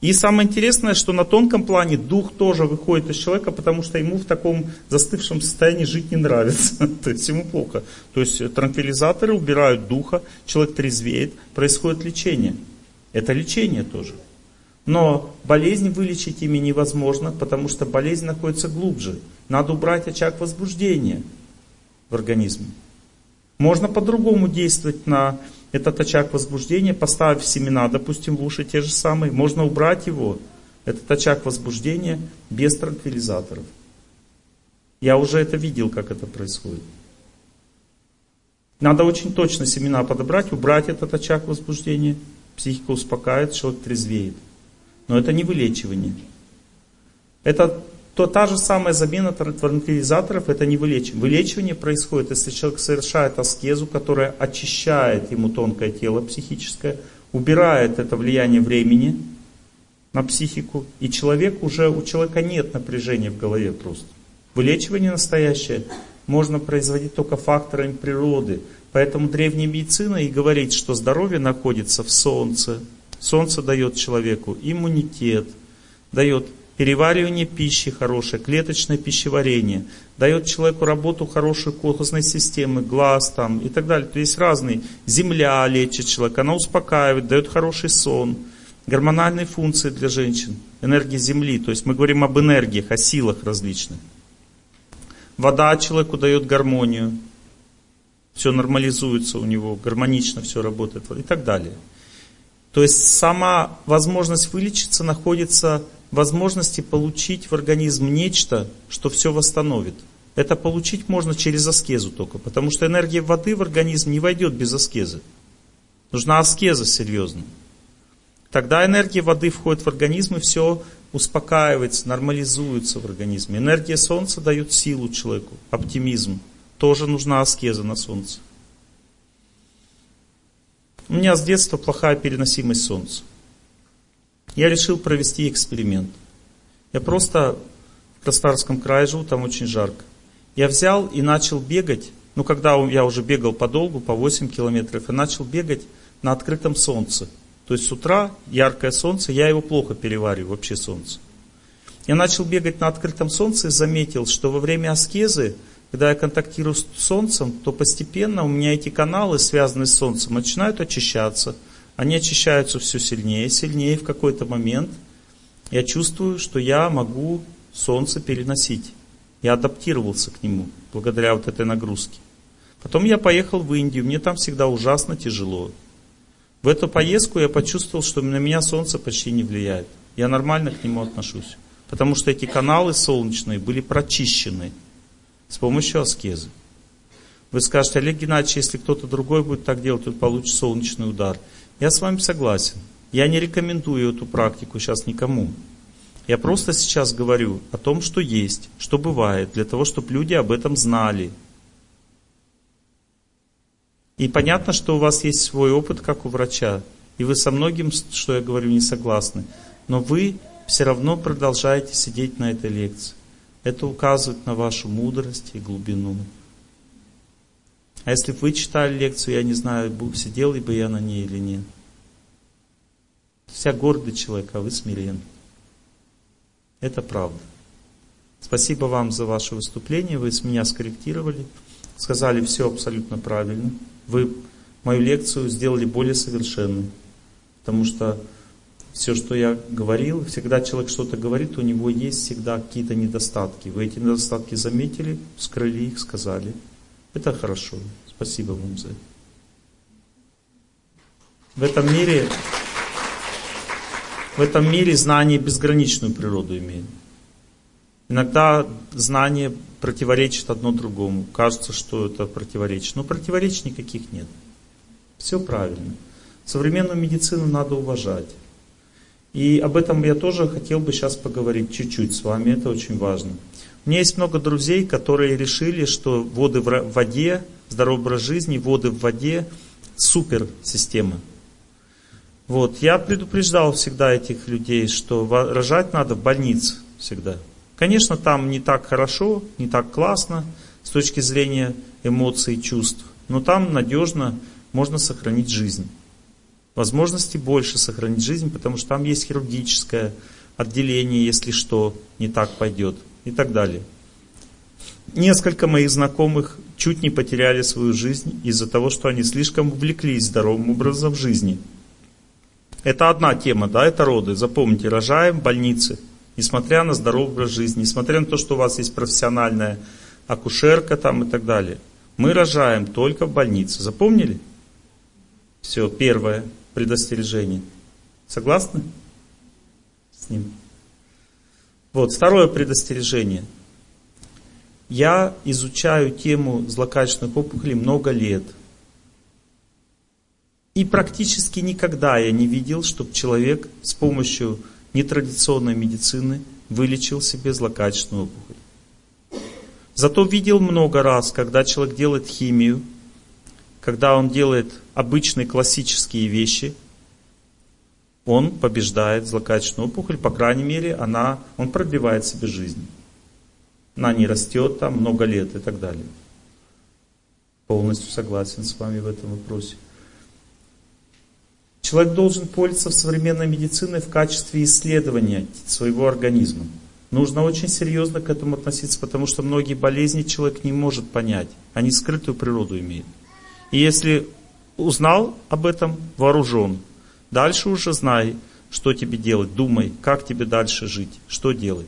И самое интересное, что на тонком плане дух тоже выходит из человека, потому что ему в таком застывшем состоянии жить не нравится. То есть ему плохо. То есть транквилизаторы убирают духа, человек трезвеет, происходит лечение. Это лечение тоже. Но болезнь вылечить ими невозможно, потому что болезнь находится глубже. Надо убрать очаг возбуждения в организме. Можно по-другому действовать на этот очаг возбуждения, поставив семена, допустим, в уши те же самые, можно убрать его, этот очаг возбуждения, без транквилизаторов. Я уже это видел, как это происходит. Надо очень точно семена подобрать, убрать этот очаг возбуждения, психика успокаивает, человек трезвеет. Но это не вылечивание. Это то та же самая замена транквилизаторов это не вылечивание. Вылечивание происходит, если человек совершает аскезу, которая очищает ему тонкое тело психическое, убирает это влияние времени на психику, и человек уже, у человека нет напряжения в голове просто. Вылечивание настоящее можно производить только факторами природы. Поэтому древняя медицина и говорит, что здоровье находится в солнце. Солнце дает человеку иммунитет, дает переваривание пищи хорошее, клеточное пищеварение, дает человеку работу хорошей костной системы, глаз там и так далее. То есть разные. Земля лечит человека, она успокаивает, дает хороший сон, гормональные функции для женщин, энергия Земли. То есть мы говорим об энергиях, о силах различных. Вода человеку дает гармонию, все нормализуется у него, гармонично все работает и так далее. То есть сама возможность вылечиться находится возможности получить в организм нечто, что все восстановит. Это получить можно через аскезу только, потому что энергия воды в организм не войдет без аскезы. Нужна аскеза серьезная. Тогда энергия воды входит в организм и все успокаивается, нормализуется в организме. Энергия солнца дает силу человеку, оптимизм. Тоже нужна аскеза на солнце. У меня с детства плохая переносимость солнца. Я решил провести эксперимент. Я просто в Краснодарском крае живу, там очень жарко. Я взял и начал бегать, ну когда я уже бегал подолгу, по 8 километров, и начал бегать на открытом солнце. То есть с утра яркое солнце, я его плохо перевариваю, вообще солнце. Я начал бегать на открытом солнце и заметил, что во время аскезы, когда я контактирую с солнцем, то постепенно у меня эти каналы, связанные с солнцем, начинают очищаться. Они очищаются все сильнее и сильнее. В какой-то момент я чувствую, что я могу солнце переносить. Я адаптировался к нему благодаря вот этой нагрузке. Потом я поехал в Индию, мне там всегда ужасно тяжело. В эту поездку я почувствовал, что на меня солнце почти не влияет. Я нормально к нему отношусь. Потому что эти каналы солнечные были прочищены с помощью аскезы. Вы скажете, Олег Геннадьевич, если кто-то другой будет так делать, то получит солнечный удар. Я с вами согласен. Я не рекомендую эту практику сейчас никому. Я просто сейчас говорю о том, что есть, что бывает, для того, чтобы люди об этом знали. И понятно, что у вас есть свой опыт, как у врача, и вы со многим, что я говорю, не согласны. Но вы все равно продолжаете сидеть на этой лекции. Это указывает на вашу мудрость и глубину. А если бы вы читали лекцию, я не знаю, сидел ли бы я на ней или нет. Вся гордый человек, а вы смиренный. Это правда. Спасибо вам за ваше выступление. Вы с меня скорректировали. Сказали все абсолютно правильно. Вы мою лекцию сделали более совершенной. Потому что все, что я говорил, всегда человек что-то говорит, у него есть всегда какие-то недостатки. Вы эти недостатки заметили, скрыли их, сказали. Это хорошо. Спасибо вам за это. В этом мире в этом мире знание безграничную природу имеет. Иногда знание противоречит одно другому. Кажется, что это противоречит. Но противоречий никаких нет. Все правильно. Современную медицину надо уважать. И об этом я тоже хотел бы сейчас поговорить чуть-чуть с вами. Это очень важно. У меня есть много друзей, которые решили, что воды в воде, здоровый образ жизни, воды в воде супер система. Вот, я предупреждал всегда этих людей, что рожать надо в больнице всегда. Конечно, там не так хорошо, не так классно с точки зрения эмоций чувств, но там надежно можно сохранить жизнь. Возможности больше сохранить жизнь, потому что там есть хирургическое отделение, если что, не так пойдет и так далее. Несколько моих знакомых чуть не потеряли свою жизнь из-за того, что они слишком увлеклись здоровым образом жизни – это одна тема, да, это роды. Запомните, рожаем в больнице, несмотря на здоровый образ жизни, несмотря на то, что у вас есть профессиональная акушерка там и так далее. Мы рожаем только в больнице. Запомнили? Все, первое предостережение. Согласны с ним? Вот, второе предостережение. Я изучаю тему злокачественных опухолей много лет. И практически никогда я не видел, чтобы человек с помощью нетрадиционной медицины вылечил себе злокачественную опухоль. Зато видел много раз, когда человек делает химию, когда он делает обычные классические вещи, он побеждает злокачественную опухоль, по крайней мере, она, он продлевает себе жизнь. Она не растет там много лет и так далее. Полностью согласен с вами в этом вопросе. Человек должен пользоваться в современной медициной в качестве исследования своего организма. Нужно очень серьезно к этому относиться, потому что многие болезни человек не может понять. Они скрытую природу имеют. И если узнал об этом, вооружен. Дальше уже знай, что тебе делать. Думай, как тебе дальше жить, что делать.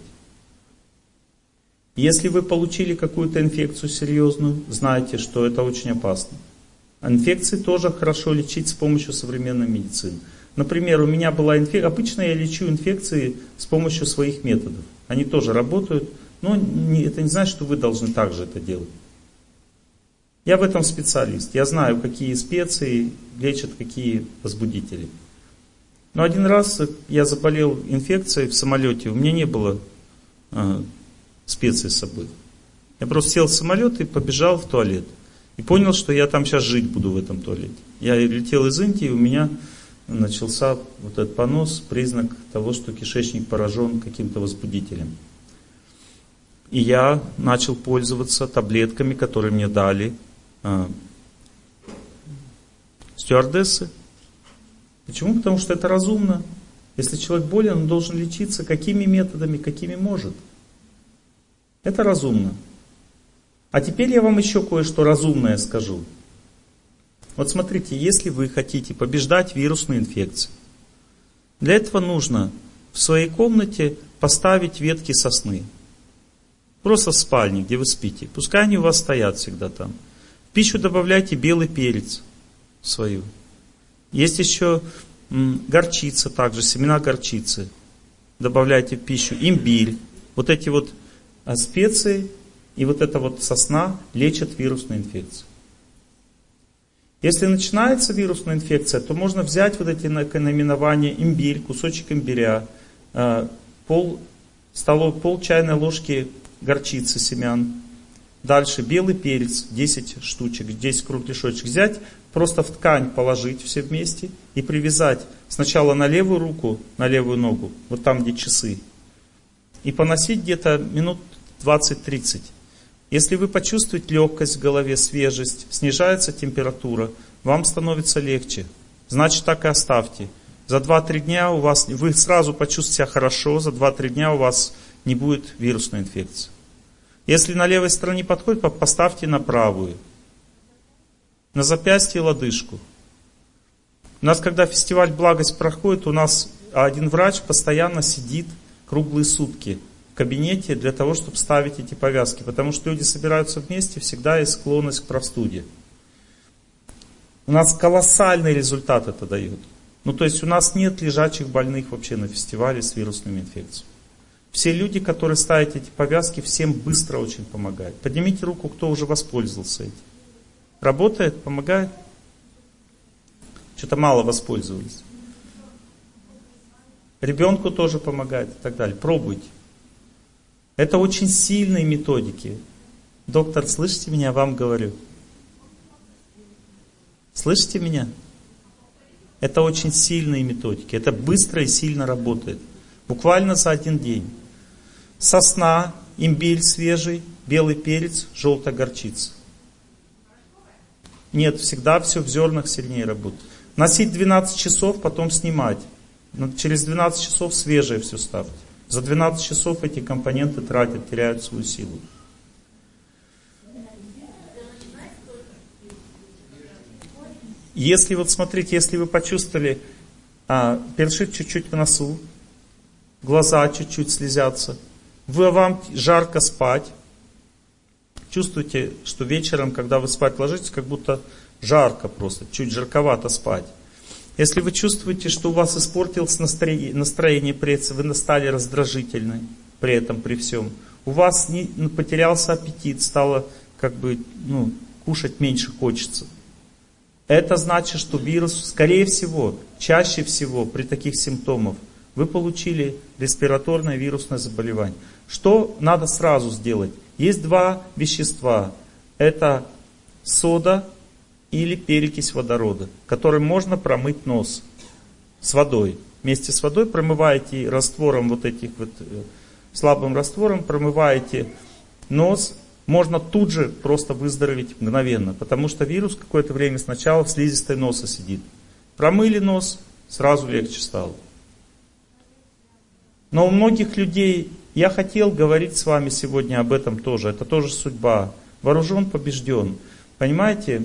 Если вы получили какую-то инфекцию серьезную, знайте, что это очень опасно. Инфекции тоже хорошо лечить с помощью современной медицины. Например, у меня была инфекция, обычно я лечу инфекции с помощью своих методов. Они тоже работают, Но это не значит, что вы должны также это делать. Я в этом специалист. Я знаю, какие специи лечат какие возбудители. Но один раз я заболел инфекцией в самолете, у меня не было э, специй с собой. Я просто сел в самолет и побежал в туалет. И понял, что я там сейчас жить буду в этом туалете. Я летел из Индии, у меня начался вот этот понос, признак того, что кишечник поражен каким-то возбудителем. И я начал пользоваться таблетками, которые мне дали стюардессы. Почему? Потому что это разумно. Если человек болен, он должен лечиться какими методами, какими может. Это разумно. А теперь я вам еще кое-что разумное скажу. Вот смотрите, если вы хотите побеждать вирусные инфекции, для этого нужно в своей комнате поставить ветки сосны. Просто в спальне, где вы спите. Пускай они у вас стоят всегда там. Пищу добавляйте белый перец свою. Есть еще горчица также, семена горчицы. Добавляйте в пищу. Имбирь. Вот эти вот а, специи и вот эта вот сосна лечат вирусные инфекции. Если начинается вирусная инфекция, то можно взять вот эти наименования имбирь, кусочек имбиря, а, пол, столов, пол чайной ложки горчицы семян, дальше белый перец, 10 штучек, 10 кругляшочек взять, просто в ткань положить все вместе и привязать сначала на левую руку, на левую ногу, вот там, где часы, и поносить где-то минут 20-30. Если вы почувствуете легкость в голове, свежесть, снижается температура, вам становится легче. Значит, так и оставьте. За 2-3 дня у вас, вы сразу почувствуете себя хорошо, за 2-3 дня у вас не будет вирусной инфекции. Если на левой стороне подходит, поставьте на правую. На запястье лодыжку. У нас, когда фестиваль «Благость» проходит, у нас один врач постоянно сидит круглые сутки кабинете для того, чтобы ставить эти повязки. Потому что люди собираются вместе, всегда есть склонность к простуде. У нас колоссальный результат это дает. Ну, то есть у нас нет лежачих больных вообще на фестивале с вирусными инфекциями. Все люди, которые ставят эти повязки, всем быстро очень помогает. Поднимите руку, кто уже воспользовался этим. Работает, помогает? Что-то мало воспользовались. Ребенку тоже помогает и так далее. Пробуйте. Это очень сильные методики. Доктор, слышите меня, вам говорю. Слышите меня? Это очень сильные методики. Это быстро и сильно работает. Буквально за один день. Сосна, имбирь свежий, белый перец, желтая горчица. Нет, всегда все в зернах сильнее работает. Носить 12 часов, потом снимать. Через 12 часов свежее все ставьте. За 12 часов эти компоненты тратят, теряют свою силу. Если вот смотрите, если вы почувствовали, а, першит чуть-чуть в носу, глаза чуть-чуть слезятся, вы вам жарко спать, чувствуете, что вечером, когда вы спать ложитесь, как будто жарко просто, чуть жарковато спать. Если вы чувствуете, что у вас испортилось настроение, настроение при вы стали раздражительны при этом, при всем, у вас не, ну, потерялся аппетит, стало как бы ну, кушать меньше хочется. Это значит, что вирус, скорее всего, чаще всего при таких симптомах вы получили респираторное вирусное заболевание. Что надо сразу сделать? Есть два вещества. Это сода или перекись водорода, которым можно промыть нос с водой. Вместе с водой промываете раствором вот этих вот, э, слабым раствором, промываете нос, можно тут же просто выздороветь мгновенно, потому что вирус какое-то время сначала в слизистой носа сидит. Промыли нос, сразу легче стало. Но у многих людей, я хотел говорить с вами сегодня об этом тоже, это тоже судьба. Вооружен, побежден. Понимаете,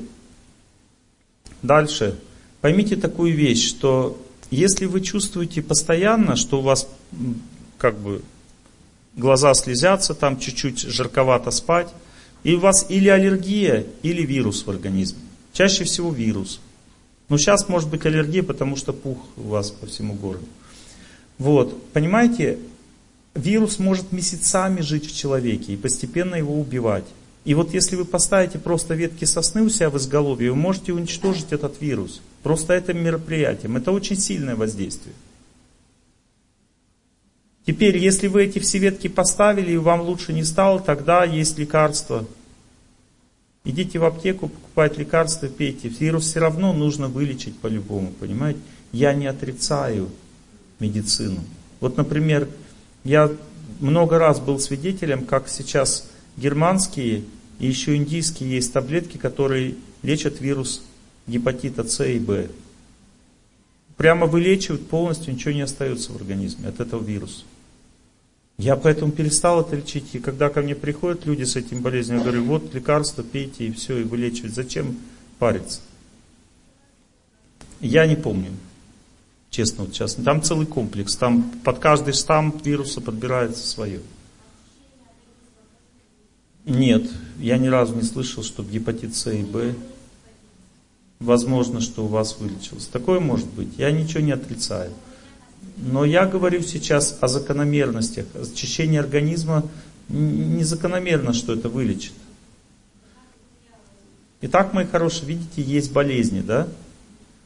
Дальше. Поймите такую вещь, что если вы чувствуете постоянно, что у вас как бы глаза слезятся, там чуть-чуть жарковато спать, и у вас или аллергия, или вирус в организме. Чаще всего вирус. Но сейчас может быть аллергия, потому что пух у вас по всему городу. Вот, понимаете, вирус может месяцами жить в человеке и постепенно его убивать. И вот если вы поставите просто ветки сосны у себя в изголовье, вы можете уничтожить этот вирус. Просто этим мероприятием. Это очень сильное воздействие. Теперь, если вы эти все ветки поставили и вам лучше не стало, тогда есть лекарство. Идите в аптеку, покупайте лекарства, пейте. Вирус все равно нужно вылечить по-любому, понимаете? Я не отрицаю медицину. Вот, например, я много раз был свидетелем, как сейчас германские и еще индийские есть таблетки, которые лечат вирус гепатита С и Б. Прямо вылечивают полностью, ничего не остается в организме от этого вируса. Я поэтому перестал это лечить. И когда ко мне приходят люди с этим болезнью, я говорю, вот лекарство, пейте и все, и вылечивать. Зачем париться? Я не помню. Честно, вот сейчас. Там целый комплекс. Там под каждый штамм вируса подбирается свое. Нет, я ни разу не слышал, что гепатит С и Б возможно, что у вас вылечилось. Такое может быть. Я ничего не отрицаю. Но я говорю сейчас о закономерностях. Очищение организма незакономерно, что это вылечит. Итак, мои хорошие, видите, есть болезни, да?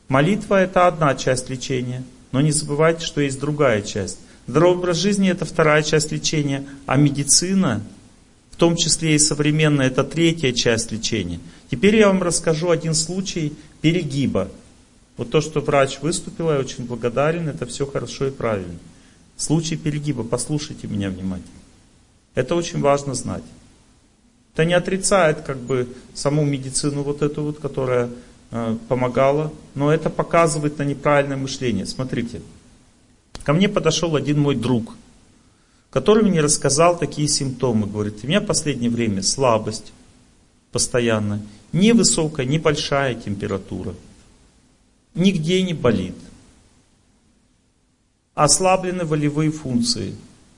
Молитва это одна часть лечения, но не забывайте, что есть другая часть. Здоровый образ жизни это вторая часть лечения, а медицина, в том числе и современная, это третья часть лечения. Теперь я вам расскажу один случай перегиба. Вот то, что врач выступила, я очень благодарен, это все хорошо и правильно. Случай перегиба, послушайте меня внимательно. Это очень важно знать. Это не отрицает как бы саму медицину вот эту вот, которая э, помогала, но это показывает на неправильное мышление. Смотрите, ко мне подошел один мой друг, который мне рассказал такие симптомы. Говорит, у меня в последнее время слабость постоянно, невысокая, небольшая температура – нигде не болит. Ослаблены волевые функции.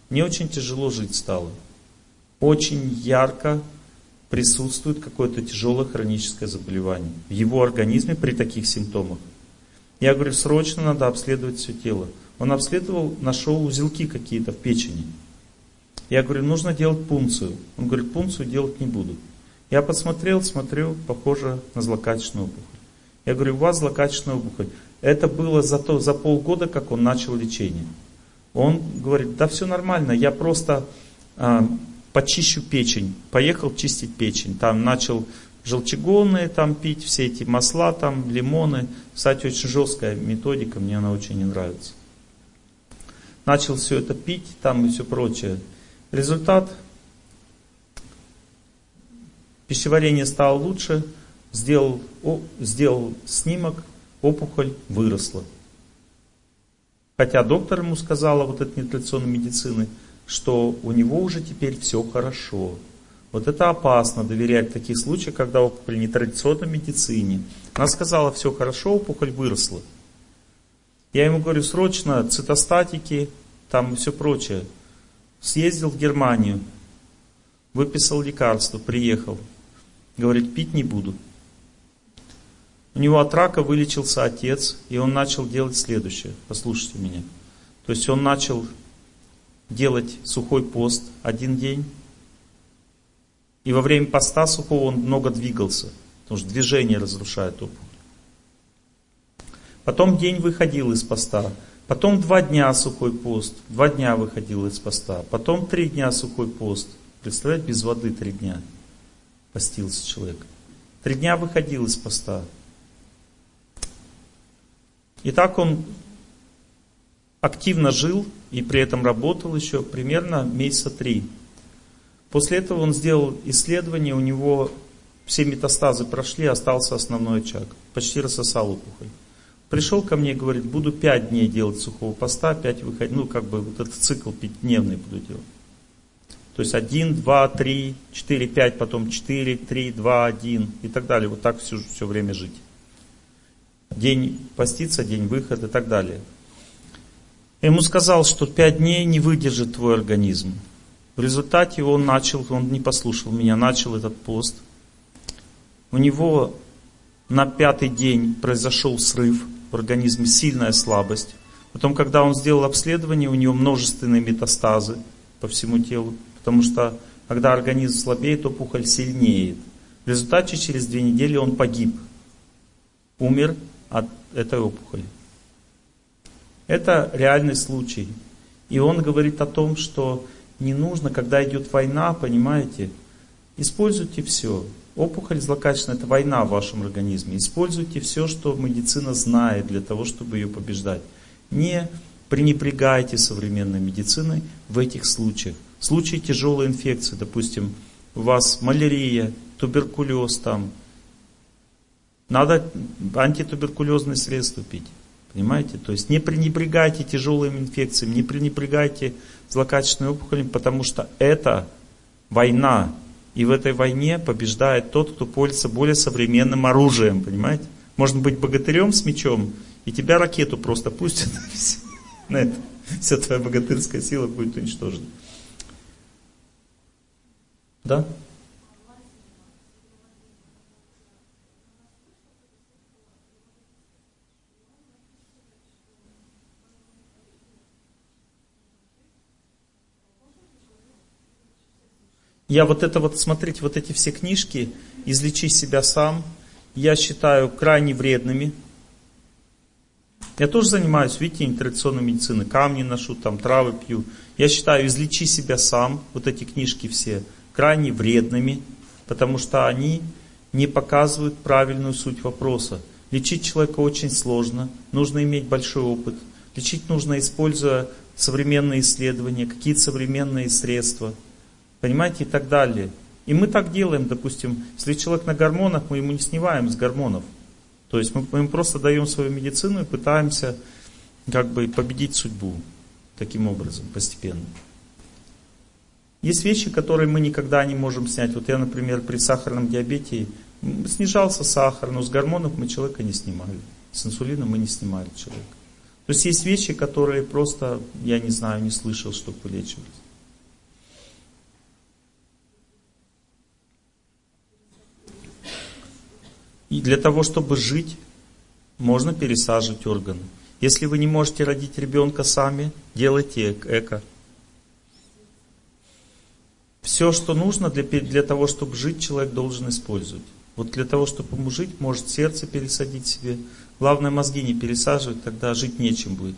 Мне очень тяжело жить стало. Очень ярко присутствует какое-то тяжелое хроническое заболевание в его организме при таких симптомах. Я говорю, срочно надо обследовать все тело. Он обследовал, нашел узелки какие-то в печени. Я говорю, нужно делать пункцию. Он говорит, пункцию делать не буду. Я посмотрел, смотрю, похоже на злокачественную опухоль. Я говорю, у вас злокачественная опухоль. Это было за, то, за полгода, как он начал лечение. Он говорит, да все нормально, я просто а, почищу печень. Поехал чистить печень. Там начал желчегонные там пить, все эти масла, там, лимоны. Кстати, очень жесткая методика, мне она очень не нравится. Начал все это пить там и все прочее. Результат, пищеварение стало лучше, сделал, о, сделал снимок, опухоль выросла. Хотя доктор ему сказала, вот этой нетрадиционной медицины, что у него уже теперь все хорошо. Вот это опасно доверять в таких случаях, когда опухоль нетрадиционной медицине. Она сказала, все хорошо, опухоль выросла. Я ему говорю, срочно цитостатики, там и все прочее. Съездил в Германию, выписал лекарство, приехал. Говорит, пить не буду. У него от рака вылечился отец, и он начал делать следующее. Послушайте меня. То есть он начал делать сухой пост один день. И во время поста сухого он много двигался, потому что движение разрушает опухоль. Потом день выходил из поста. Потом два дня сухой пост. Два дня выходил из поста. Потом три дня сухой пост. Представляете, без воды три дня постился человек. Три дня выходил из поста. И так он активно жил и при этом работал еще примерно месяца три. После этого он сделал исследование, у него все метастазы прошли, остался основной очаг. Почти рассосал опухоль. Пришел ко мне и говорит, буду пять дней делать сухого поста, пять выходить, ну как бы вот этот цикл пятидневный буду делать. То есть один, два, три, четыре, пять, потом четыре, три, два, один и так далее. Вот так все, все время жить день поститься, день выхода и так далее. Ему сказал, что пять дней не выдержит твой организм. В результате он начал, он не послушал меня, начал этот пост. У него на пятый день произошел срыв в организме, сильная слабость. Потом, когда он сделал обследование, у него множественные метастазы по всему телу, потому что когда организм слабеет, опухоль сильнеет. В результате через две недели он погиб, умер от этой опухоли. Это реальный случай. И он говорит о том, что не нужно, когда идет война, понимаете, используйте все. Опухоль злокачественная – это война в вашем организме. Используйте все, что медицина знает для того, чтобы ее побеждать. Не пренебрегайте современной медициной в этих случаях. В случае тяжелой инфекции, допустим, у вас малярия, туберкулез там, надо антитуберкулезные средства пить. Понимаете? То есть не пренебрегайте тяжелыми инфекциями, не пренебрегайте злокачественными опухолями, потому что это война. И в этой войне побеждает тот, кто пользуется более современным оружием. Понимаете? Можно быть богатырем с мечом, и тебя ракету просто пустят. На это вся твоя богатырская сила будет уничтожена. Да? Я вот это вот, смотрите, вот эти все книжки «Излечи себя сам», я считаю крайне вредными. Я тоже занимаюсь, видите, нетрадиционной медициной. Камни ношу, там травы пью. Я считаю «Излечи себя сам», вот эти книжки все, крайне вредными, потому что они не показывают правильную суть вопроса. Лечить человека очень сложно, нужно иметь большой опыт. Лечить нужно, используя современные исследования, какие-то современные средства – Понимаете, и так далее. И мы так делаем, допустим, если человек на гормонах, мы ему не снимаем с гормонов. То есть мы, мы ему просто даем свою медицину и пытаемся как бы победить судьбу таким образом, постепенно. Есть вещи, которые мы никогда не можем снять. Вот я, например, при сахарном диабете снижался сахар, но с гормонов мы человека не снимали. С инсулина мы не снимали человека. То есть есть вещи, которые просто, я не знаю, не слышал, чтобы вылечивались. И для того, чтобы жить, можно пересаживать органы. Если вы не можете родить ребенка сами, делайте эко. Все, что нужно для, для того, чтобы жить, человек должен использовать. Вот для того, чтобы ему жить, может сердце пересадить себе. Главное, мозги не пересаживать, тогда жить нечем будет.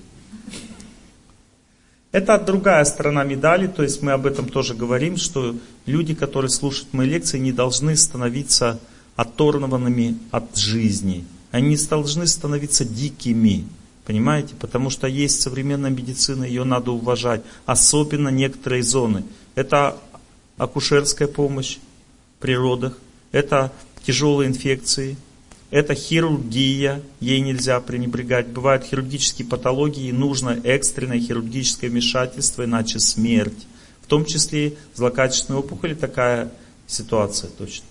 Это другая сторона медали, то есть мы об этом тоже говорим, что люди, которые слушают мои лекции, не должны становиться оторванными от жизни. Они должны становиться дикими. Понимаете? Потому что есть современная медицина, ее надо уважать. Особенно некоторые зоны. Это акушерская помощь при родах. Это тяжелые инфекции. Это хирургия, ей нельзя пренебрегать. Бывают хирургические патологии, и нужно экстренное хирургическое вмешательство, иначе смерть. В том числе злокачественные опухоли, такая ситуация точно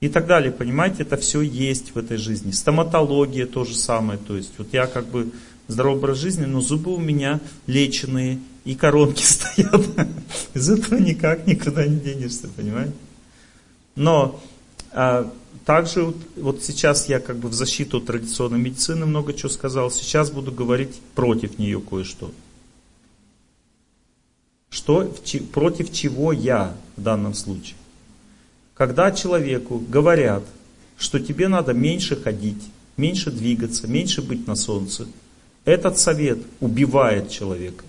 и так далее. Понимаете, это все есть в этой жизни. Стоматология то же самое. То есть вот я как бы здоровый образ жизни, но зубы у меня леченые и коронки стоят. Из этого никак никуда не денешься, понимаете? Но а, также вот, вот сейчас я как бы в защиту традиционной медицины много чего сказал. Сейчас буду говорить против нее кое-что. Что, против чего я в данном случае? Когда человеку говорят, что тебе надо меньше ходить, меньше двигаться, меньше быть на солнце, этот совет убивает человека.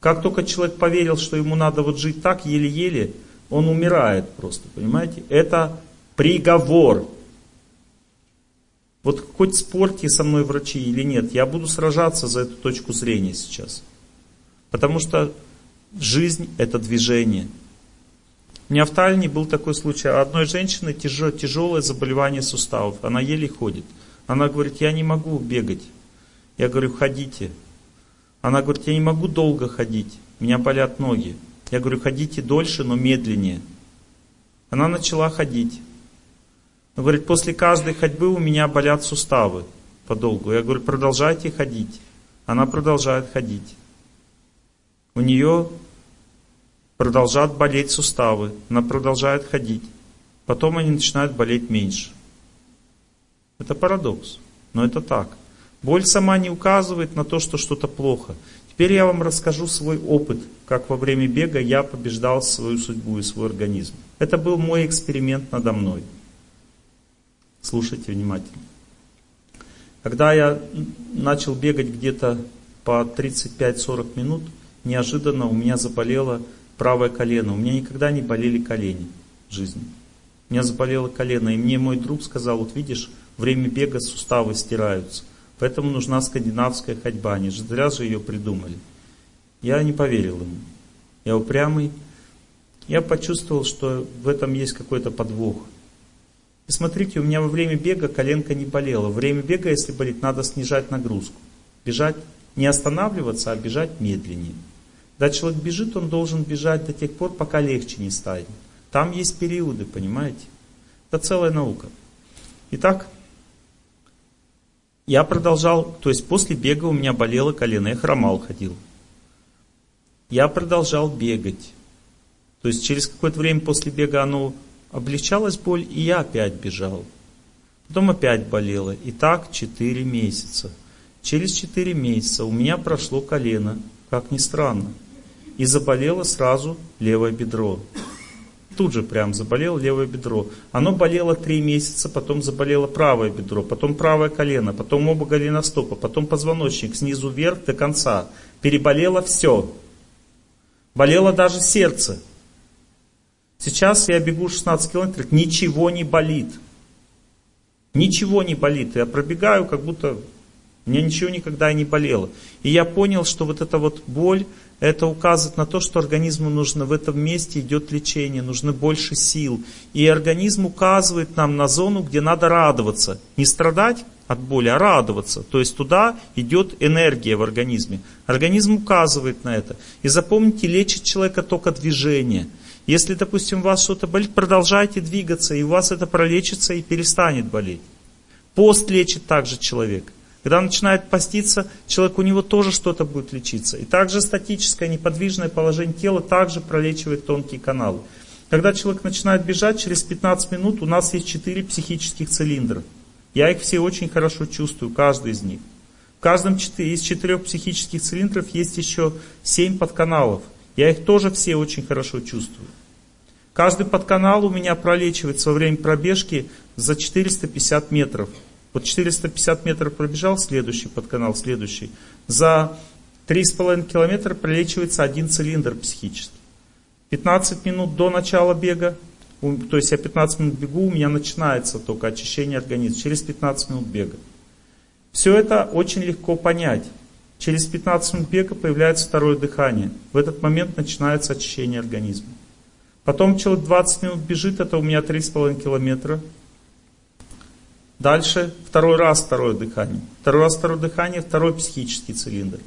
Как только человек поверил, что ему надо вот жить так еле-еле, он умирает просто, понимаете? Это приговор. Вот хоть спорьте со мной врачи или нет, я буду сражаться за эту точку зрения сейчас. Потому что жизнь это движение – у меня в Таллине был такой случай. Одной женщины тяжелое, тяжелое заболевание суставов. Она еле ходит. Она говорит, я не могу бегать. Я говорю, ходите. Она говорит, я не могу долго ходить. Меня болят ноги. Я говорю, ходите дольше, но медленнее. Она начала ходить. Она говорит, после каждой ходьбы у меня болят суставы подолгу. Я говорю, продолжайте ходить. Она продолжает ходить. У нее продолжают болеть суставы, она продолжает ходить. Потом они начинают болеть меньше. Это парадокс, но это так. Боль сама не указывает на то, что что-то плохо. Теперь я вам расскажу свой опыт, как во время бега я побеждал свою судьбу и свой организм. Это был мой эксперимент надо мной. Слушайте внимательно. Когда я начал бегать где-то по 35-40 минут, неожиданно у меня заболело правое колено. У меня никогда не болели колени в жизни. У меня заболело колено, и мне мой друг сказал, вот видишь, время бега суставы стираются. Поэтому нужна скандинавская ходьба. Они же зря же ее придумали. Я не поверил ему. Я упрямый. Я почувствовал, что в этом есть какой-то подвох. И смотрите, у меня во время бега коленка не болела. Во время бега, если болит, надо снижать нагрузку. Бежать, не останавливаться, а бежать медленнее. Когда человек бежит, он должен бежать до тех пор, пока легче не станет. Там есть периоды, понимаете? Это целая наука. Итак, я продолжал, то есть после бега у меня болело колено, я хромал, ходил. Я продолжал бегать. То есть через какое-то время после бега оно облегчалась боль, и я опять бежал. Потом опять болело. И так 4 месяца. Через 4 месяца у меня прошло колено, как ни странно. И заболело сразу левое бедро. Тут же прям заболело левое бедро. Оно болело 3 месяца, потом заболело правое бедро, потом правое колено, потом оба голеностопа, потом позвоночник снизу вверх до конца. Переболело все. Болело даже сердце. Сейчас я бегу 16 километров, ничего не болит. Ничего не болит. Я пробегаю, как будто мне ничего никогда не болело. И я понял, что вот эта вот боль, это указывает на то, что организму нужно в этом месте идет лечение, нужно больше сил. И организм указывает нам на зону, где надо радоваться. Не страдать от боли, а радоваться. То есть туда идет энергия в организме. Организм указывает на это. И запомните, лечит человека только движение – если, допустим, у вас что-то болит, продолжайте двигаться, и у вас это пролечится и перестанет болеть. Пост лечит также человек. Когда он начинает поститься, человек у него тоже что-то будет лечиться. И также статическое неподвижное положение тела также пролечивает тонкие каналы. Когда человек начинает бежать, через 15 минут у нас есть 4 психических цилиндра. Я их все очень хорошо чувствую, каждый из них. В каждом из четырех психических цилиндров есть еще 7 подканалов. Я их тоже все очень хорошо чувствую. Каждый подканал у меня пролечивается во время пробежки за 450 метров. Вот 450 метров пробежал, следующий подканал, следующий. За 3,5 километра пролечивается один цилиндр психический. 15 минут до начала бега, то есть я 15 минут бегу, у меня начинается только очищение организма, через 15 минут бега. Все это очень легко понять. Через 15 минут бега появляется второе дыхание. В этот момент начинается очищение организма. Потом человек 20 минут бежит, это у меня 3,5 километра. Дальше второй раз второе дыхание. Второй раз второе дыхание, второй психический цилиндр.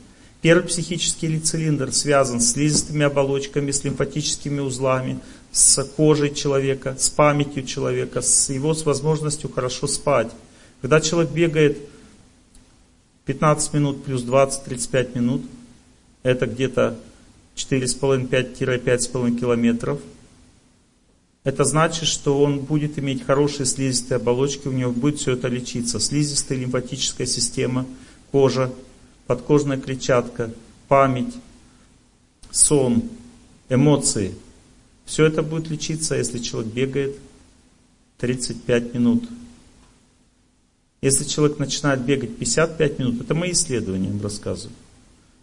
Первый психический цилиндр связан с слизистыми оболочками, с лимфатическими узлами, с кожей человека, с памятью человека, с его с возможностью хорошо спать. Когда человек бегает 15 минут плюс 20-35 минут, это где-то 4,5-5,5 километров. Это значит, что он будет иметь хорошие слизистые оболочки, у него будет все это лечиться. Слизистая лимфатическая система, кожа, подкожная клетчатка, память, сон, эмоции. Все это будет лечиться, если человек бегает 35 минут если человек начинает бегать 55 минут, это мои исследования им рассказываю.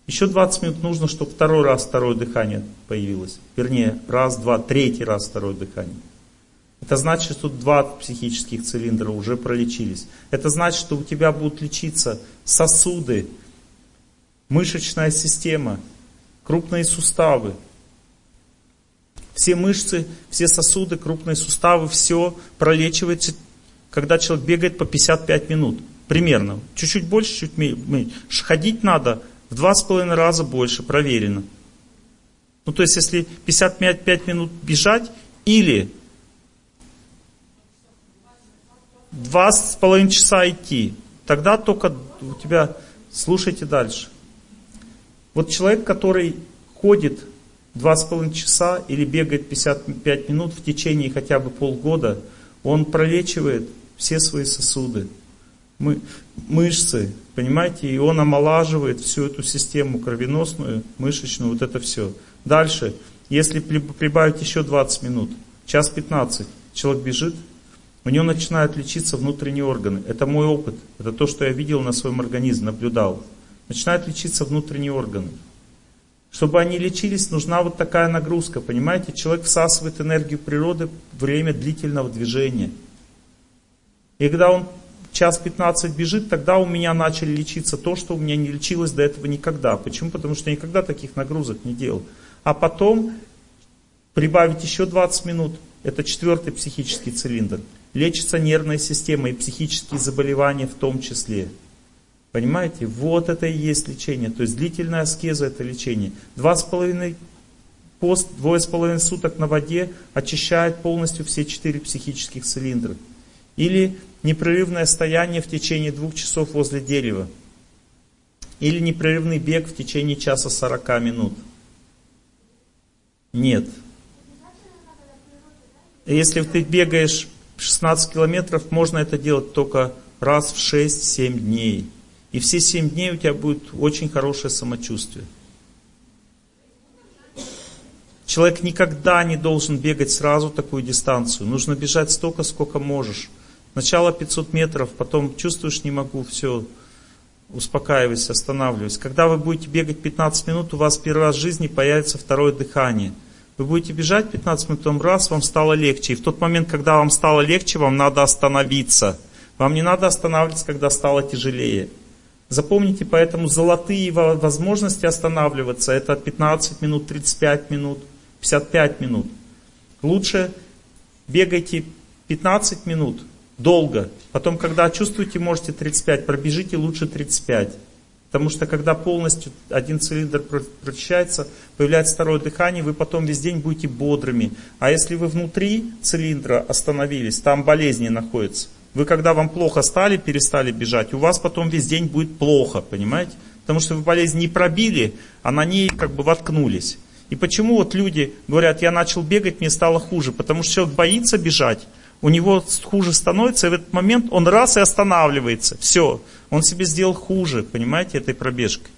Еще 20 минут нужно, чтобы второй раз второе дыхание появилось. Вернее, раз, два, третий раз второе дыхание. Это значит, что два психических цилиндра уже пролечились. Это значит, что у тебя будут лечиться сосуды, мышечная система, крупные суставы. Все мышцы, все сосуды, крупные суставы, все пролечивается когда человек бегает по 55 минут. Примерно. Чуть-чуть больше, чуть меньше. Ходить надо в два с половиной раза больше, проверено. Ну, то есть, если 55 минут бежать или два с половиной часа идти, тогда только у тебя... Слушайте дальше. Вот человек, который ходит два с половиной часа или бегает 55 минут в течение хотя бы полгода, он пролечивает все свои сосуды, мы, мышцы, понимаете, и он омолаживает всю эту систему кровеносную, мышечную, вот это все. Дальше, если прибавить еще 20 минут, час 15, человек бежит, у него начинают лечиться внутренние органы. Это мой опыт, это то, что я видел на своем организме, наблюдал. Начинают лечиться внутренние органы. Чтобы они лечились, нужна вот такая нагрузка, понимаете? Человек всасывает энергию природы время длительного движения. И когда он час 15 бежит, тогда у меня начали лечиться то, что у меня не лечилось до этого никогда. Почему? Потому что я никогда таких нагрузок не делал. А потом прибавить еще 20 минут, это четвертый психический цилиндр. Лечится нервная система и психические заболевания в том числе. Понимаете? Вот это и есть лечение. То есть длительная аскеза это лечение. Два с половиной пост, двое с половиной суток на воде очищает полностью все четыре психических цилиндра. Или непрерывное стояние в течение двух часов возле дерева. Или непрерывный бег в течение часа 40 минут. Нет. Если ты бегаешь 16 километров, можно это делать только раз в 6-7 дней. И все 7 дней у тебя будет очень хорошее самочувствие. Человек никогда не должен бегать сразу такую дистанцию. Нужно бежать столько, сколько можешь. Сначала 500 метров, потом чувствуешь, не могу, все, успокаивайся, останавливайся. Когда вы будете бегать 15 минут, у вас первый раз в жизни появится второе дыхание. Вы будете бежать 15 минут, потом раз, вам стало легче. И в тот момент, когда вам стало легче, вам надо остановиться. Вам не надо останавливаться, когда стало тяжелее. Запомните, поэтому золотые возможности останавливаться, это 15 минут, 35 минут, 55 минут. Лучше бегайте 15 минут, долго. Потом, когда чувствуете, можете 35, пробежите лучше 35. Потому что когда полностью один цилиндр прочищается, появляется второе дыхание, вы потом весь день будете бодрыми. А если вы внутри цилиндра остановились, там болезни находятся. Вы когда вам плохо стали, перестали бежать, у вас потом весь день будет плохо, понимаете? Потому что вы болезнь не пробили, а на ней как бы воткнулись. И почему вот люди говорят, я начал бегать, мне стало хуже? Потому что человек боится бежать, у него хуже становится, и в этот момент он раз и останавливается. Все, он себе сделал хуже, понимаете, этой пробежкой.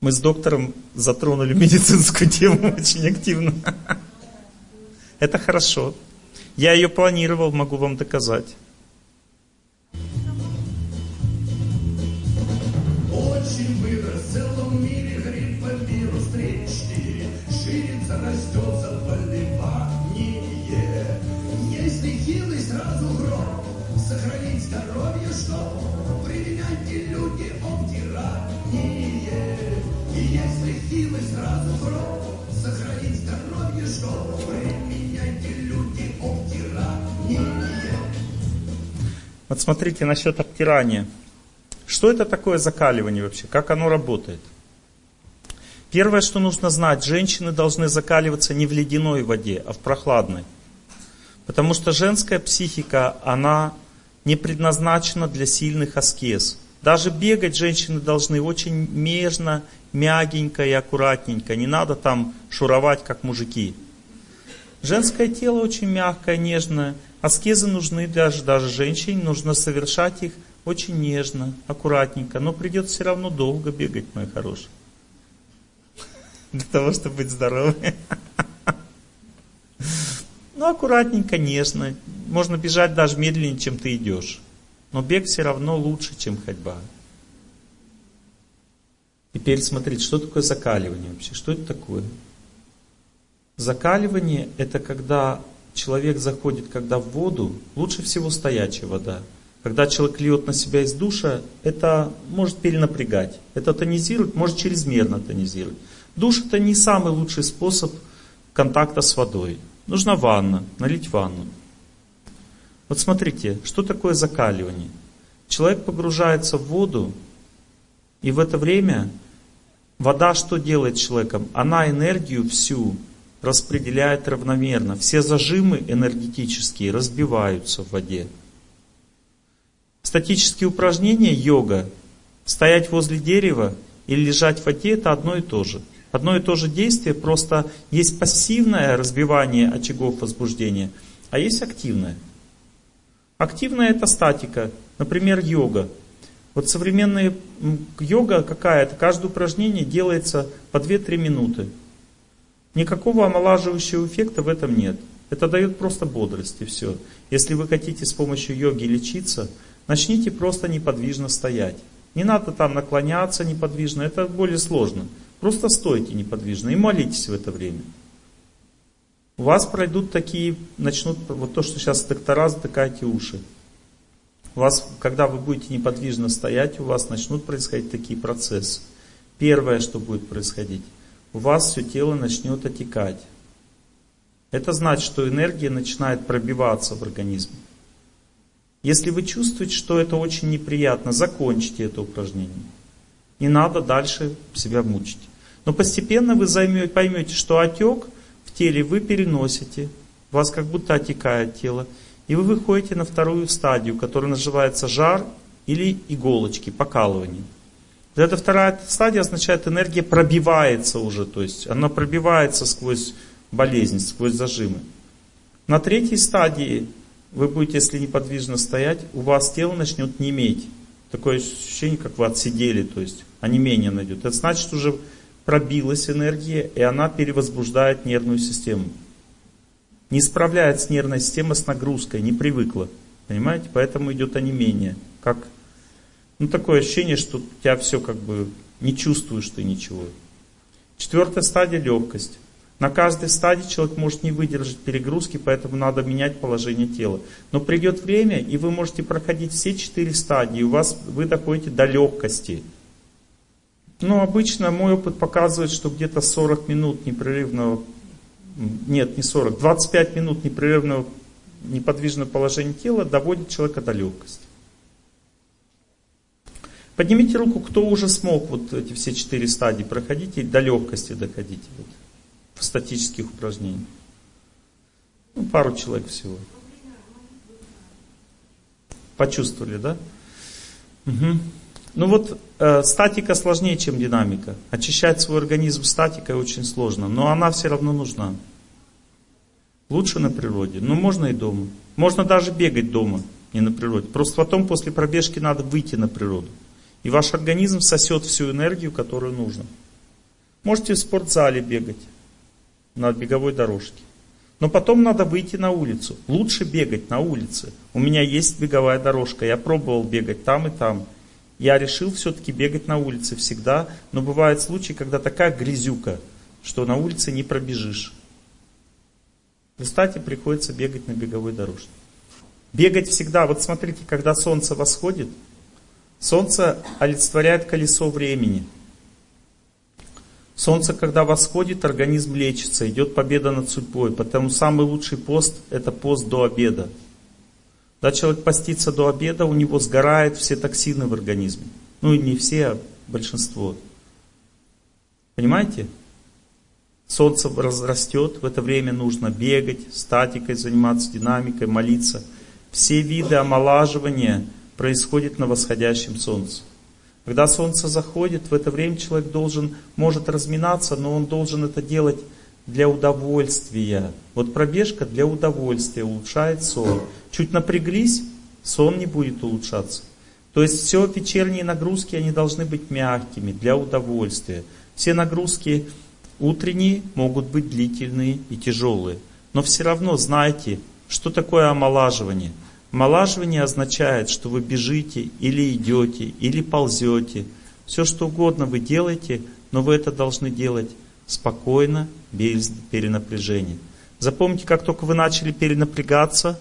Мы с доктором затронули медицинскую тему очень активно. Это хорошо. Я ее планировал, могу вам доказать. Вот смотрите насчет обтирания. Что это такое закаливание вообще? Как оно работает? Первое, что нужно знать, женщины должны закаливаться не в ледяной воде, а в прохладной. Потому что женская психика, она не предназначена для сильных аскез. Даже бегать женщины должны очень нежно, мягенько и аккуратненько. Не надо там шуровать, как мужики. Женское тело очень мягкое, нежное. Аскезы нужны даже, даже женщине, нужно совершать их очень нежно, аккуратненько. Но придется все равно долго бегать, мой хороший. Для того, чтобы быть здоровым. Ну, аккуратненько, нежно. Можно бежать даже медленнее, чем ты идешь. Но бег все равно лучше, чем ходьба. Теперь смотрите, что такое закаливание вообще? Что это такое? Закаливание это когда человек заходит, когда в воду, лучше всего стоячая вода. Когда человек льет на себя из душа, это может перенапрягать. Это тонизирует, может чрезмерно тонизировать. Душ это не самый лучший способ контакта с водой. Нужна ванна, налить ванну. Вот смотрите, что такое закаливание? Человек погружается в воду, и в это время вода что делает человеком? Она энергию всю распределяет равномерно. Все зажимы энергетические разбиваются в воде. Статические упражнения йога, стоять возле дерева или лежать в воде, это одно и то же. Одно и то же действие, просто есть пассивное разбивание очагов возбуждения, а есть активное. Активная это статика, например, йога. Вот современная йога какая-то, каждое упражнение делается по 2-3 минуты. Никакого омолаживающего эффекта в этом нет. Это дает просто бодрость и все. Если вы хотите с помощью йоги лечиться, начните просто неподвижно стоять. Не надо там наклоняться неподвижно, это более сложно. Просто стойте неподвижно и молитесь в это время. У вас пройдут такие, начнут, вот то, что сейчас доктора затыкайте уши. У вас, когда вы будете неподвижно стоять, у вас начнут происходить такие процессы. Первое, что будет происходить, у вас все тело начнет отекать. Это значит, что энергия начинает пробиваться в организме. Если вы чувствуете, что это очень неприятно, закончите это упражнение. Не надо дальше себя мучить. Но постепенно вы займете, поймете, что отек в теле вы переносите, вас как будто отекает тело, и вы выходите на вторую стадию, которая называется жар или иголочки, покалывание. Эта вторая стадия означает, энергия пробивается уже, то есть она пробивается сквозь болезнь, сквозь зажимы. На третьей стадии вы будете, если неподвижно стоять, у вас тело начнет неметь. Такое ощущение, как вы отсидели, то есть онемение найдет. Это значит, уже пробилась энергия, и она перевозбуждает нервную систему. Не справляется нервная система с нагрузкой, не привыкла. Понимаете? Поэтому идет онемение. Как, ну, такое ощущение, что у тебя все как бы не чувствуешь ты ничего. Четвертая стадия легкость. На каждой стадии человек может не выдержать перегрузки, поэтому надо менять положение тела. Но придет время, и вы можете проходить все четыре стадии, и у вас, вы доходите до легкости. Ну, обычно мой опыт показывает, что где-то 40 минут непрерывного, нет, не 40, 25 минут непрерывного неподвижного положения тела доводит человека до легкости. Поднимите руку, кто уже смог вот эти все четыре стадии проходить и до легкости доходить. Вот в статических упражнениях. Ну, пару человек всего. Почувствовали, да? Угу. Ну вот э, статика сложнее, чем динамика. Очищать свой организм статикой очень сложно, но она все равно нужна. Лучше на природе, но можно и дома. Можно даже бегать дома, не на природе. Просто потом после пробежки надо выйти на природу. И ваш организм сосет всю энергию, которую нужно. Можете в спортзале бегать на беговой дорожке. Но потом надо выйти на улицу. Лучше бегать на улице. У меня есть беговая дорожка. Я пробовал бегать там и там. Я решил все-таки бегать на улице всегда. Но бывают случаи, когда такая грязюка, что на улице не пробежишь. Кстати, приходится бегать на беговой дорожке. Бегать всегда. Вот смотрите, когда солнце восходит, солнце олицетворяет колесо времени – Солнце, когда восходит, организм лечится, идет победа над судьбой. Поэтому самый лучший пост – это пост до обеда. Когда человек постится до обеда, у него сгорают все токсины в организме. Ну и не все, а большинство. Понимаете? Солнце растет, в это время нужно бегать, статикой заниматься, динамикой, молиться. Все виды омолаживания происходят на восходящем солнце. Когда солнце заходит, в это время человек должен, может разминаться, но он должен это делать для удовольствия. Вот пробежка для удовольствия улучшает сон. Чуть напряглись, сон не будет улучшаться. То есть все вечерние нагрузки, они должны быть мягкими, для удовольствия. Все нагрузки утренние могут быть длительные и тяжелые. Но все равно знайте, что такое омолаживание – Омолаживание означает, что вы бежите или идете, или ползете. Все что угодно вы делаете, но вы это должны делать спокойно, без перенапряжения. Запомните, как только вы начали перенапрягаться,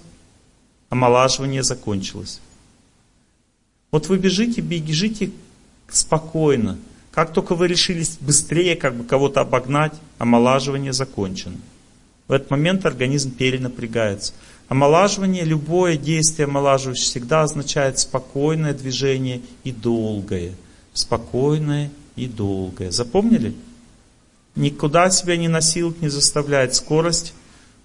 омолаживание закончилось. Вот вы бежите, бежите спокойно. Как только вы решились быстрее как бы кого-то обогнать, омолаживание закончено. В этот момент организм перенапрягается. Омолаживание, любое действие омолаживающее всегда означает спокойное движение и долгое. Спокойное и долгое. Запомнили? Никуда себя не насиловать, не заставлять. Скорость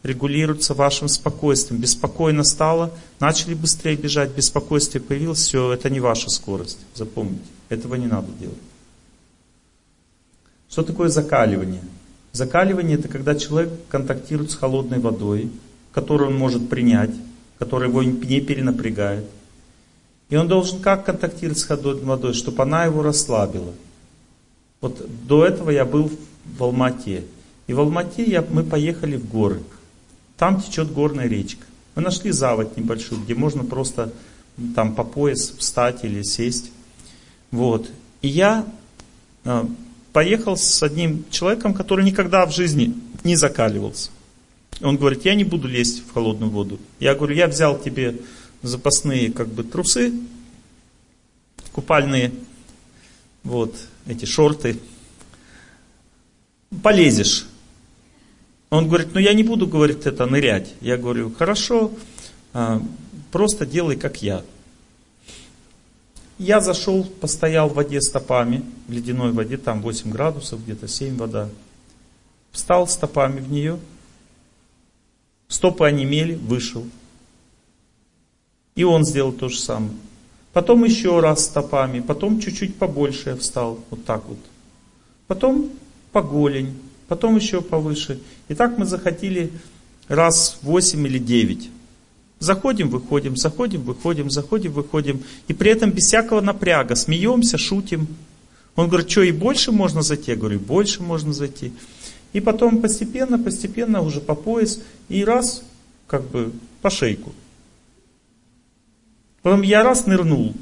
регулируется вашим спокойствием. Беспокойно стало, начали быстрее бежать, беспокойствие появилось, все, это не ваша скорость. Запомните, этого не надо делать. Что такое закаливание? Закаливание это когда человек контактирует с холодной водой, которую он может принять, которая его не перенапрягает. И он должен как контактировать с холодной водой, чтобы она его расслабила. Вот до этого я был в Алмате. И в Алмате я, мы поехали в горы. Там течет горная речка. Мы нашли завод небольшую, где можно просто там по пояс встать или сесть. Вот. И я э, поехал с одним человеком, который никогда в жизни не закаливался. Он говорит, я не буду лезть в холодную воду. Я говорю, я взял тебе запасные как бы трусы, купальные, вот, эти шорты. Полезешь. Он говорит, ну я не буду, говорит, это нырять. Я говорю, хорошо, а, просто делай как я. Я зашел, постоял в воде стопами, в ледяной воде, там 8 градусов, где-то 7 вода. Встал стопами в нее, стопы онемели, вышел. И он сделал то же самое. Потом еще раз стопами, потом чуть-чуть побольше я встал, вот так вот. Потом по голень, потом еще повыше. И так мы заходили раз восемь или девять. Заходим, выходим, заходим, выходим, заходим, выходим. И при этом без всякого напряга. Смеемся, шутим. Он говорит, что и больше можно зайти? Я говорю, больше можно зайти. И потом постепенно, постепенно уже по пояс. И раз, как бы, по шейку. Потом я раз нырнул.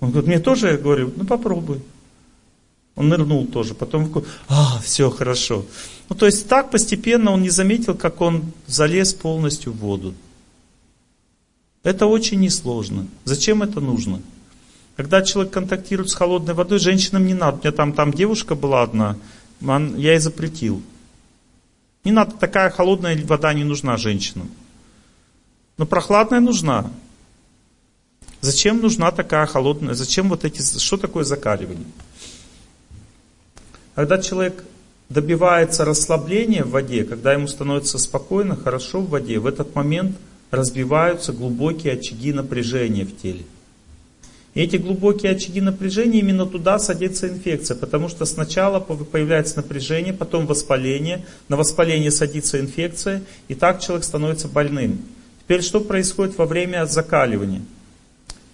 Он говорит, мне тоже, я говорю, ну попробуй. Он нырнул тоже, потом, а, все хорошо. Ну, то есть так постепенно он не заметил, как он залез полностью в воду. Это очень несложно. Зачем это нужно? Когда человек контактирует с холодной водой, женщинам не надо. У меня там, там девушка была одна, я ей запретил. Не надо, такая холодная вода не нужна женщинам. Но прохладная нужна. Зачем нужна такая холодная? Зачем вот эти... Что такое закаливание? Когда человек добивается расслабления в воде, когда ему становится спокойно, хорошо в воде, в этот момент разбиваются глубокие очаги напряжения в теле. И эти глубокие очаги напряжения, именно туда садится инфекция, потому что сначала появляется напряжение, потом воспаление, на воспаление садится инфекция, и так человек становится больным. Теперь что происходит во время закаливания?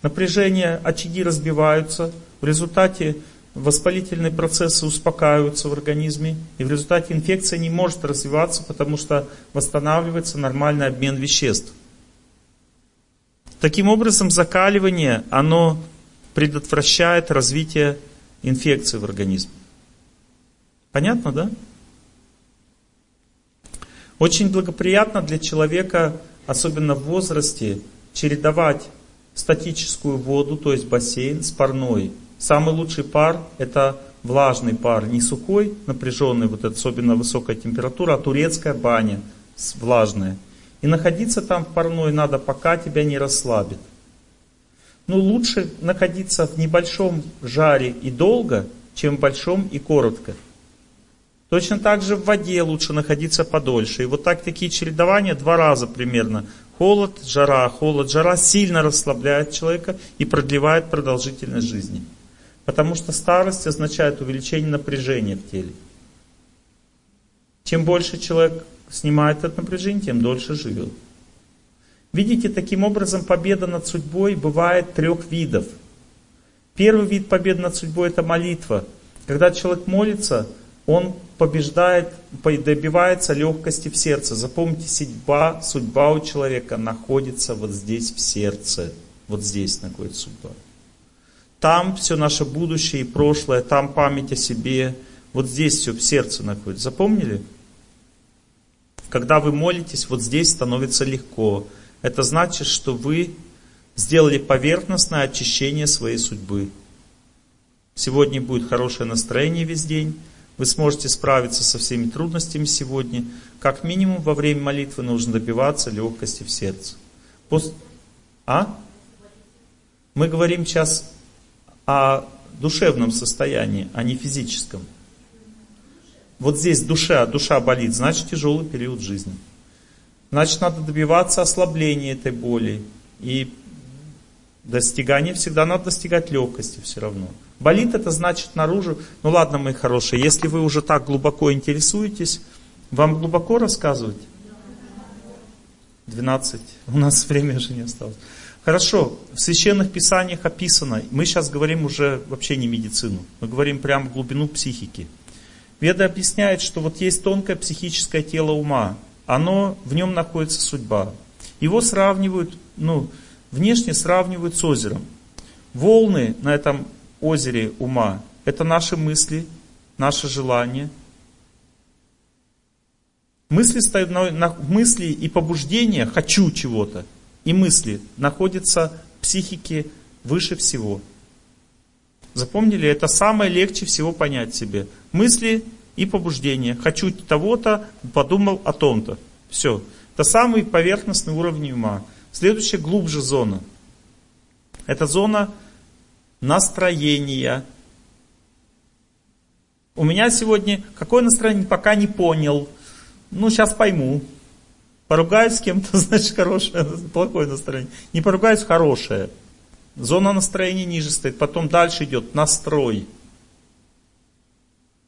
Напряжение, очаги разбиваются, в результате воспалительные процессы успокаиваются в организме, и в результате инфекция не может развиваться, потому что восстанавливается нормальный обмен веществ. Таким образом, закаливание, оно предотвращает развитие инфекции в организме. Понятно, да? Очень благоприятно для человека, особенно в возрасте, чередовать статическую воду, то есть бассейн, с парной. Самый лучший пар это влажный пар, не сухой, напряженный, вот особенно высокая температура, а турецкая баня влажная. И находиться там в парной надо, пока тебя не расслабит. Ну, лучше находиться в небольшом жаре и долго, чем в большом и коротко. Точно так же в воде лучше находиться подольше. И вот так такие чередования два раза примерно Холод, жара, холод, жара сильно расслабляет человека и продлевает продолжительность жизни. Потому что старость означает увеличение напряжения в теле. Чем больше человек снимает это напряжение, тем дольше живет. Видите, таким образом победа над судьбой бывает трех видов. Первый вид победы над судьбой это молитва. Когда человек молится, он побеждает, добивается легкости в сердце. Запомните, судьба, судьба у человека находится вот здесь в сердце. Вот здесь находится судьба. Там все наше будущее и прошлое, там память о себе. Вот здесь все в сердце находится. Запомнили? Когда вы молитесь, вот здесь становится легко. Это значит, что вы сделали поверхностное очищение своей судьбы. Сегодня будет хорошее настроение весь день. Вы сможете справиться со всеми трудностями сегодня. Как минимум во время молитвы нужно добиваться легкости в сердце. Пост... А? Мы говорим сейчас о душевном состоянии, а не физическом. Вот здесь душа, душа болит, значит тяжелый период жизни. Значит, надо добиваться ослабления этой боли и Достигание всегда надо достигать легкости все равно. Болит это значит наружу. Ну ладно, мои хорошие, если вы уже так глубоко интересуетесь, вам глубоко рассказывать? 12. У нас время же не осталось. Хорошо, в священных писаниях описано, мы сейчас говорим уже вообще не медицину, мы говорим прямо глубину психики. Веда объясняет, что вот есть тонкое психическое тело ума, оно, в нем находится судьба. Его сравнивают, ну, внешне сравнивают с озером. Волны на этом озере ума – это наши мысли, наши желания. Мысли, стоят на, на, мысли и побуждения «хочу чего-то» и мысли находятся в психике выше всего. Запомнили? Это самое легче всего понять себе. Мысли и побуждения. Хочу того-то, подумал о том-то. Все. Это самый поверхностный уровень ума. Следующая глубже зона. Это зона настроения. У меня сегодня какое настроение, пока не понял. Ну, сейчас пойму. Поругаюсь с кем-то, значит, хорошее, плохое настроение. Не поругаюсь, хорошее. Зона настроения ниже стоит. Потом дальше идет настрой.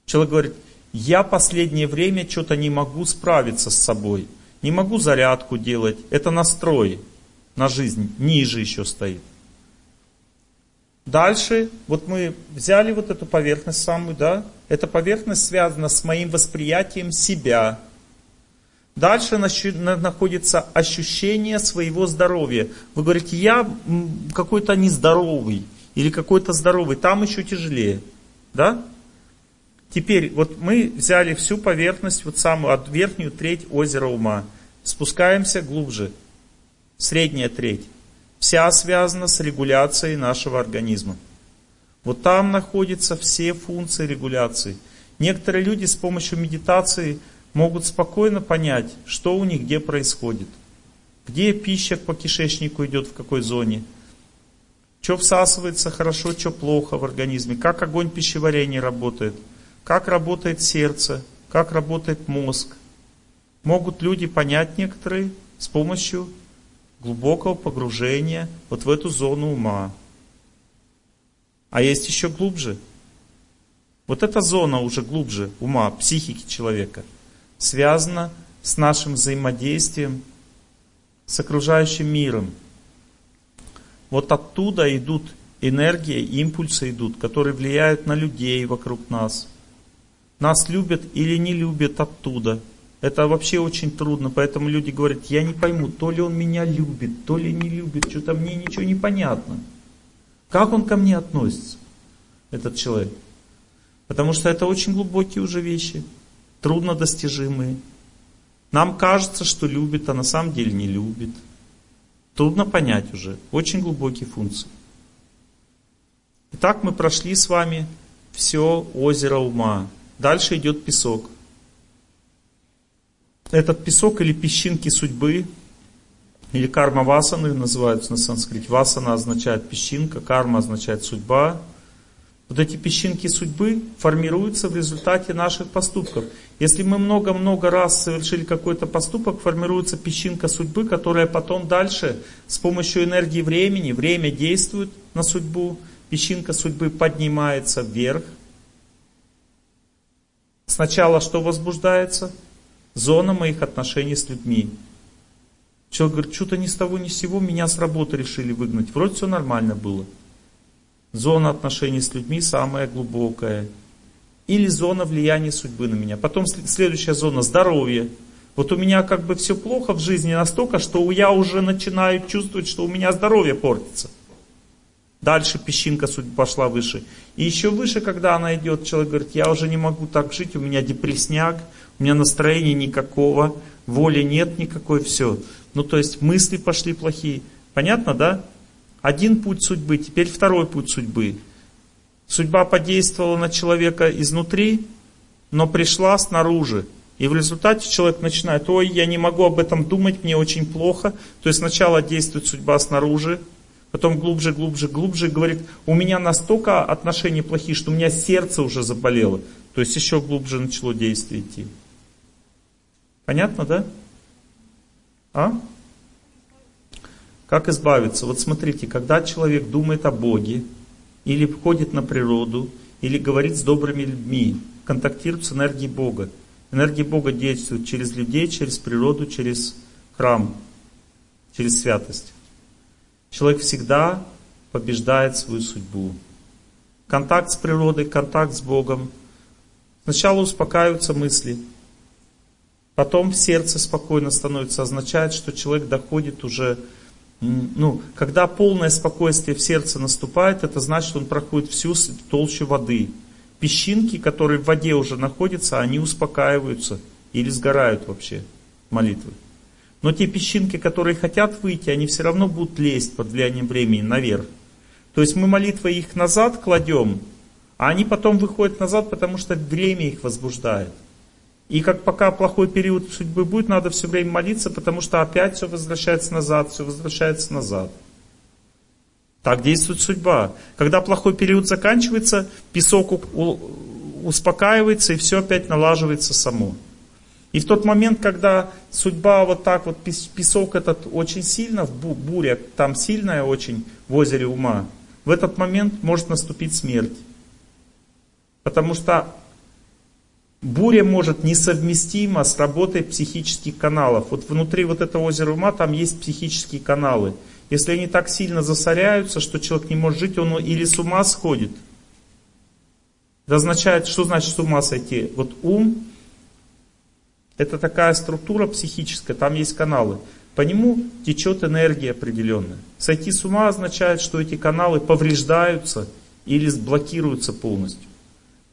Человек говорит, я последнее время что-то не могу справиться с собой. Не могу зарядку делать. Это настрой на жизнь. Ниже еще стоит. Дальше, вот мы взяли вот эту поверхность самую, да? Эта поверхность связана с моим восприятием себя. Дальше находится ощущение своего здоровья. Вы говорите, я какой-то нездоровый или какой-то здоровый. Там еще тяжелее. Да? Теперь, вот мы взяли всю поверхность, вот самую от верхнюю треть озера ума. Спускаемся глубже. Средняя треть. Вся связана с регуляцией нашего организма. Вот там находятся все функции регуляции. Некоторые люди с помощью медитации могут спокойно понять, что у них где происходит. Где пища по кишечнику идет, в какой зоне. Что всасывается хорошо, что плохо в организме. Как огонь пищеварения работает. Как работает сердце. Как работает мозг. Могут люди понять некоторые с помощью глубокого погружения вот в эту зону ума. А есть еще глубже. Вот эта зона уже глубже ума, психики человека – связано с нашим взаимодействием с окружающим миром. Вот оттуда идут энергии, импульсы идут, которые влияют на людей вокруг нас. Нас любят или не любят оттуда. Это вообще очень трудно, поэтому люди говорят, я не пойму, то ли он меня любит, то ли не любит, что-то мне ничего не понятно. Как он ко мне относится, этот человек? Потому что это очень глубокие уже вещи труднодостижимые. Нам кажется, что любит, а на самом деле не любит. Трудно понять уже. Очень глубокие функции. Итак, мы прошли с вами все озеро ума. Дальше идет песок. Этот песок или песчинки судьбы, или карма васаны называются на санскрите. Васана означает песчинка, карма означает судьба. Вот эти песчинки судьбы формируются в результате наших поступков. Если мы много-много раз совершили какой-то поступок, формируется песчинка судьбы, которая потом дальше с помощью энергии времени, время действует на судьбу, песчинка судьбы поднимается вверх. Сначала что возбуждается? Зона моих отношений с людьми. Человек говорит, что-то ни с того ни с сего меня с работы решили выгнать. Вроде все нормально было. Зона отношений с людьми самая глубокая. Или зона влияния судьбы на меня. Потом следующая зона здоровье. Вот у меня как бы все плохо в жизни настолько, что я уже начинаю чувствовать, что у меня здоровье портится. Дальше песчинка судьбы пошла выше. И еще выше, когда она идет, человек говорит, я уже не могу так жить, у меня депресняк, у меня настроения никакого, воли нет никакой, все. Ну то есть мысли пошли плохие. Понятно, да? Один путь судьбы, теперь второй путь судьбы. Судьба подействовала на человека изнутри, но пришла снаружи. И в результате человек начинает, ой, я не могу об этом думать, мне очень плохо. То есть сначала действует судьба снаружи, потом глубже, глубже, глубже, говорит, у меня настолько отношения плохие, что у меня сердце уже заболело. То есть еще глубже начало действие идти. Понятно, да? А? Как избавиться? Вот смотрите, когда человек думает о Боге, или входит на природу, или говорит с добрыми людьми, контактирует с энергией Бога. Энергия Бога действует через людей, через природу, через храм, через святость. Человек всегда побеждает свою судьбу. Контакт с природой, контакт с Богом. Сначала успокаиваются мысли, потом в сердце спокойно становится, означает, что человек доходит уже ну, когда полное спокойствие в сердце наступает, это значит, что он проходит всю толщу воды. Песчинки, которые в воде уже находятся, они успокаиваются или сгорают вообще молитвы. Но те песчинки, которые хотят выйти, они все равно будут лезть под влиянием времени наверх. То есть мы молитвой их назад кладем, а они потом выходят назад, потому что время их возбуждает. И как пока плохой период судьбы будет, надо все время молиться, потому что опять все возвращается назад, все возвращается назад. Так действует судьба. Когда плохой период заканчивается, песок успокаивается, и все опять налаживается само. И в тот момент, когда судьба вот так вот, песок этот очень сильно, в буря там сильная очень в озере ума, в этот момент может наступить смерть. Потому что буря может несовместима с работой психических каналов. Вот внутри вот этого озера ума там есть психические каналы. Если они так сильно засоряются, что человек не может жить, он или с ума сходит. Это означает, что значит с ума сойти? Вот ум это такая структура психическая, там есть каналы. По нему течет энергия определенная. Сойти с ума означает, что эти каналы повреждаются или блокируются полностью.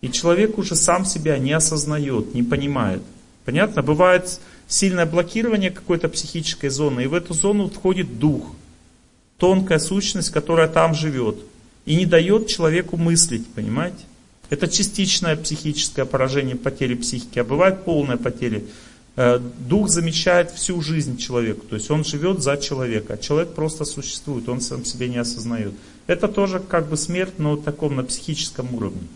И человек уже сам себя не осознает, не понимает. Понятно? Бывает сильное блокирование какой-то психической зоны, и в эту зону входит дух, тонкая сущность, которая там живет, и не дает человеку мыслить, понимаете? Это частичное психическое поражение, потери психики, а бывает полная потеря. Э, дух замечает всю жизнь человека, то есть он живет за человека, а человек просто существует, он сам себя не осознает. Это тоже как бы смерть, но в таком на психическом уровне.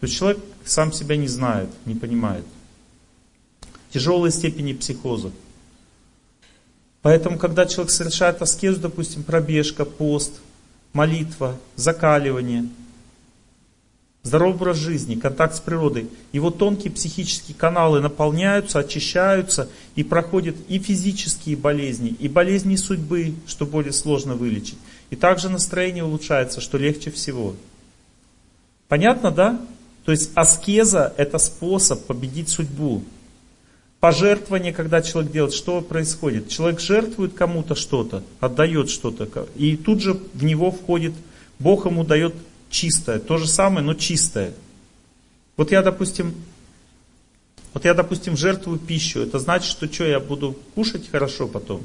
То есть человек сам себя не знает, не понимает. Тяжелые степени психоза. Поэтому, когда человек совершает аскезу, допустим, пробежка, пост, молитва, закаливание – Здоровый образ жизни, контакт с природой. Его тонкие психические каналы наполняются, очищаются и проходят и физические болезни, и болезни судьбы, что более сложно вылечить. И также настроение улучшается, что легче всего. Понятно, да? То есть аскеза это способ победить судьбу. Пожертвование, когда человек делает, что происходит? Человек жертвует кому-то что-то, отдает что-то, и тут же в него входит, Бог ему дает чистое. То же самое, но чистое. Вот я, допустим, вот я, допустим, жертвую пищу. Это значит, что что, я буду кушать хорошо потом?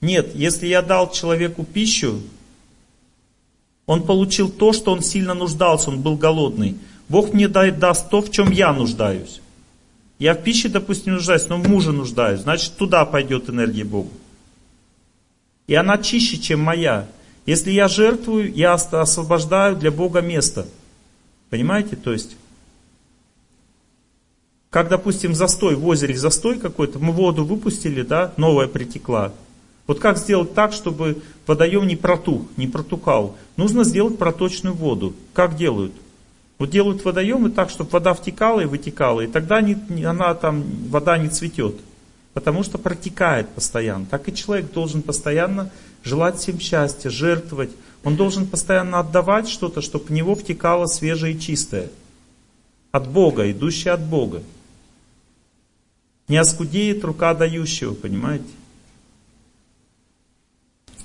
Нет, если я дал человеку пищу, он получил то, что он сильно нуждался, он был голодный. Бог мне даст то, в чем я нуждаюсь. Я в пище, допустим, нуждаюсь, но в муже нуждаюсь. Значит, туда пойдет энергия Бога. И она чище, чем моя. Если я жертвую, я освобождаю для Бога место. Понимаете? То есть, как, допустим, застой в озере, застой какой-то, мы воду выпустили, да, новая притекла. Вот как сделать так, чтобы водоем не протух, не протухал? Нужно сделать проточную воду. Как делают? Вот делают водоемы так, чтобы вода втекала и вытекала, и тогда не, она там, вода не цветет. Потому что протекает постоянно. Так и человек должен постоянно желать всем счастья, жертвовать. Он должен постоянно отдавать что-то, чтобы в него втекало свежее и чистое. От Бога, идущее от Бога. Не оскудеет рука дающего, понимаете?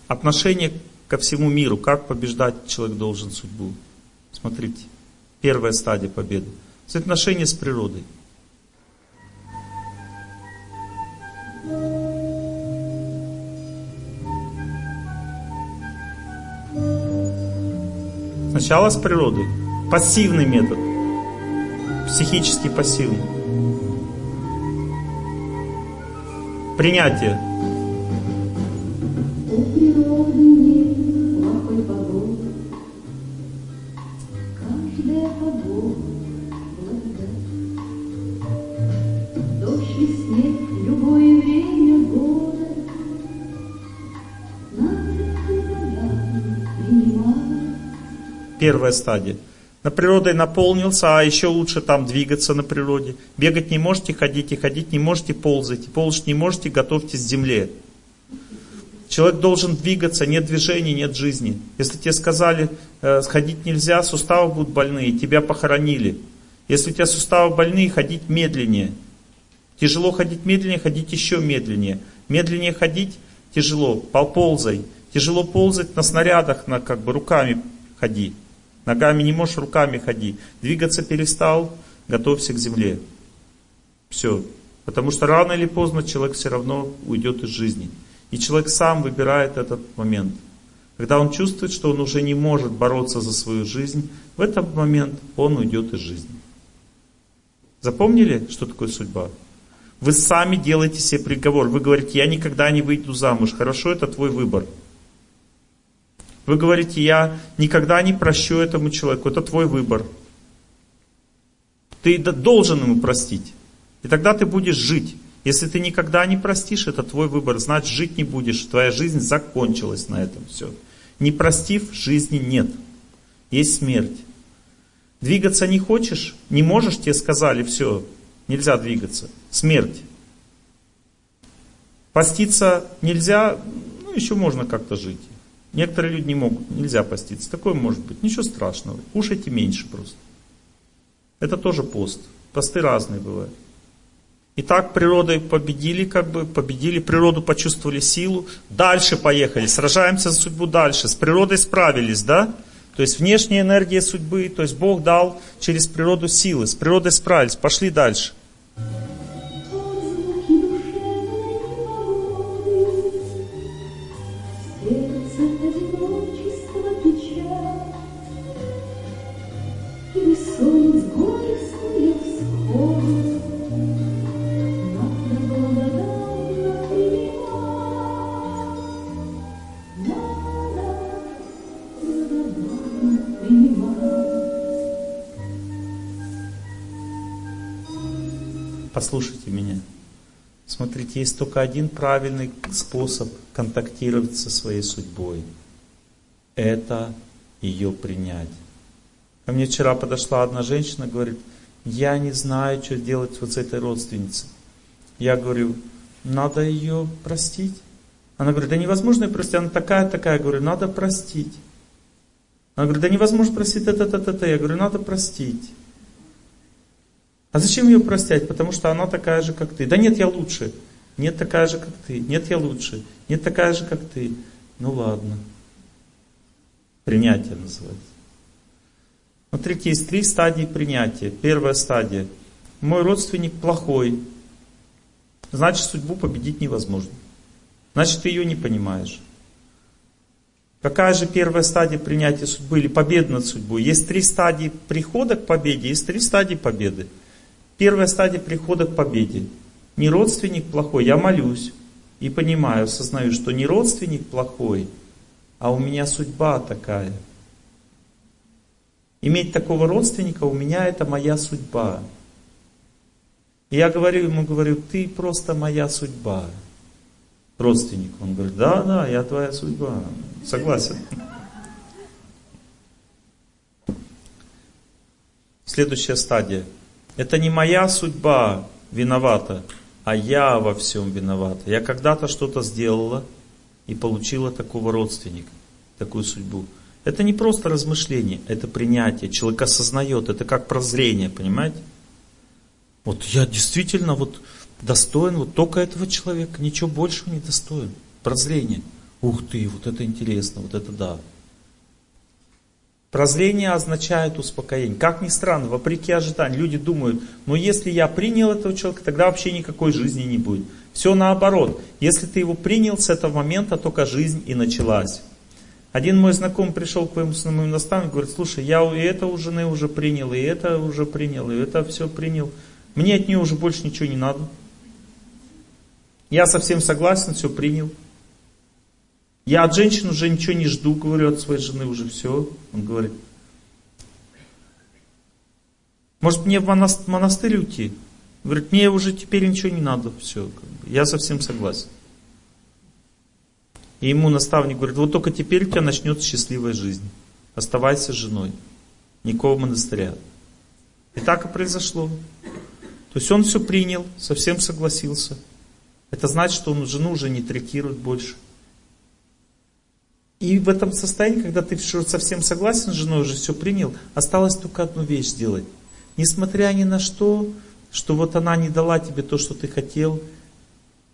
Отношение ко всему миру. Как побеждать человек должен судьбу? Смотрите, первая стадия победы. Отношение с природой. Сначала с природой. Пассивный метод. Психически пассивный. Принятие. Дождь и первая стадия. На природой наполнился, а еще лучше там двигаться на природе. Бегать не можете, ходите, ходить не можете, ползайте. Ползать не можете, готовьтесь к земле. Человек должен двигаться, нет движения, нет жизни. Если тебе сказали, э, ходить нельзя, суставы будут больные, тебя похоронили. Если у тебя суставы больные, ходить медленнее. Тяжело ходить медленнее, ходить еще медленнее. Медленнее ходить тяжело, ползай. Тяжело ползать на снарядах, на как бы руками ходи. Ногами не можешь, руками ходи. Двигаться перестал, готовься к земле. Все. Потому что рано или поздно человек все равно уйдет из жизни. И человек сам выбирает этот момент. Когда он чувствует, что он уже не может бороться за свою жизнь, в этот момент он уйдет из жизни. Запомнили, что такое судьба? Вы сами делаете себе приговор. Вы говорите, я никогда не выйду замуж. Хорошо, это твой выбор. Вы говорите, я никогда не прощу этому человеку. Это твой выбор. Ты должен ему простить. И тогда ты будешь жить. Если ты никогда не простишь, это твой выбор. Значит, жить не будешь. Твоя жизнь закончилась на этом. Все. Не простив, жизни нет. Есть смерть. Двигаться не хочешь, не можешь, тебе сказали, все, нельзя двигаться. Смерть. Поститься нельзя, ну еще можно как-то жить. Некоторые люди не могут, нельзя поститься. Такое может быть, ничего страшного. Кушайте меньше просто. Это тоже пост. Посты разные бывают. Итак, природой победили, как бы победили природу, почувствовали силу. Дальше поехали, сражаемся за судьбу дальше. С природой справились, да? То есть внешняя энергия судьбы, то есть Бог дал через природу силы. С природой справились, пошли дальше. Послушайте меня. Смотрите, есть только один правильный способ контактировать со своей судьбой. Это ее принять. Ко мне вчера подошла одна женщина, говорит, я не знаю, что делать вот с этой родственницей. Я говорю, надо ее простить. Она говорит, да невозможно ее простить, она такая-такая. Я говорю, надо простить. Она говорит, да невозможно простить это-это-это. Я говорю, надо простить. А зачем ее простять? Потому что она такая же, как ты. Да нет, я лучше. Нет, такая же, как ты. Нет, я лучше. Нет, такая же, как ты. Ну ладно. Принятие называется. Смотрите, есть три стадии принятия. Первая стадия. Мой родственник плохой. Значит, судьбу победить невозможно. Значит, ты ее не понимаешь. Какая же первая стадия принятия судьбы или победы над судьбой? Есть три стадии прихода к победе, есть три стадии победы. Первая стадия прихода к победе. Не родственник плохой, я молюсь и понимаю, осознаю, что не родственник плохой, а у меня судьба такая. Иметь такого родственника у меня это моя судьба. И я говорю ему, говорю, ты просто моя судьба. Родственник. Он говорит, да, да, я твоя судьба. Согласен. Следующая стадия. Это не моя судьба виновата, а я во всем виновата. Я когда-то что-то сделала и получила такого родственника, такую судьбу. Это не просто размышление, это принятие. Человек осознает, это как прозрение, понимаете? Вот я действительно вот достоин вот только этого человека, ничего большего не достоин. Прозрение. Ух ты, вот это интересно, вот это да. Прозрение означает успокоение. Как ни странно, вопреки ожиданиям, люди думают, ну если я принял этого человека, тогда вообще никакой жизни не будет. Все наоборот. Если ты его принял, с этого момента только жизнь и началась. Один мой знакомый пришел к моему, моему наставнику, говорит, слушай, я и это у жены уже принял, и это уже принял, и это все принял. Мне от нее уже больше ничего не надо. Я совсем согласен, все принял. Я от женщин уже ничего не жду, говорю, от своей жены уже все. Он говорит, может мне в монастырь уйти? Говорит, мне уже теперь ничего не надо, все. Я совсем согласен. И ему наставник говорит, вот только теперь у тебя начнется счастливая жизнь. оставайся женой. Никакого монастыря. И так и произошло. То есть он все принял, совсем согласился. Это значит, что он жену уже не трекирует больше. И в этом состоянии, когда ты совсем согласен с женой, уже все принял, осталось только одну вещь сделать. Несмотря ни на что, что вот она не дала тебе то, что ты хотел,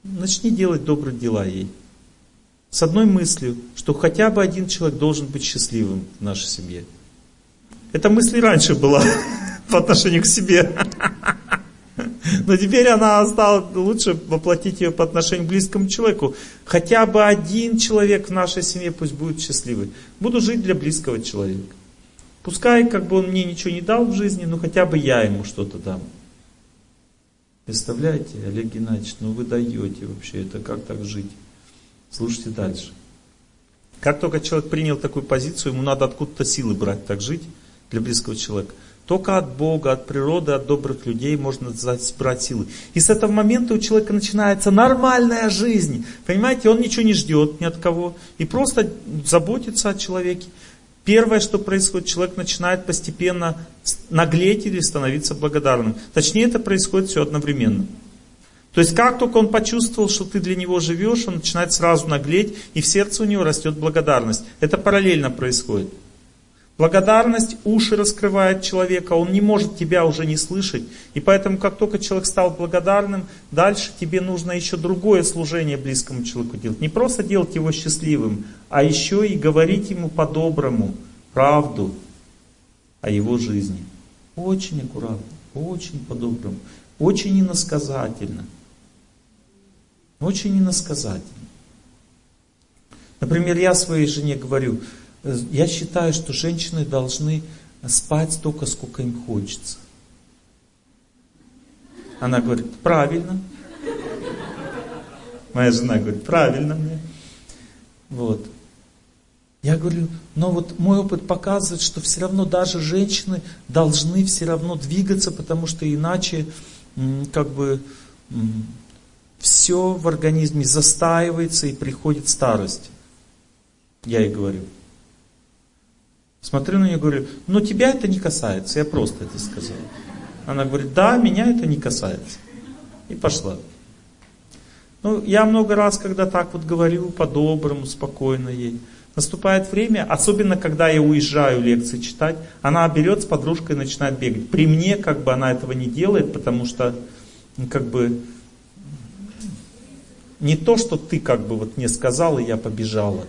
начни делать добрые дела ей. С одной мыслью, что хотя бы один человек должен быть счастливым в нашей семье. Эта мысль раньше была по отношению к себе. Но теперь она стала лучше воплотить ее по отношению к близкому человеку. Хотя бы один человек в нашей семье пусть будет счастливый. Буду жить для близкого человека. Пускай как бы он мне ничего не дал в жизни, но хотя бы я ему что-то дам. Представляете, Олег Геннадьевич, ну вы даете вообще, это как так жить? Слушайте дальше. Как только человек принял такую позицию, ему надо откуда-то силы брать так жить для близкого человека. Только от Бога, от природы, от добрых людей можно брать силы. И с этого момента у человека начинается нормальная жизнь. Понимаете, он ничего не ждет ни от кого. И просто заботится о человеке. Первое, что происходит, человек начинает постепенно наглеть или становиться благодарным. Точнее, это происходит все одновременно. То есть, как только он почувствовал, что ты для него живешь, он начинает сразу наглеть, и в сердце у него растет благодарность. Это параллельно происходит. Благодарность уши раскрывает человека, он не может тебя уже не слышать. И поэтому, как только человек стал благодарным, дальше тебе нужно еще другое служение близкому человеку делать. Не просто делать его счастливым, а еще и говорить ему по-доброму правду о его жизни. Очень аккуратно, очень по-доброму, очень иносказательно. Очень иносказательно. Например, я своей жене говорю, я считаю, что женщины должны спать столько, сколько им хочется. Она говорит, правильно. Моя жена говорит, правильно мне. Вот. Я говорю, но вот мой опыт показывает, что все равно даже женщины должны все равно двигаться, потому что иначе как бы все в организме застаивается и приходит старость. Я ей говорю. Смотрю на нее и говорю, но тебя это не касается, я просто это сказал. Она говорит, да, меня это не касается. И пошла. Ну, я много раз, когда так вот говорю, по-доброму, спокойно ей. Наступает время, особенно когда я уезжаю лекции читать, она берет с подружкой и начинает бегать. При мне как бы она этого не делает, потому что ну, как бы не то, что ты как бы вот мне сказал, и я побежала.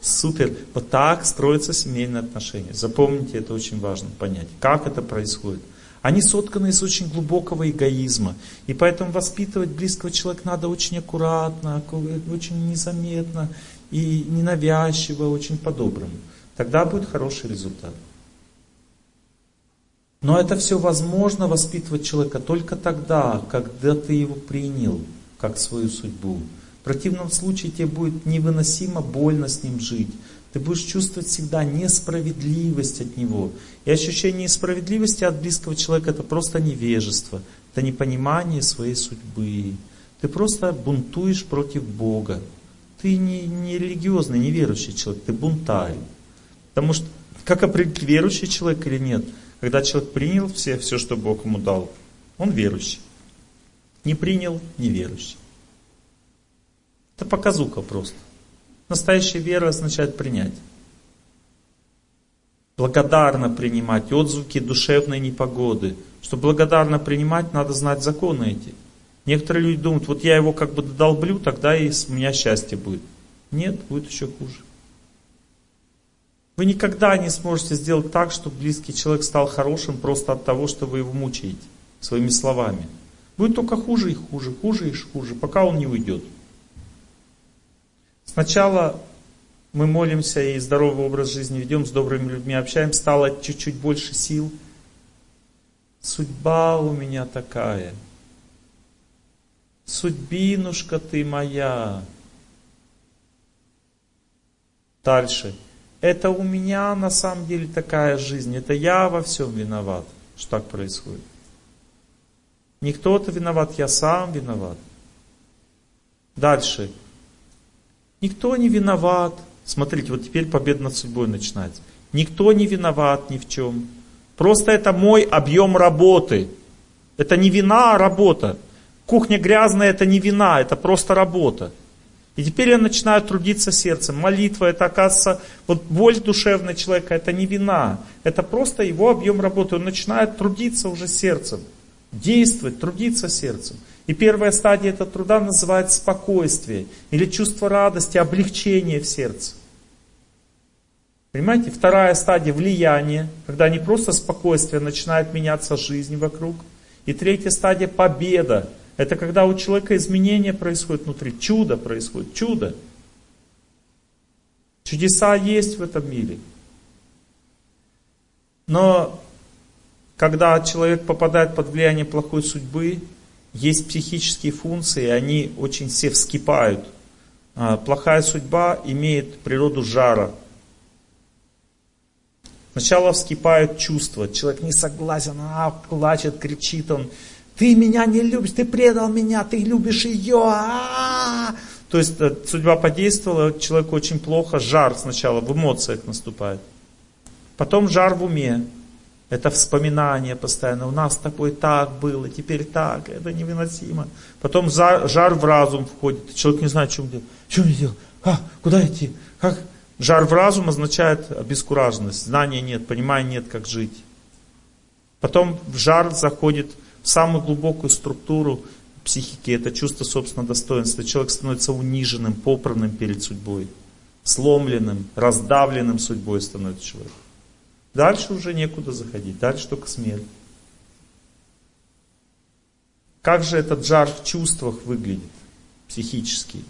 Супер. Вот так строятся семейные отношения. Запомните, это очень важно понять. Как это происходит. Они сотканы из очень глубокого эгоизма. И поэтому воспитывать близкого человека надо очень аккуратно, очень незаметно и ненавязчиво, очень по-доброму. Тогда будет хороший результат. Но это все возможно воспитывать человека только тогда, когда ты его принял как свою судьбу. В противном случае тебе будет невыносимо больно с ним жить. Ты будешь чувствовать всегда несправедливость от него. И ощущение несправедливости от близкого человека это просто невежество, это непонимание своей судьбы. Ты просто бунтуешь против Бога. Ты не, не религиозный, не верующий человек, ты бунтарь. Потому что как определить, верующий человек или нет? Когда человек принял все, все, что Бог ему дал, он верующий. Не принял, неверующий. Это показуха просто. Настоящая вера означает принять. Благодарно принимать отзвуки душевной непогоды. Чтобы благодарно принимать, надо знать законы эти. Некоторые люди думают, вот я его как бы додолблю, тогда и у меня счастье будет. Нет, будет еще хуже. Вы никогда не сможете сделать так, чтобы близкий человек стал хорошим просто от того, что вы его мучаете своими словами. Будет только хуже и хуже, хуже и хуже, пока он не уйдет. Сначала мы молимся и здоровый образ жизни ведем, с добрыми людьми общаемся, стало чуть-чуть больше сил. Судьба у меня такая. Судьбинушка ты моя. Дальше. Это у меня на самом деле такая жизнь. Это я во всем виноват, что так происходит. Не кто-то виноват, я сам виноват. Дальше. Никто не виноват. Смотрите, вот теперь победа над судьбой начинается. Никто не виноват ни в чем. Просто это мой объем работы. Это не вина, а работа. Кухня грязная, это не вина, это просто работа. И теперь я начинаю трудиться сердцем. Молитва, это оказывается, вот боль душевная человека, это не вина. Это просто его объем работы. Он начинает трудиться уже сердцем. Действовать, трудиться сердцем. И первая стадия этого труда называется спокойствие. Или чувство радости, облегчения в сердце. Понимаете? Вторая стадия влияния, когда не просто спокойствие, начинает меняться жизнь вокруг. И третья стадия победа. Это когда у человека изменения происходят внутри, чудо происходит, чудо. Чудеса есть в этом мире. Но когда человек попадает под влияние плохой судьбы, есть психические функции, они очень все вскипают. А, плохая судьба имеет природу жара. Сначала вскипают чувства. Человек не согласен, а, плачет, кричит он. Ты меня не любишь, ты предал меня, ты любишь ее. То есть э, судьба подействовала, человеку очень плохо, жар сначала в эмоциях наступает. Потом жар в уме. Это вспоминание постоянно. У нас такой так было, теперь так, это невыносимо. Потом жар, жар в разум входит. Человек не знает, что делать. Что мне делать? А, куда идти? Как? Жар в разум означает обескураженность. Знания нет, понимания нет, как жить. Потом в жар заходит в самую глубокую структуру психики. Это чувство собственного достоинства. Человек становится униженным, попранным перед судьбой. Сломленным, раздавленным судьбой становится человек. Дальше уже некуда заходить. Дальше только смерть. Как же этот жар в чувствах выглядит психически?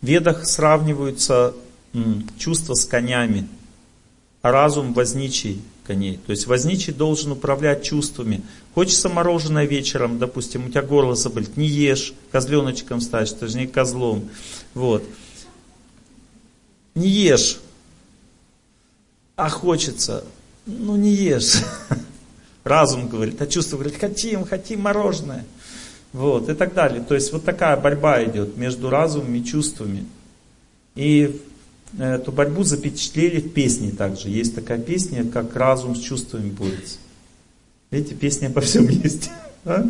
В ведах сравниваются чувства с конями, а разум возничий коней. То есть возничий должен управлять чувствами. Хочется мороженое вечером, допустим, у тебя горло заболит, не ешь, козленочком же не козлом. Вот. Не ешь, а хочется, ну не ешь. Разум говорит, а чувство говорит, хотим, хотим мороженое. Вот, и так далее. То есть вот такая борьба идет между разумом и чувствами. И эту борьбу запечатлели в песне также. Есть такая песня, как разум с чувствами борется. Видите, песня по всем есть. А?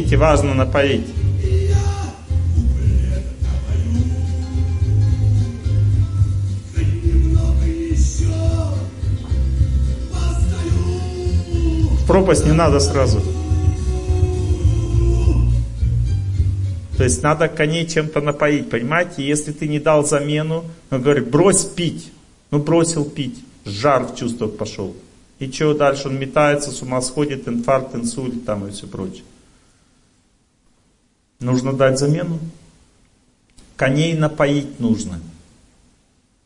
Видите, важно напоить. В пропасть не надо сразу. То есть надо коней чем-то напоить, понимаете? Если ты не дал замену, он говорит, брось пить. Ну бросил пить, жар в чувствах пошел. И что дальше? Он метается, с ума сходит, инфаркт, инсульт там и все прочее. Нужно дать замену. Коней напоить нужно.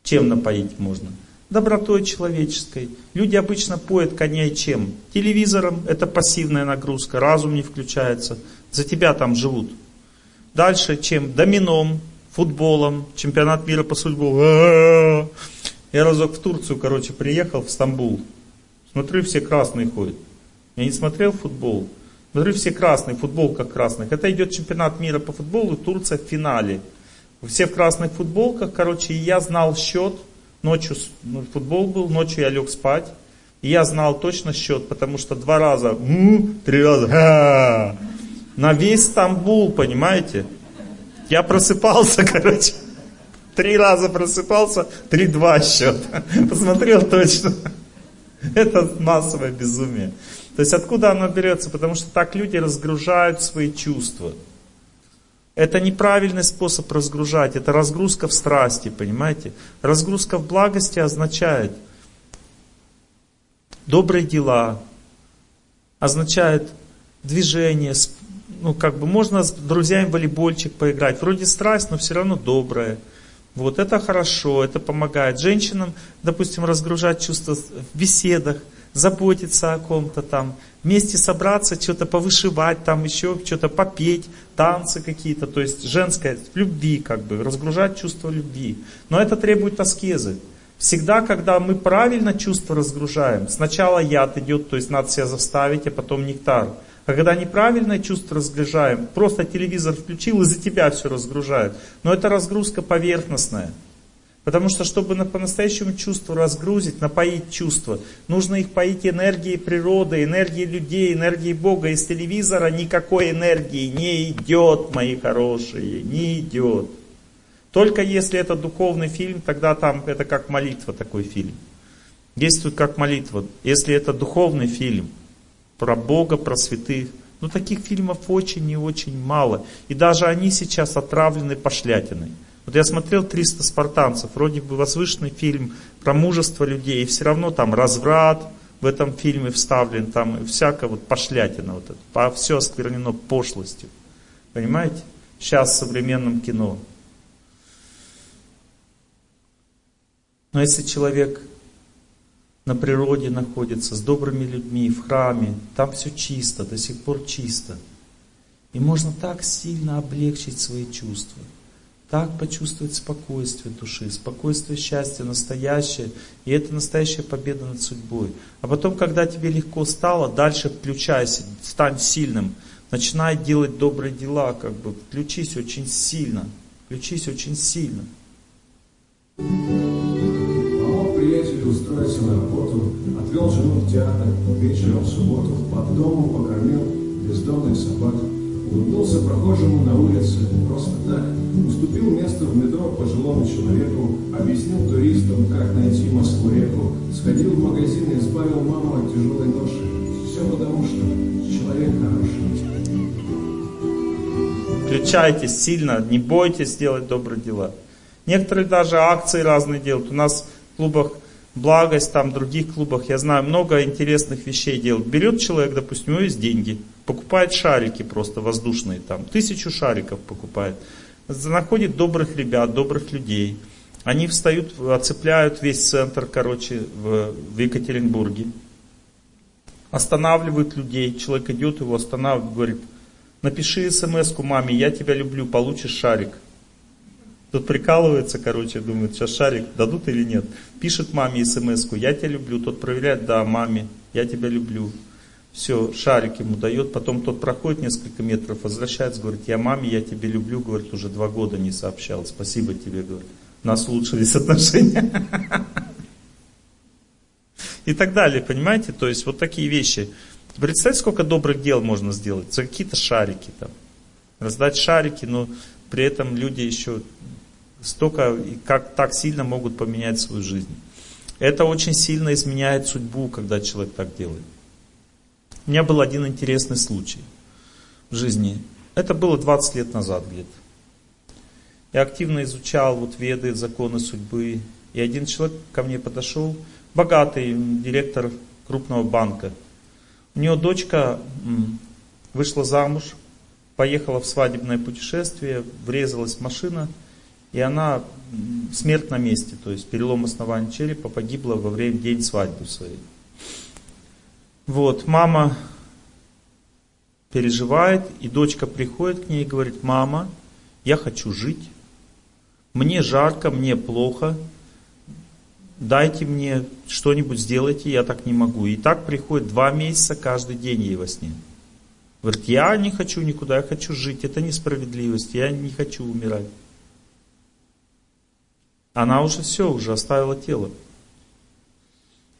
Чем напоить можно? Добротой человеческой. Люди обычно поют коней чем? Телевизором, это пассивная нагрузка, разум не включается. За тебя там живут. Дальше чем? Домином, футболом, чемпионат мира по футболу. Я разок в Турцию, короче, приехал, в Стамбул. Смотрю, все красные ходят. Я не смотрел футбол. Смотри, все красные, футболка красных. Это идет чемпионат мира по футболу, Турция в финале. Все в красных футболках, короче, и я знал счет. Ночью ну, футбол был, ночью я лег спать. И я знал точно счет, потому что два раза, три раза, на весь Стамбул, понимаете? Я просыпался, короче, три раза просыпался, три-два счет. Посмотрел точно. Это массовое безумие. То есть откуда оно берется? Потому что так люди разгружают свои чувства. Это неправильный способ разгружать, это разгрузка в страсти, понимаете? Разгрузка в благости означает добрые дела, означает движение, ну как бы можно с друзьями волейбольчик поиграть, вроде страсть, но все равно добрая. Вот это хорошо, это помогает женщинам, допустим, разгружать чувства в беседах, заботиться о ком-то там, вместе собраться, что-то повышивать, там еще что-то попеть, танцы какие-то, то есть женское, в любви как бы, разгружать чувство любви. Но это требует аскезы. Всегда, когда мы правильно чувство разгружаем, сначала яд идет, то есть надо себя заставить, а потом нектар. А когда неправильное чувство разгружаем, просто телевизор включил и за тебя все разгружает. Но это разгрузка поверхностная. Потому что, чтобы по-настоящему чувство разгрузить, напоить чувства, нужно их поить энергией природы, энергией людей, энергией Бога. Из телевизора никакой энергии не идет, мои хорошие, не идет. Только если это духовный фильм, тогда там это как молитва такой фильм. Действует как молитва. Если это духовный фильм, про Бога, про святых, ну таких фильмов очень и очень мало. И даже они сейчас отравлены пошлятиной. Вот я смотрел 300 спартанцев, вроде бы возвышенный фильм про мужество людей, и все равно там разврат в этом фильме вставлен, там всякая вот пошлятина, вот это, все осквернено пошлостью. Понимаете? Сейчас в современном кино. Но если человек на природе находится, с добрыми людьми, в храме, там все чисто, до сих пор чисто. И можно так сильно облегчить свои чувства так почувствовать спокойствие души, спокойствие счастья настоящее. И это настоящая победа над судьбой. А потом, когда тебе легко стало, дальше включайся, стань сильным. Начинай делать добрые дела, как бы включись очень сильно. Включись очень сильно. Помог на работу, отвел жену в театр, вечером в субботу, под домом покормил бездомных собак, улыбнулся прохожему на улице, просто так, уступил место в метро пожилому человеку, объяснил туристам, как найти Москву-реку, сходил в магазин и избавил маму от тяжелой ноши. Все потому, что человек хороший. Включайтесь сильно, не бойтесь делать добрые дела. Некоторые даже акции разные делают. У нас в клубах благость, там в других клубах, я знаю, много интересных вещей делают. Берет человек, допустим, у него есть деньги, покупает шарики просто воздушные, там, тысячу шариков покупает находит добрых ребят, добрых людей. Они встают, оцепляют весь центр, короче, в, в Екатеринбурге. Останавливают людей. Человек идет, его останавливает, говорит, напиши смс маме, я тебя люблю, получишь шарик. Тут прикалывается, короче, думает, сейчас шарик дадут или нет. Пишет маме смс я тебя люблю. Тот проверяет, да, маме, я тебя люблю. Все, шарик ему дает, потом тот проходит несколько метров, возвращается, говорит, я маме, я тебя люблю, говорит, уже два года не сообщал, спасибо тебе, говорит, у нас улучшились отношения. И так далее, понимаете, то есть вот такие вещи. Представьте, сколько добрых дел можно сделать за какие-то шарики там. Раздать шарики, но при этом люди еще столько как так сильно могут поменять свою жизнь. Это очень сильно изменяет судьбу, когда человек так делает. У меня был один интересный случай в жизни. Это было 20 лет назад где-то. Я активно изучал вот веды, законы судьбы. И один человек ко мне подошел, богатый директор крупного банка. У него дочка вышла замуж, поехала в свадебное путешествие, врезалась машина, и она смерть на месте, то есть перелом основания черепа, погибла во время день свадьбы своей. Вот, мама переживает, и дочка приходит к ней и говорит, мама, я хочу жить, мне жарко, мне плохо, дайте мне что-нибудь сделайте, я так не могу. И так приходит два месяца каждый день ей во сне. Говорит, я не хочу никуда, я хочу жить, это несправедливость, я не хочу умирать. Она уже все, уже оставила тело.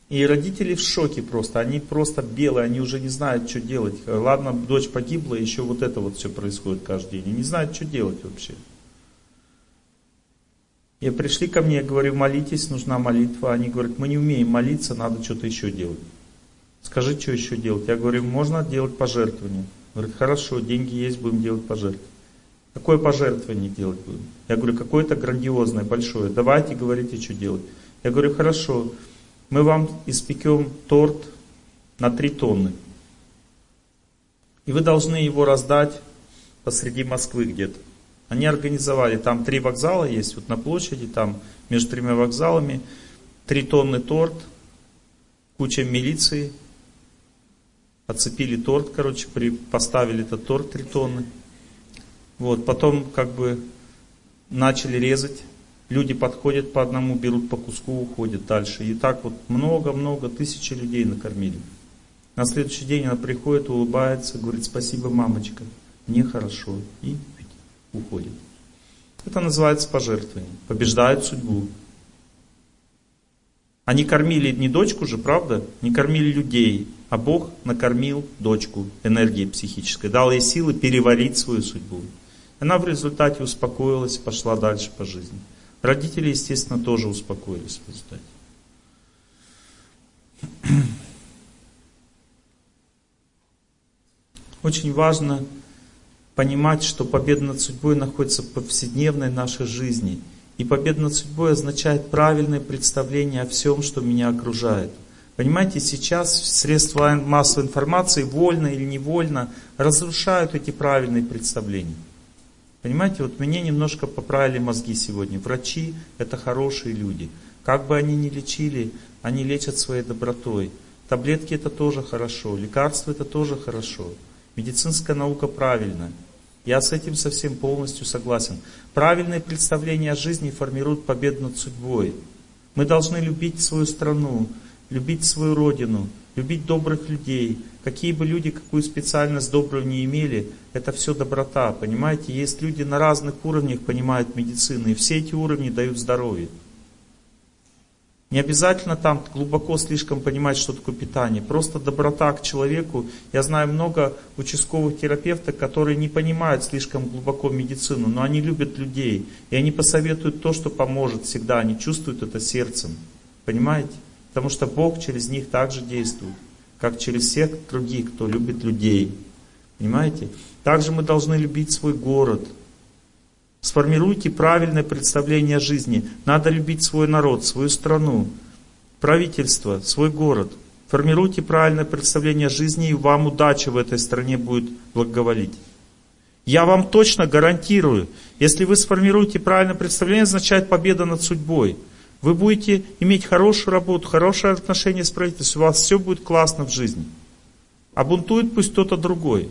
И родители в шоке просто, они просто белые, они уже не знают, что делать. Ладно, дочь погибла, еще вот это вот все происходит каждый день. Они не знают, что делать вообще. И пришли ко мне, я говорю, молитесь, нужна молитва. Они говорят, мы не умеем молиться, надо что-то еще делать. Скажи, что еще делать? Я говорю, можно делать пожертвование. Говорит, хорошо, деньги есть, будем делать пожертвование. Какое пожертвование делать будем? Я говорю, какое-то грандиозное, большое. Давайте, говорите, что делать. Я говорю, хорошо, мы вам испекем торт на 3 тонны. И вы должны его раздать посреди Москвы где-то. Они организовали, там три вокзала есть, вот на площади, там между тремя вокзалами, три тонны торт, куча милиции, оцепили торт, короче, при, поставили этот торт три тонны. Вот, потом как бы начали резать, люди подходят по одному, берут по куску, уходят дальше. И так вот много-много, тысячи людей накормили. На следующий день она приходит, улыбается, говорит, спасибо, мамочка, мне хорошо. И уходит. Это называется пожертвование. Побеждают судьбу. Они кормили не дочку же, правда? Не кормили людей, а Бог накормил дочку энергией психической, дал ей силы переварить свою судьбу. Она в результате успокоилась, пошла дальше по жизни. Родители, естественно, тоже успокоились в результате. Очень важно понимать, что победа над судьбой находится в повседневной нашей жизни. И победа над судьбой означает правильное представление о всем, что меня окружает. Понимаете, сейчас средства массовой информации, вольно или невольно, разрушают эти правильные представления. Понимаете, вот мне немножко поправили мозги сегодня. Врачи – это хорошие люди. Как бы они ни лечили, они лечат своей добротой. Таблетки – это тоже хорошо, лекарства – это тоже хорошо. Медицинская наука правильная. Я с этим совсем полностью согласен. Правильное представление о жизни формирует победу над судьбой. Мы должны любить свою страну, любить свою родину, любить добрых людей. Какие бы люди какую специальность добрую не имели, это все доброта, понимаете? Есть люди на разных уровнях понимают медицину, и все эти уровни дают здоровье. Не обязательно там глубоко слишком понимать, что такое питание. Просто доброта к человеку. Я знаю много участковых терапевтов, которые не понимают слишком глубоко медицину, но они любят людей. И они посоветуют то, что поможет всегда. Они чувствуют это сердцем. Понимаете? Потому что Бог через них также действует, как через всех других, кто любит людей. Понимаете? Также мы должны любить свой город, Сформируйте правильное представление о жизни. Надо любить свой народ, свою страну, правительство, свой город. Формируйте правильное представление о жизни, и вам удача в этой стране будет благоволить. Я вам точно гарантирую, если вы сформируете правильное представление, означает победа над судьбой. Вы будете иметь хорошую работу, хорошее отношение с правительством, у вас все будет классно в жизни. А бунтует пусть кто-то другой.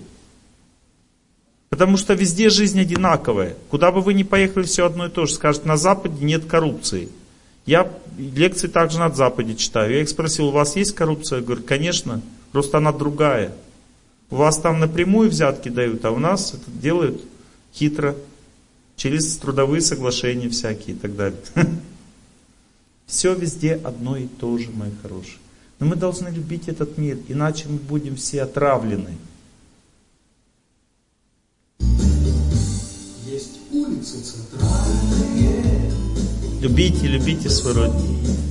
Потому что везде жизнь одинаковая. Куда бы вы ни поехали, все одно и то же. Скажут, на Западе нет коррупции. Я лекции также на Западе читаю. Я их спросил, у вас есть коррупция? Я говорю, конечно, просто она другая. У вас там напрямую взятки дают, а у нас это делают хитро, через трудовые соглашения всякие и так далее. Все везде одно и то же, мои хорошие. Но мы должны любить этот мир, иначе мы будем все отравлены. улицы центральные. Любите, любите свой родину.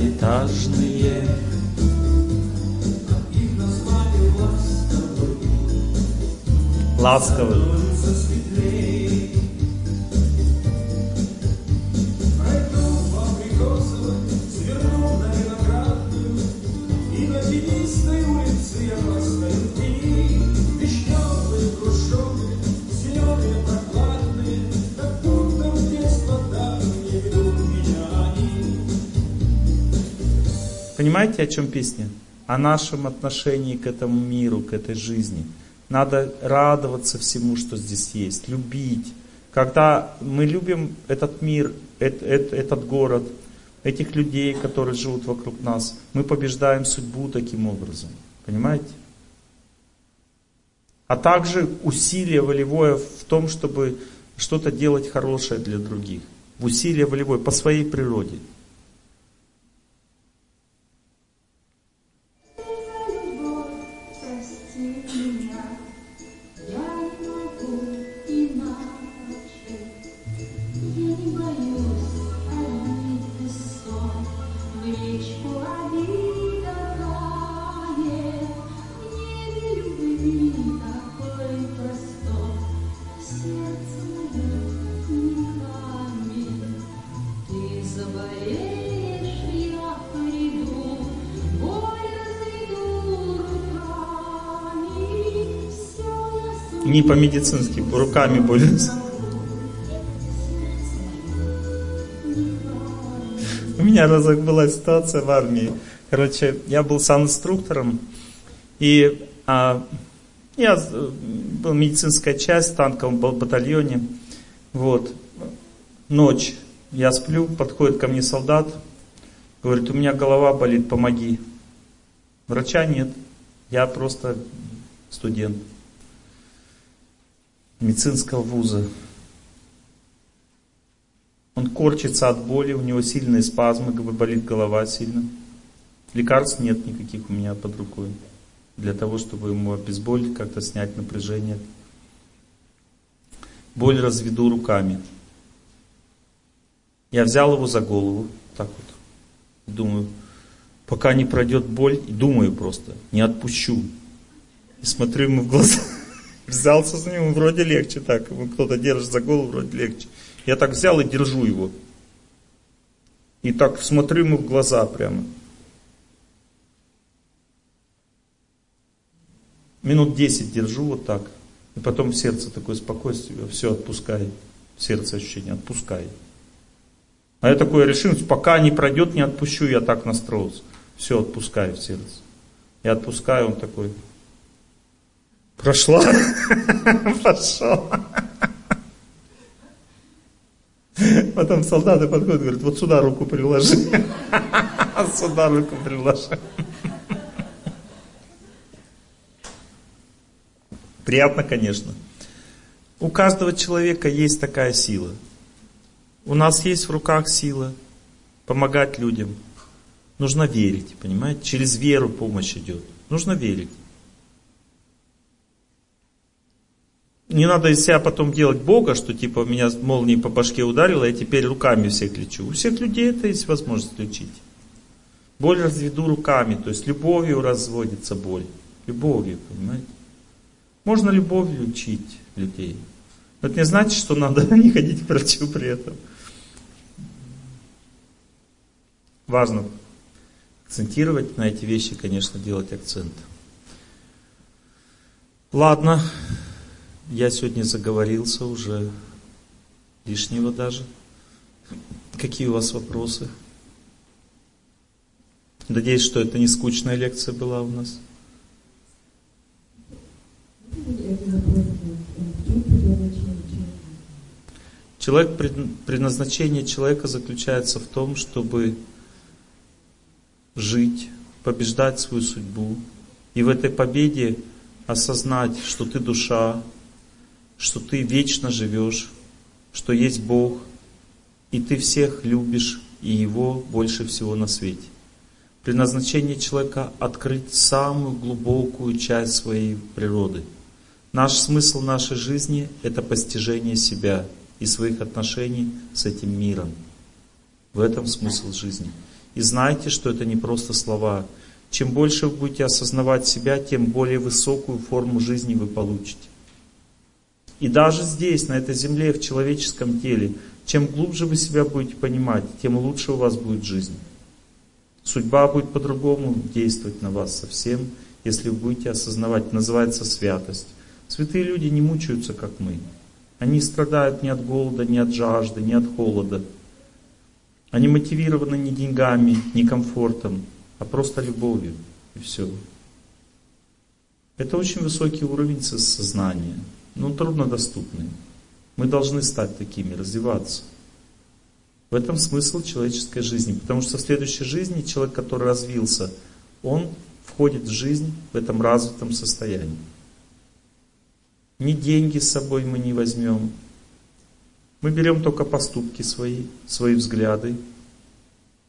Одноэтажные. Ласковые. Понимаете, о чем песня? О нашем отношении к этому миру, к этой жизни. Надо радоваться всему, что здесь есть, любить. Когда мы любим этот мир, этот город, этих людей, которые живут вокруг нас, мы побеждаем судьбу таким образом. Понимаете? А также усилие волевое в том, чтобы что-то делать хорошее для других. Усилие волевой, по своей природе. Не по-медицински, руками борются. У меня разок была ситуация в армии. Короче, я был инструктором и а, я э, был медицинская часть в танковом батальоне. Вот. Ночь. Я сплю, подходит ко мне солдат, говорит, у меня голова болит, помоги. Врача нет, я просто студент медицинского вуза. Он корчится от боли, у него сильные спазмы, болит голова сильно. Лекарств нет никаких у меня под рукой. Для того, чтобы ему обезболить, как-то снять напряжение. Боль разведу руками. Я взял его за голову, так вот. Думаю, пока не пройдет боль, думаю просто, не отпущу. И смотрю ему в глаза. Взялся за него, вроде легче так. Кто-то держит за голову, вроде легче. Я так взял и держу его. И так смотрю ему в глаза прямо. Минут 10 держу вот так. И потом в сердце такое спокойствие. Все, отпускай. Сердце ощущение, отпускай. А я такое решимость, пока не пройдет, не отпущу, я так настроился. Все, отпускаю в сердце. Я отпускаю, он такой, Прошла. Пошел. Потом солдаты подходят говорят, вот сюда руку приложи. Сюда руку приложи. Приятно, конечно. У каждого человека есть такая сила. У нас есть в руках сила помогать людям. Нужно верить, понимаете? Через веру помощь идет. Нужно верить. Не надо из себя потом делать Бога, что типа меня молнией по башке ударило, я теперь руками всех лечу. У всех людей это есть возможность лечить. Боль разведу руками, то есть любовью разводится боль. Любовью, понимаете? Можно любовью лечить людей. Но это не значит, что надо не ходить к врачу при этом. Важно акцентировать на эти вещи, конечно, делать акцент. Ладно. Я сегодня заговорился уже лишнего даже. Какие у вас вопросы? Надеюсь, что это не скучная лекция была у нас. Человек, предназначение человека заключается в том, чтобы жить, побеждать свою судьбу. И в этой победе осознать, что ты душа, что ты вечно живешь, что есть Бог, и ты всех любишь, и Его больше всего на свете. Предназначение человека — открыть самую глубокую часть своей природы. Наш смысл нашей жизни — это постижение себя и своих отношений с этим миром. В этом смысл жизни. И знайте, что это не просто слова. Чем больше вы будете осознавать себя, тем более высокую форму жизни вы получите. И даже здесь, на этой земле, в человеческом теле, чем глубже вы себя будете понимать, тем лучше у вас будет жизнь. Судьба будет по-другому действовать на вас совсем, если вы будете осознавать, называется святость. Святые люди не мучаются, как мы. Они страдают не от голода, не от жажды, не от холода. Они мотивированы не деньгами, не комфортом, а просто любовью. И все. Это очень высокий уровень сознания ну, труднодоступны. Мы должны стать такими, развиваться. В этом смысл человеческой жизни. Потому что в следующей жизни человек, который развился, он входит в жизнь в этом развитом состоянии. Ни деньги с собой мы не возьмем, Мы берем только поступки свои, свои взгляды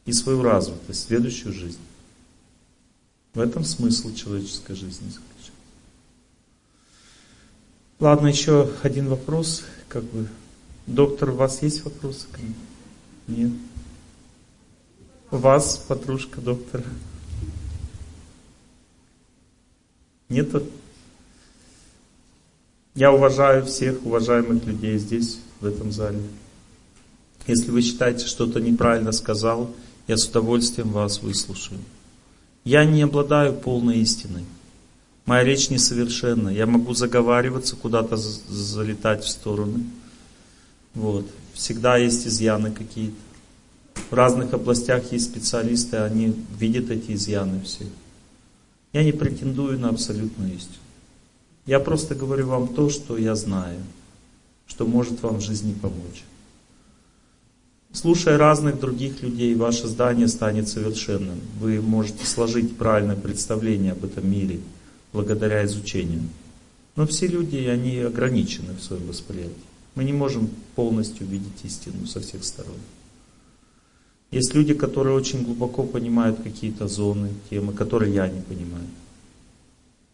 и свою развитость, следующую жизнь. В этом смысл человеческой жизни. Ладно, еще один вопрос. Как бы, доктор, у вас есть вопросы? Нет. У вас, подружка доктора? Нету? Я уважаю всех уважаемых людей здесь, в этом зале. Если вы считаете, что-то неправильно сказал, я с удовольствием вас выслушаю. Я не обладаю полной истиной. Моя речь несовершенна. Я могу заговариваться, куда-то залетать в стороны. Вот. Всегда есть изъяны какие-то. В разных областях есть специалисты, они видят эти изъяны все. Я не претендую на абсолютную истину. Я просто говорю вам то, что я знаю, что может вам в жизни помочь. Слушая разных других людей, ваше здание станет совершенным. Вы можете сложить правильное представление об этом мире благодаря изучению. Но все люди, они ограничены в своем восприятии. Мы не можем полностью видеть истину со всех сторон. Есть люди, которые очень глубоко понимают какие-то зоны, темы, которые я не понимаю.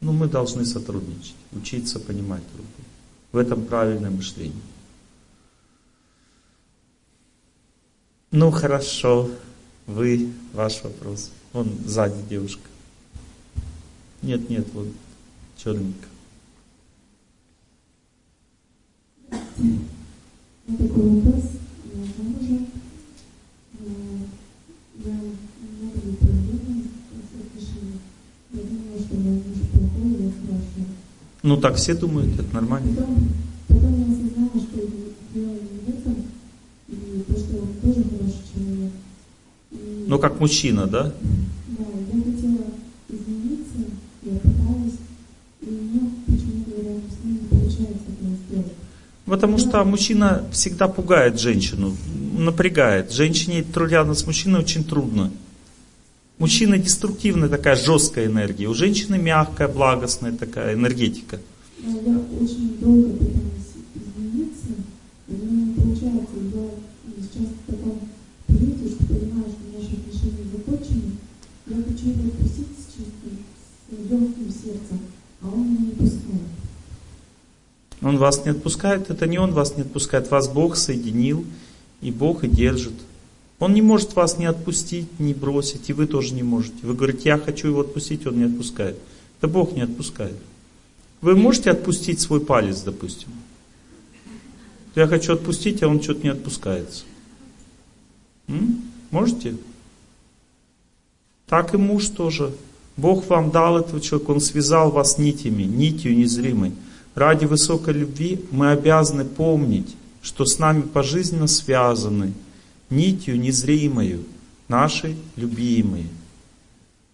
Но мы должны сотрудничать, учиться понимать друг друга. В этом правильное мышление. Ну хорошо, вы, ваш вопрос. Вон сзади девушка. Нет, нет, вот черненько. Такой вопрос. Я замужем. Я, у меня были проблемы с отношениями. Я думала, что мой муж плохой, я спрашиваю. Ну так все думают, это нормально. Потом, потом я осознала, что дело не в этом, и то, что он тоже хороший человек. И, Ну как мужчина, да? Да, я хотела измениться, я пыталась, и у меня почему-то рядом с ним не получается этого сделать. Потому что мужчина всегда пугает женщину, напрягает. Женщине рядом с мужчиной очень трудно. Мужчина деструктивная такая жесткая энергия, у женщины мягкая, благостная такая энергетика. Я очень долго пыталась измениться, у не получается. Я сейчас в таком периоде, что понимаю, что наши отношения закончены. Я хочу его отпустить с чистым, с легким сердцем, а он меня не пускает. Он вас не отпускает, это не он вас не отпускает, вас Бог соединил, и Бог и держит. Он не может вас не отпустить, не бросить, и вы тоже не можете. Вы говорите, я хочу его отпустить, он не отпускает. Это Бог не отпускает. Вы можете отпустить свой палец, допустим? Я хочу отпустить, а он что-то не отпускается. М? Можете? Так и муж тоже. Бог вам дал этого человека, Он связал вас нитями, нитью незримой. Ради высокой любви мы обязаны помнить, что с нами пожизненно связаны нитью незримою, наши любимые.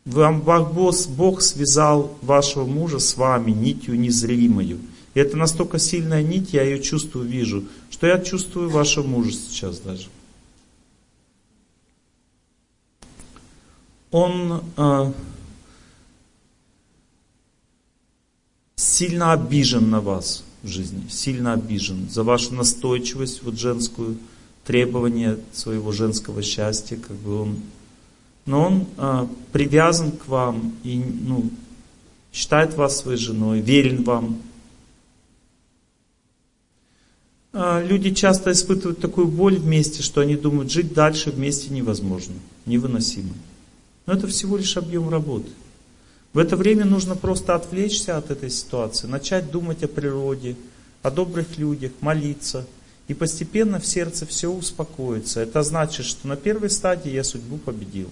Вам Бог, связал вашего мужа с вами нитью незримою. И это настолько сильная нить, я ее чувствую, вижу, что я чувствую вашего мужа сейчас даже. Он э, сильно обижен на вас в жизни, сильно обижен за вашу настойчивость, вот женскую, требование своего женского счастья, как бы он, но он э, привязан к вам и ну, считает вас своей женой, верен вам. Э, люди часто испытывают такую боль вместе, что они думают, жить дальше вместе невозможно, невыносимо. Но это всего лишь объем работы. В это время нужно просто отвлечься от этой ситуации, начать думать о природе, о добрых людях, молиться. И постепенно в сердце все успокоится. Это значит, что на первой стадии я судьбу победил.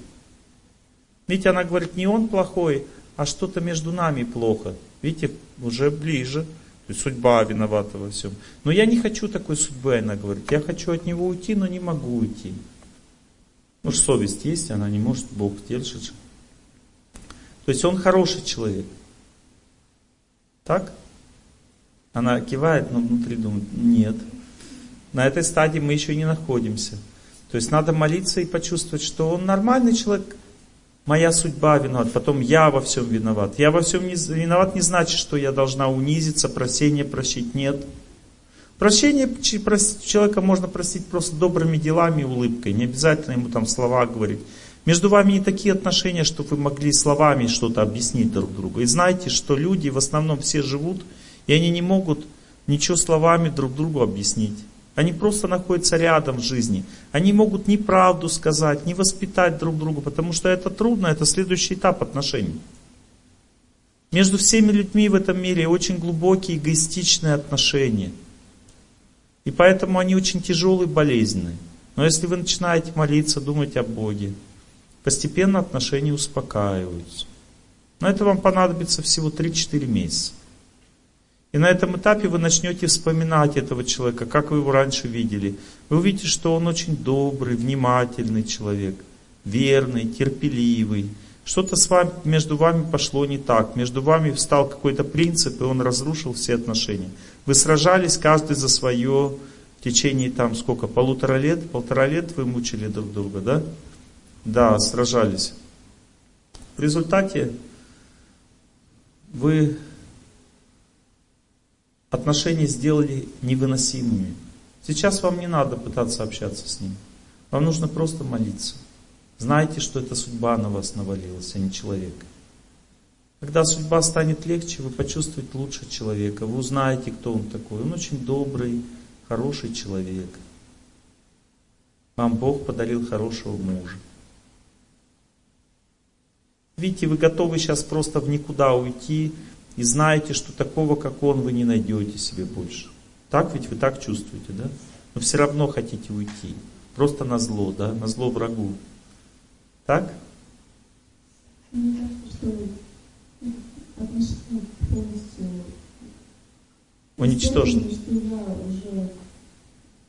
Видите, она говорит, не он плохой, а что-то между нами плохо. Видите, уже ближе. То есть судьба виновата во всем. Но я не хочу такой судьбы, она говорит. Я хочу от него уйти, но не могу уйти. Ну, совесть есть, она не может, Бог же. То есть он хороший человек. Так? Она кивает, но внутри думает, нет. На этой стадии мы еще не находимся. То есть надо молиться и почувствовать, что он нормальный человек. Моя судьба виноват, потом я во всем виноват. Я во всем не, виноват не значит, что я должна унизиться, просение просить. Нет. Прощение человека можно простить просто добрыми делами и улыбкой. Не обязательно ему там слова говорить. Между вами не такие отношения, чтобы вы могли словами что-то объяснить друг другу. И знайте, что люди в основном все живут, и они не могут ничего словами друг другу объяснить. Они просто находятся рядом в жизни. Они могут ни правду сказать, ни воспитать друг друга, потому что это трудно, это следующий этап отношений. Между всеми людьми в этом мире очень глубокие эгоистичные отношения. И поэтому они очень тяжелые, болезненные. Но если вы начинаете молиться, думать о Боге, постепенно отношения успокаиваются. Но это вам понадобится всего 3-4 месяца. И на этом этапе вы начнете вспоминать этого человека, как вы его раньше видели. Вы увидите, что он очень добрый, внимательный человек, верный, терпеливый. Что-то с вами, между вами пошло не так. Между вами встал какой-то принцип, и он разрушил все отношения. Вы сражались каждый за свое в течение там сколько, полутора лет? Полтора лет вы мучили друг друга, да? Да, сражались. В результате вы отношения сделали невыносимыми. Сейчас вам не надо пытаться общаться с ним. Вам нужно просто молиться. Знайте, что это судьба на вас навалилась, а не человек. Когда судьба станет легче, вы почувствуете лучше человека. Вы узнаете, кто он такой. Он очень добрый, хороший человек. Вам Бог подарил хорошего мужа. Видите, вы готовы сейчас просто в никуда уйти, и знаете, что такого, как он, вы не найдете себе больше. Так ведь вы так чувствуете, да? Но все равно хотите уйти. Просто на зло, да? На зло врагу. Так? Мне что отношения что я уже,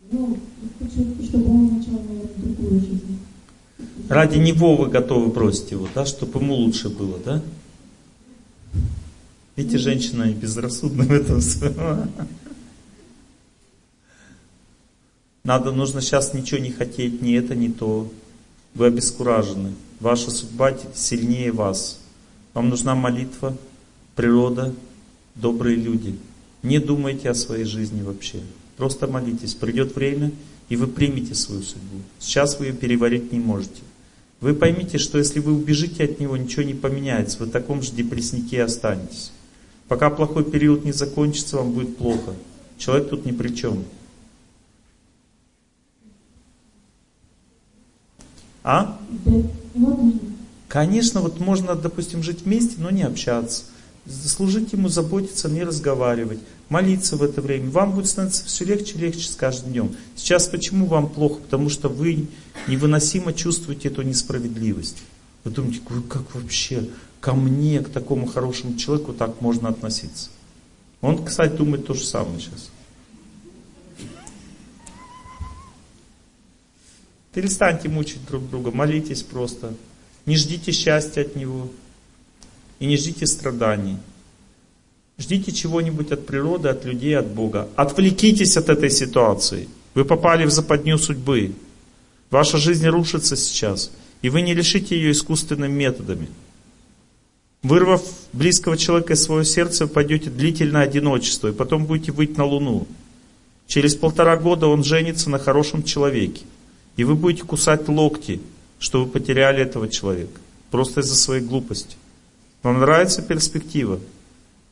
ну, хочу, чтобы он начал, другую жизнь. Ради него вы готовы бросить его, да? Чтобы ему лучше было, да? Видите, женщина безрассудна в этом. Надо, нужно сейчас ничего не хотеть, ни это, ни то. Вы обескуражены. Ваша судьба сильнее вас. Вам нужна молитва, природа, добрые люди. Не думайте о своей жизни вообще. Просто молитесь. Придет время, и вы примете свою судьбу. Сейчас вы ее переварить не можете. Вы поймите, что если вы убежите от него, ничего не поменяется. Вы в таком же депресснике останетесь. Пока плохой период не закончится, вам будет плохо. Человек тут ни при чем. А? Конечно, вот можно, допустим, жить вместе, но не общаться. Служить ему, заботиться, не разговаривать, молиться в это время. Вам будет становиться все легче и легче с каждым днем. Сейчас почему вам плохо? Потому что вы невыносимо чувствуете эту несправедливость. Вы думаете, «Ой, как вообще ко мне, к такому хорошему человеку так можно относиться? Он, кстати, думает то же самое сейчас. Перестаньте мучить друг друга, молитесь просто. Не ждите счастья от него. И не ждите страданий. Ждите чего-нибудь от природы, от людей, от Бога. Отвлекитесь от этой ситуации. Вы попали в западню судьбы. Ваша жизнь рушится сейчас. И вы не лишите ее искусственными методами. Вырвав близкого человека из своего сердца, вы пойдете в длительное одиночество, и потом будете выйти на Луну. Через полтора года он женится на хорошем человеке. И вы будете кусать локти, что вы потеряли этого человека. Просто из-за своей глупости. Вам нравится перспектива?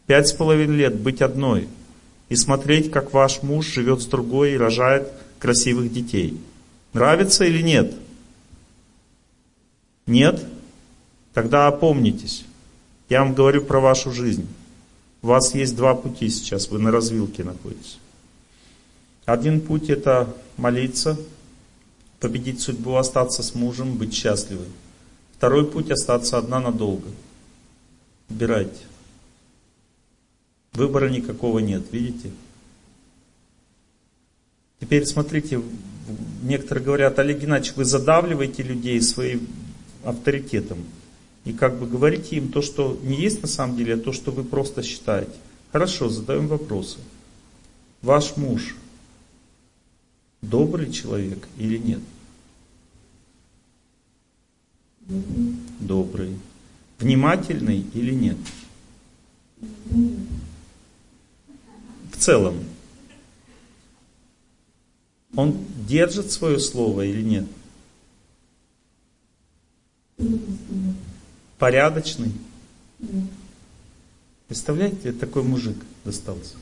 Пять с половиной лет быть одной. И смотреть, как ваш муж живет с другой и рожает красивых детей. Нравится или нет? Нет? Тогда опомнитесь. Я вам говорю про вашу жизнь. У вас есть два пути сейчас, вы на развилке находитесь. Один путь это молиться, победить судьбу, остаться с мужем, быть счастливым. Второй путь остаться одна надолго. Выбирайте. Выбора никакого нет, видите? Теперь смотрите, некоторые говорят, Олег Геннадьевич, вы задавливаете людей своим авторитетом. И как бы говорите им то, что не есть на самом деле, а то, что вы просто считаете. Хорошо, задаем вопросы. Ваш муж добрый человек или нет? добрый. Внимательный или нет? Целом. Он держит свое слово или нет? Порядочный? Представляете, такой мужик достался.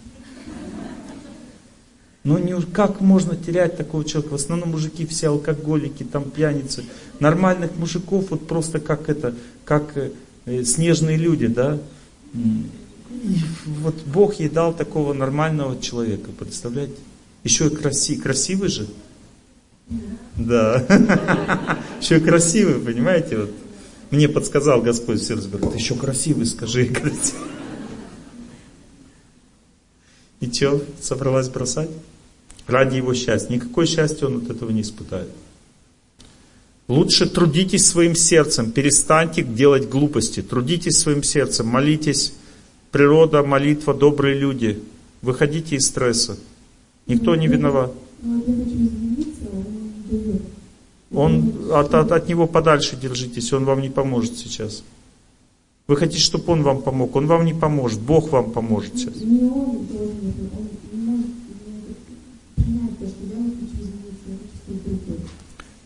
Ну не, как можно терять такого человека? В основном мужики все алкоголики, там пьяницы. Нормальных мужиков вот просто как это, как э, снежные люди, да? И вот Бог ей дал такого нормального человека, представляете? Еще и краси, красивый же. Да. Еще и красивый, понимаете? Вот. Мне подсказал Господь сердце, говорит, еще красивый, скажи, красивый. И что, собралась бросать? Ради его счастья. Никакое счастье он от этого не испытает. Лучше трудитесь своим сердцем, перестаньте делать глупости. Трудитесь своим сердцем, молитесь. Природа, молитва, добрые люди. Выходите из стресса. Никто не виноват. Он от, от, от него подальше держитесь, он вам не поможет сейчас. Вы хотите, чтобы он вам помог, он вам не поможет, Бог вам поможет сейчас.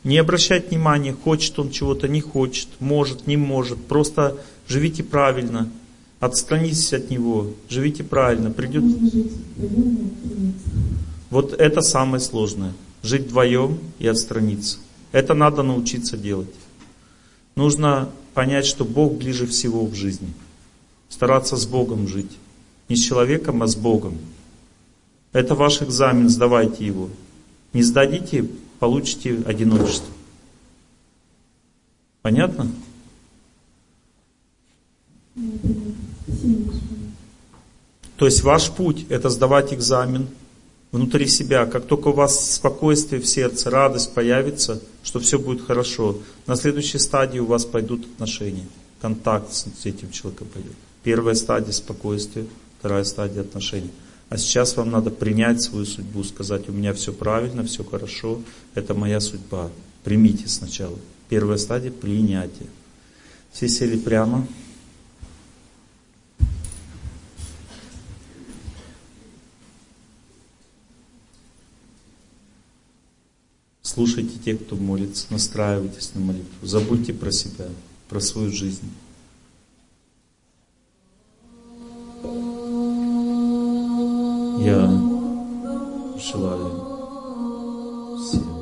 Не обращать внимания, хочет он чего-то, не хочет, может, не может. Просто живите правильно, отстранитесь от него, живите правильно. Придет... Нужно жить вдвоем и отстраниться. Вот это самое сложное. Жить вдвоем и отстраниться. Это надо научиться делать. Нужно понять, что Бог ближе всего в жизни. Стараться с Богом жить. Не с человеком, а с Богом. Это ваш экзамен, сдавайте его. Не сдадите, получите одиночество. Понятно? Большое. То есть ваш путь это сдавать экзамен внутри себя. Как только у вас спокойствие в сердце, радость появится, что все будет хорошо, на следующей стадии у вас пойдут отношения. Контакт с этим человеком пойдет. Первая стадия спокойствия, вторая стадия отношений. А сейчас вам надо принять свою судьбу, сказать, у меня все правильно, все хорошо, это моя судьба. Примите сначала. Первая стадия принятия. Все сели прямо. Слушайте тех, кто молится, настраивайтесь на молитву. Забудьте про себя, про свою жизнь. Я желаю всем